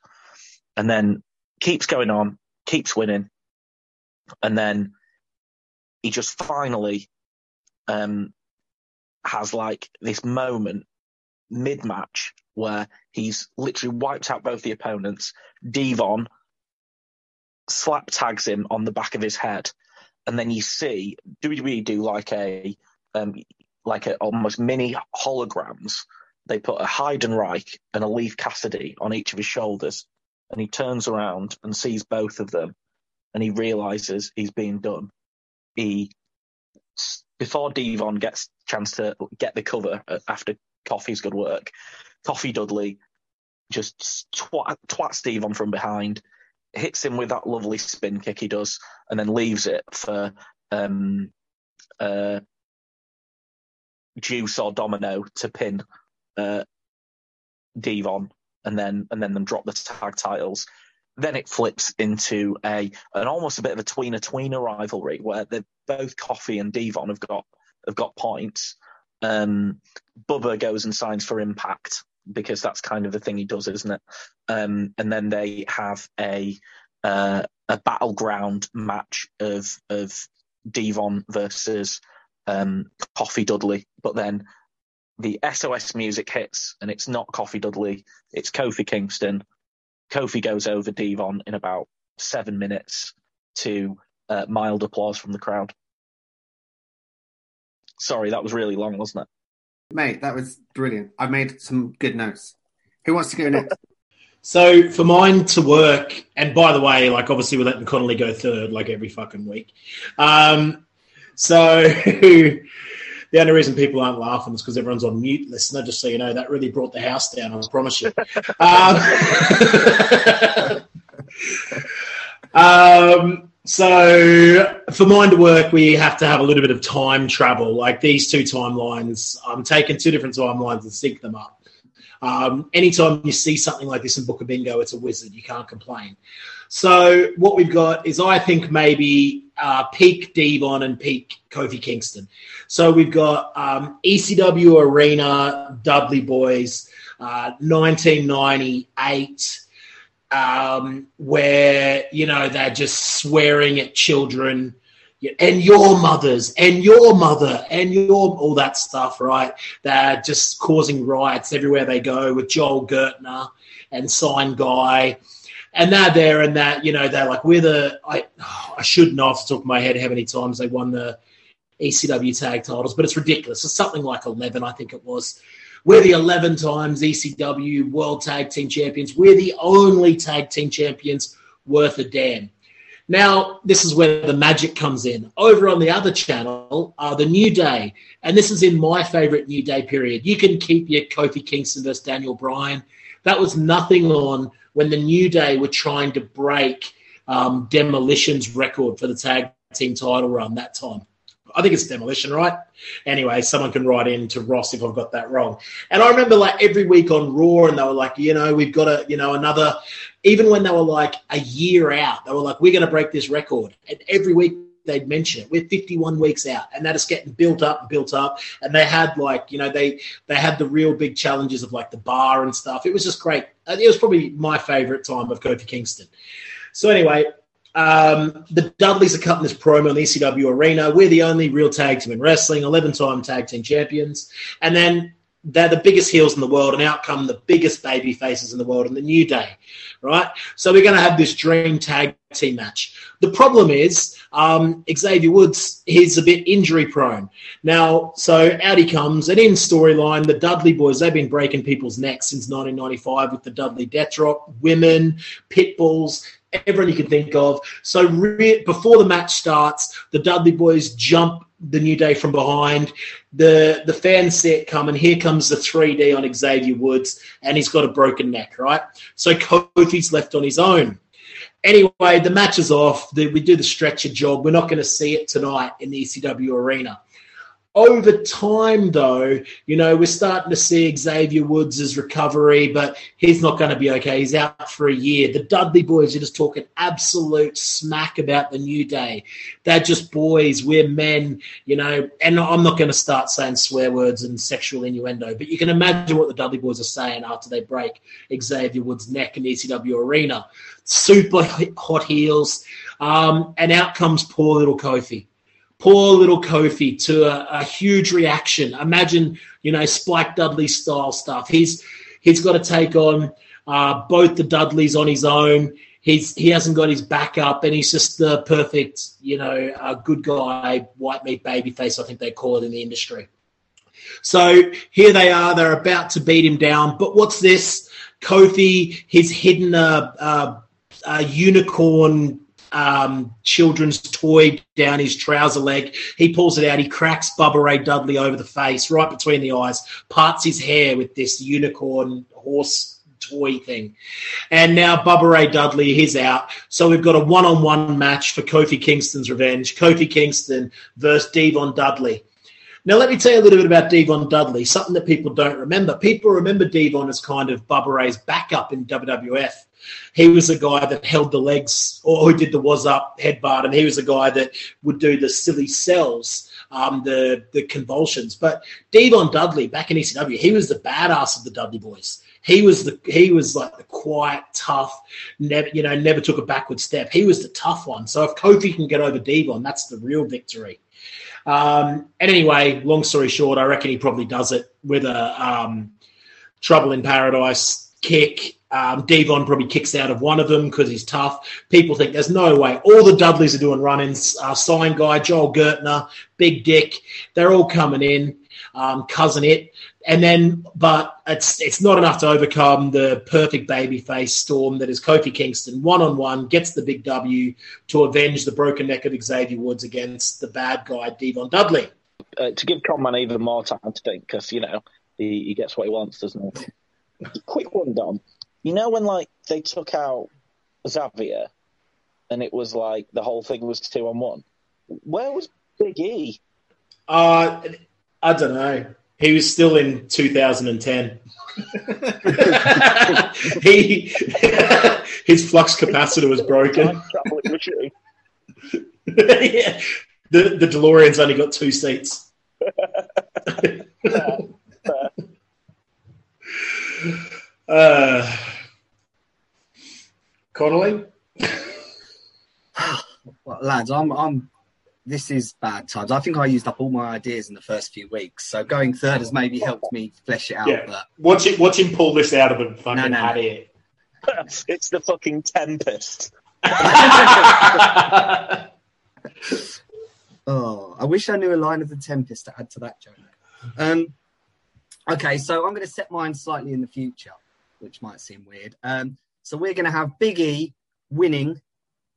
And then keeps going on, keeps winning, and then he just finally um, has like this moment mid match where he's literally wiped out both the opponents. Devon slap tags him on the back of his head, and then you see WWE do like a um, like a almost mini holograms. They put a Heidenreich and a Leif Cassidy on each of his shoulders, and he turns around and sees both of them, and he realizes he's being done. He before Devon gets chance to get the cover uh, after Coffee's good work, Coffee Dudley just twat, twats Devon from behind, hits him with that lovely spin kick he does, and then leaves it for um, uh, Deuce or Domino to pin uh, Devon, and then and then them drop the tag titles. Then it flips into a an almost a bit of a tweener tweener rivalry where they both Coffee and Devon have got have got points. Um, Bubba goes and signs for Impact because that's kind of the thing he does, isn't it? Um, and then they have a uh, a battleground match of of Devon versus um, Coffee Dudley, but then the SOS music hits and it's not Coffee Dudley, it's Kofi Kingston. Kofi goes over Devon in about seven minutes to uh, mild applause from the crowd. Sorry, that was really long, wasn't it? Mate, that was brilliant. I made some good notes. Who wants to go next? So for mine to work, and by the way, like obviously we're letting Connolly go third like every fucking week. Um, so the only reason people aren't laughing is because everyone's on mute, listener. Just so you know, that really brought the house down. I promise you. Um, um, so for mine to work, we have to have a little bit of time travel. Like these two timelines, I'm taking two different timelines and sync them up. Um, anytime you see something like this in Booker Bingo, it's a wizard. You can't complain. So what we've got is, I think maybe uh, peak Devon and peak Kofi Kingston. So we've got um, ECW Arena Dudley Boys, uh, 1998. Um, where you know they're just swearing at children and your mothers and your mother and your all that stuff, right? They're just causing riots everywhere they go with Joel Gertner and Sign Guy. And they're there and that, you know, they're like, we're the, I, I should know off the top of my head how many times they won the ECW tag titles, but it's ridiculous. It's something like 11, I think it was. We're the 11 times ECW World Tag Team Champions. We're the only tag team champions worth a damn. Now, this is where the magic comes in. Over on the other channel are the New Day, and this is in my favorite New Day period. You can keep your Kofi Kingston versus Daniel Bryan. That was nothing on when the New Day were trying to break um, Demolition's record for the tag team title run that time. I think it's demolition, right? Anyway, someone can write in to Ross if I've got that wrong. And I remember like every week on Raw, and they were like, you know, we've got a, you know, another. Even when they were like a year out, they were like, we're going to break this record. And every week they'd mention it. We're 51 weeks out, and that is getting built up and built up. And they had like, you know, they they had the real big challenges of like the bar and stuff. It was just great. It was probably my favorite time of Kofi Kingston. So anyway, um, the Dudleys are cutting this promo in the ECW arena. We're the only real tag team in wrestling, 11 time tag team champions. And then they're the biggest heels in the world, and out come the biggest baby faces in the world in the New Day, right? So we're going to have this dream tag team match. The problem is um, Xavier Woods, he's a bit injury prone. Now, so out he comes, and in storyline, the Dudley boys, they've been breaking people's necks since 1995 with the Dudley Death Drop, women, pit bulls, everyone you can think of. So re- before the match starts, the Dudley boys jump the New Day from behind. The the fan set it coming. Here comes the 3D on Xavier Woods, and he's got a broken neck, right? So Kofi's left on his own. anyway, the match is off. The, we do the stretcher job. We're not going to see it tonight in the ECW arena. Over time, though, you know, we're starting to see Xavier Woods' recovery, but he's not going to be okay. He's out for a year. The Dudley boys are just talking absolute smack about the New Day. They're just boys. We're men, you know, and I'm not going to start saying swear words and sexual innuendo, but you can imagine what the Dudley boys are saying after they break Xavier Woods' neck in the ECW arena. Super hot heels. Um, and out comes poor little Kofi poor little Kofi to a, a, huge reaction. Imagine, you know, Spike Dudley style stuff. He's he's got to take on uh, both the Dudleys on his own. He's he hasn't got his backup, and he's just the perfect, you know, uh, good guy, white meat baby face. I think they call it in the industry. So here they are. They're about to beat him down. But what's this? Kofi, he's hidden a, a, a unicorn um, children's toy down his trouser leg. He pulls it out. He cracks Bubba Ray Dudley over the face, right between the eyes, parts his hair with this unicorn horse toy thing. And now Bubba Ray Dudley, he's out. So we've got a one on one match for Kofi Kingston's revenge. Kofi Kingston versus Devon Dudley. Now, let me tell you a little bit about Devon Dudley, something that people don't remember. People remember Devon as kind of Bubba Ray's backup in WWF. He was a guy that held the legs, or who did the was up headbutt, and he was a guy that would do the silly cells, um, the the convulsions. But Devon Dudley back in ECW, he was the badass of the Dudley Boys. He was the he was like the quiet, tough, never you know never took a backward step. He was the tough one. So if Kofi can get over Devon, that's the real victory. Um, and anyway, long story short, I reckon he probably does it with a um, Trouble in Paradise kick um, Devon probably kicks out of one of them because he's tough. People think there's no way. All the Dudleys are doing run-ins. Uh, sign guy, Joel Gertner, Big Dick, they're all coming in. Um, cousin it, and then, but it's it's not enough to overcome the perfect babyface storm that is Kofi Kingston. One on one, gets the big W to avenge the broken neck of Xavier Woods against the bad guy Devon Dudley. Uh, to give Conman even more time to think, because you know he, he gets what he wants, doesn't he? Quick one, Dom. You know when like they took out Xavier, and it was like the whole thing was two on one. Where was Big E? Uh, I don't know. He was still in 2010. he his flux capacitor was broken. yeah. The the DeLorean's only got two seats. Uh, Connolly? well, lads, I'm, I'm. This is bad times. I think I used up all my ideas in the first few weeks, so going third has maybe helped me flesh it out. Yeah. But Watch it. Watch him pull this out of a fucking No, no, hat no. here. it's the fucking Tempest. oh, I wish I knew a line of the Tempest to add to that joke. Um, okay, so I'm going to set mine slightly in the future, which might seem weird. Um, so we're going to have Big E winning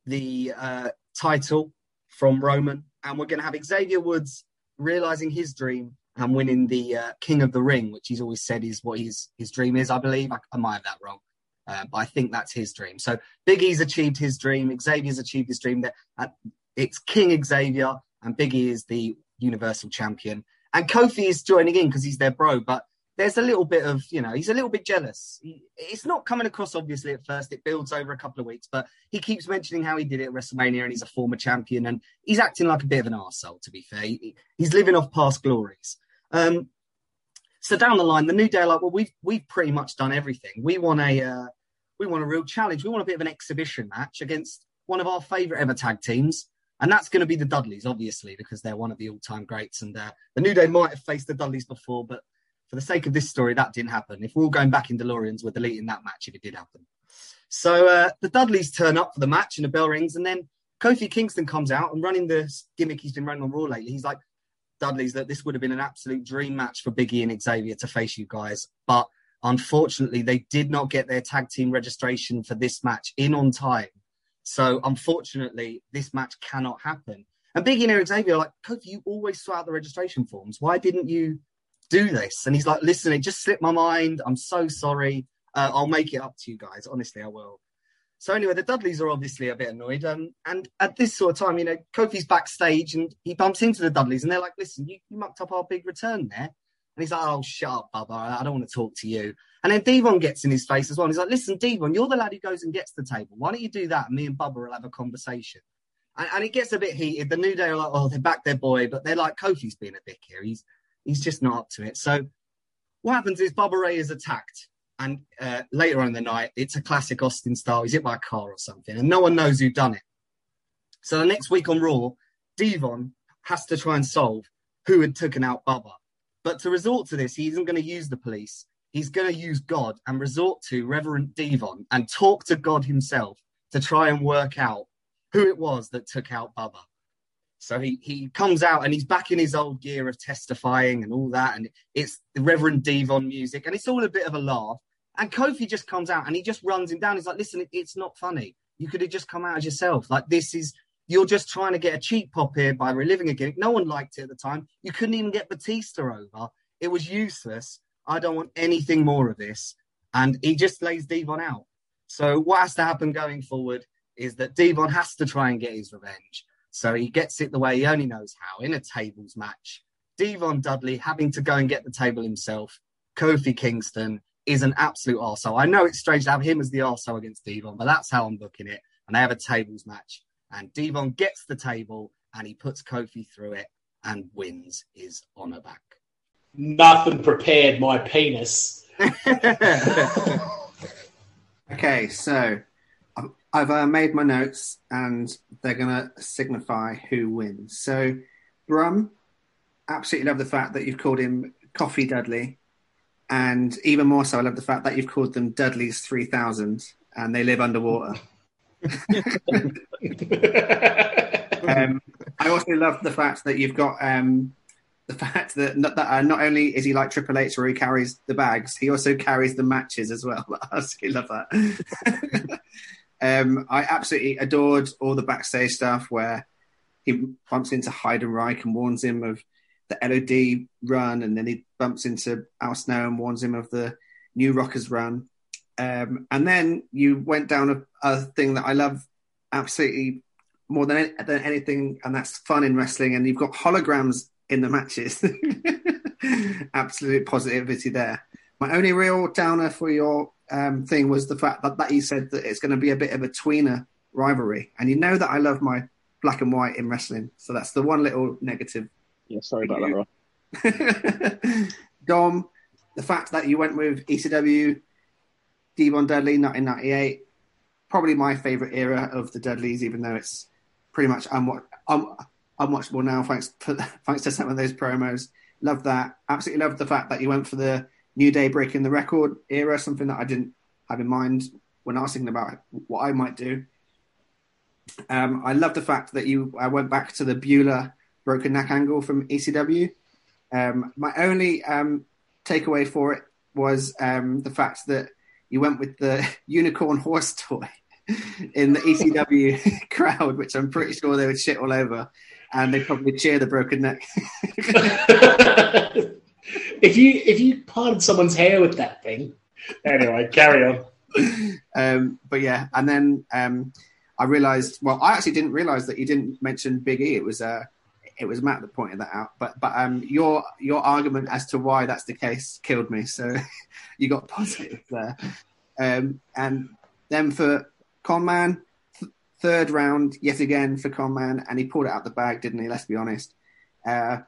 the uh, title from Roman, and we're going to have Xavier Woods realizing his dream and winning the uh, King of the Ring, which he's always said is what his his dream is. I believe I, I might have that wrong, uh, but I think that's his dream. So Big E's achieved his dream. Xavier's achieved his dream. That uh, it's King Xavier, and Big E is the Universal Champion. And Kofi is joining in because he's their bro, but there's a little bit of, you know, he's a little bit jealous. He, it's not coming across obviously at first. It builds over a couple of weeks, but he keeps mentioning how he did it at WrestleMania and he's a former champion and he's acting like a bit of an arsehole, to be fair. He, he's living off past glories. Um, so down the line, the New Day like, well, we've we've pretty much done everything. We want a uh, we want a real challenge. We want a bit of an exhibition match against one of our favourite ever tag teams. And that's going to be the Dudleys, obviously, because they're one of the all-time greats. And uh, the New Day might have faced the Dudleys before, but for the sake of this story, that didn't happen. If we're all going back in DeLoreans, we're deleting that match if it did happen. So uh, the Dudleys turn up for the match and the bell rings, and then Kofi Kingston comes out and running the gimmick he's been running on Raw lately. He's like, Dudleys, that this would have been an absolute dream match for Biggie and Xavier to face you guys. But unfortunately, they did not get their tag team registration for this match in on time. So unfortunately, this match cannot happen. And Biggie and Xavier are like, Kofi, you always sort out the registration forms. Why didn't you do this? And he's like, listen, it just slipped my mind. I'm so sorry. Uh, I'll make it up to you guys. Honestly, I will. So anyway, the Dudleys are obviously a bit annoyed. Um, and at this sort of time, you know, Kofi's backstage and he bumps into the Dudleys and they're like, listen, you, you mucked up our big return there. And he's like, oh, shut up, Bubba. I don't want to talk to you. And then Devon gets in his face as well. And he's like, listen, Devon, you're the lad who goes and gets the table. Why don't you do that? And me and Bubba will have a conversation. And, and it gets a bit heated. The New Day are like, oh, they're back their boy. But they're like, Kofi's being a dick here. He's, he's just not up to it. So what happens is Bubba Ray is attacked. And uh, later on in the night, it's a classic Austin style. He's hit by a car or something, and no one knows who done it. So the next week on Raw, Devon has to try and solve who had taken out Bubba. But to resort to this, he isn't going to use the police. He's going to use God and resort to Reverend Devon and talk to God himself to try and work out who it was that took out Bubba. So he, he comes out and he's back in his old gear of testifying and all that. And it's the Reverend Devon music and it's all a bit of a laugh. And Kofi just comes out and he just runs him down. He's like, listen, it's not funny. You could have just come out as yourself. Like, this is, you're just trying to get a cheap pop here by reliving a gimmick. No one liked it at the time. You couldn't even get Batista over. It was useless. I don't want anything more of this. And he just lays Devon out. So what has to happen going forward is that Devon has to try and get his revenge. So he gets it the way he only knows how in a tables match. Devon Dudley having to go and get the table himself. Kofi Kingston is an absolute arsehole. I know it's strange to have him as the arsehole against Devon, but that's how I'm booking it. And they have a tables match. And Devon gets the table and he puts Kofi through it and wins his honor back. Nothing prepared, my penis. Okay, so I've- uh, made my notes, and they're going to signify who wins. So, Brum, absolutely love the fact that you've called him Kofi Dudley, and even more so, I love the fact that you've called them Dudley's Three Thousand, and they live underwater. um, I also love the fact that you've got um, the fact that not, that uh, not only is he like Triple H where he carries the bags, he also carries the matches as well. I absolutely love that. um, I absolutely adored all the backstage stuff where he bumps into Heidenreich and warns him of the LOD run, and then he bumps into Al Snow and warns him of the New Rockers run. Um, and then you went down a, a thing that I love absolutely more than, any- than anything, and that's fun in wrestling. And you've got holograms in the matches. Absolute positivity there. My only real downer for your um, thing was the fact that, that you said that it's going to be a bit of a tweener rivalry, and you know that I love my black and white in wrestling, so that's the one little negative. Yeah, sorry about that, Roy. Dom, the fact that you went with ECW, Devon Dudley, 1998, probably my favourite era of the Dudleys, even though it's pretty much unwa- un- unwatchable now, thanks to, thanks to some of those promos. Love that. Absolutely love the fact that you went for the New Day breaking the record era, something that I didn't have in mind when I was thinking about what I might do. Um, I love the fact that you I went back to the Beulah broken neck angle from ECW. Um, my only um, takeaway for it was um, the fact that you went with the unicorn horse toy in the ECW crowd, which I'm pretty sure they would shit all over, and they probably cheer the broken neck. If you if you parted someone's hair with that thing, anyway, carry on. um, but yeah, and then um, I realised. Well, I actually didn't realise that you didn't mention Big E. It was uh, it was Matt that pointed that out. But but um, your your argument as to why that's the case killed me. So you got positive there. Um, and then for Conman, th- third round yet again for Conman, and he pulled it out the bag, didn't he? Let's be honest. Uh,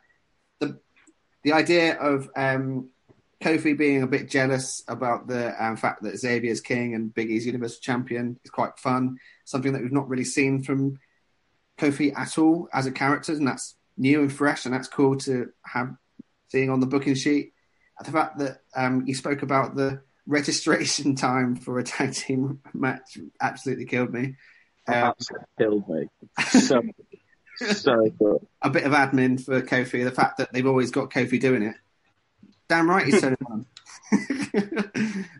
the idea of um, Kofi being a bit jealous about the um, fact that Xavier's king and Big E's Universal Champion is quite fun. Something that we've not really seen from Kofi at all as a character, and that's new and fresh, and that's cool to have seeing on the booking sheet. The fact that um, you spoke about the registration time for a tag team match absolutely killed me. Uh, Absolutely killed me. So, so good. a bit of admin for Kofi. The fact that they've always got Kofi doing it. Damn right, he's turning on.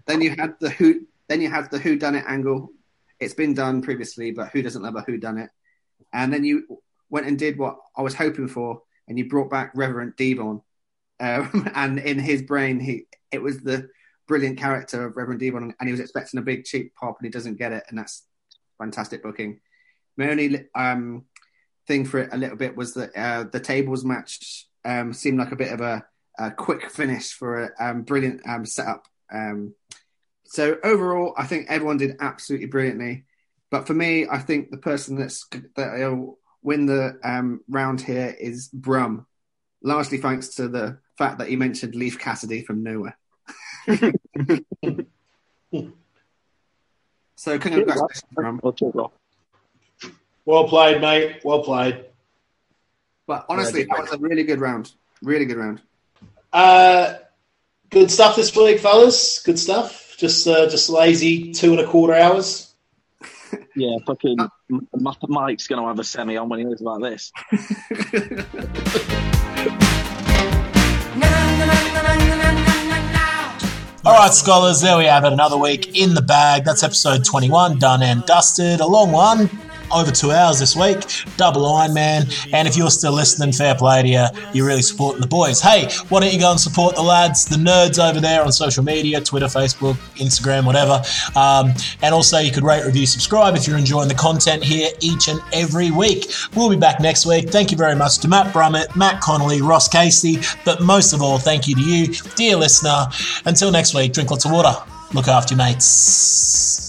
then you had the who. Then you had the who done it angle. It's been done previously, but who doesn't love a who done it? And then you went and did what I was hoping for, and you brought back Reverend Devon. Um, and in his brain, he it was the brilliant character of Reverend Devon, and he was expecting a big cheap pop, and he doesn't get it, and that's fantastic booking. My only um, thing for it a little bit was that uh, the tables match um, seemed like a bit of a, a quick finish for a um, brilliant um, setup. Um, so overall, I think everyone did absolutely brilliantly. But for me, I think the person that's that'll win the um, round here is Brum, largely thanks to the fact that he mentioned Leif Cassidy from nowhere. so congratulations, Brum. Well, cheers, Rob. Well played, mate. Well played. But honestly, that was a really good round. Really good round. Uh, good stuff this week, fellas. Good stuff. Just uh, just lazy two and a quarter hours. Yeah, fucking M- M- Mike's going to have a semi on when he hears about this. All right, scholars, there we have it. Another week in the bag. That's episode 21, done and dusted. A long one, over two hours this week. Double Iron Man. And if you're still listening, fair play to you. You're really supporting the boys. Hey, why don't you go and support the lads, the nerds over there on social media Twitter, Facebook, Instagram, whatever. Um, and also, you could rate, review, subscribe if you're enjoying the content here each and every week. We'll be back next week. Thank you very much to Matt Brummett, Matt Connolly, Ross Casey. But most of all, thank you to you, dear listener. Until next week, drink lots of water. Look after your mates.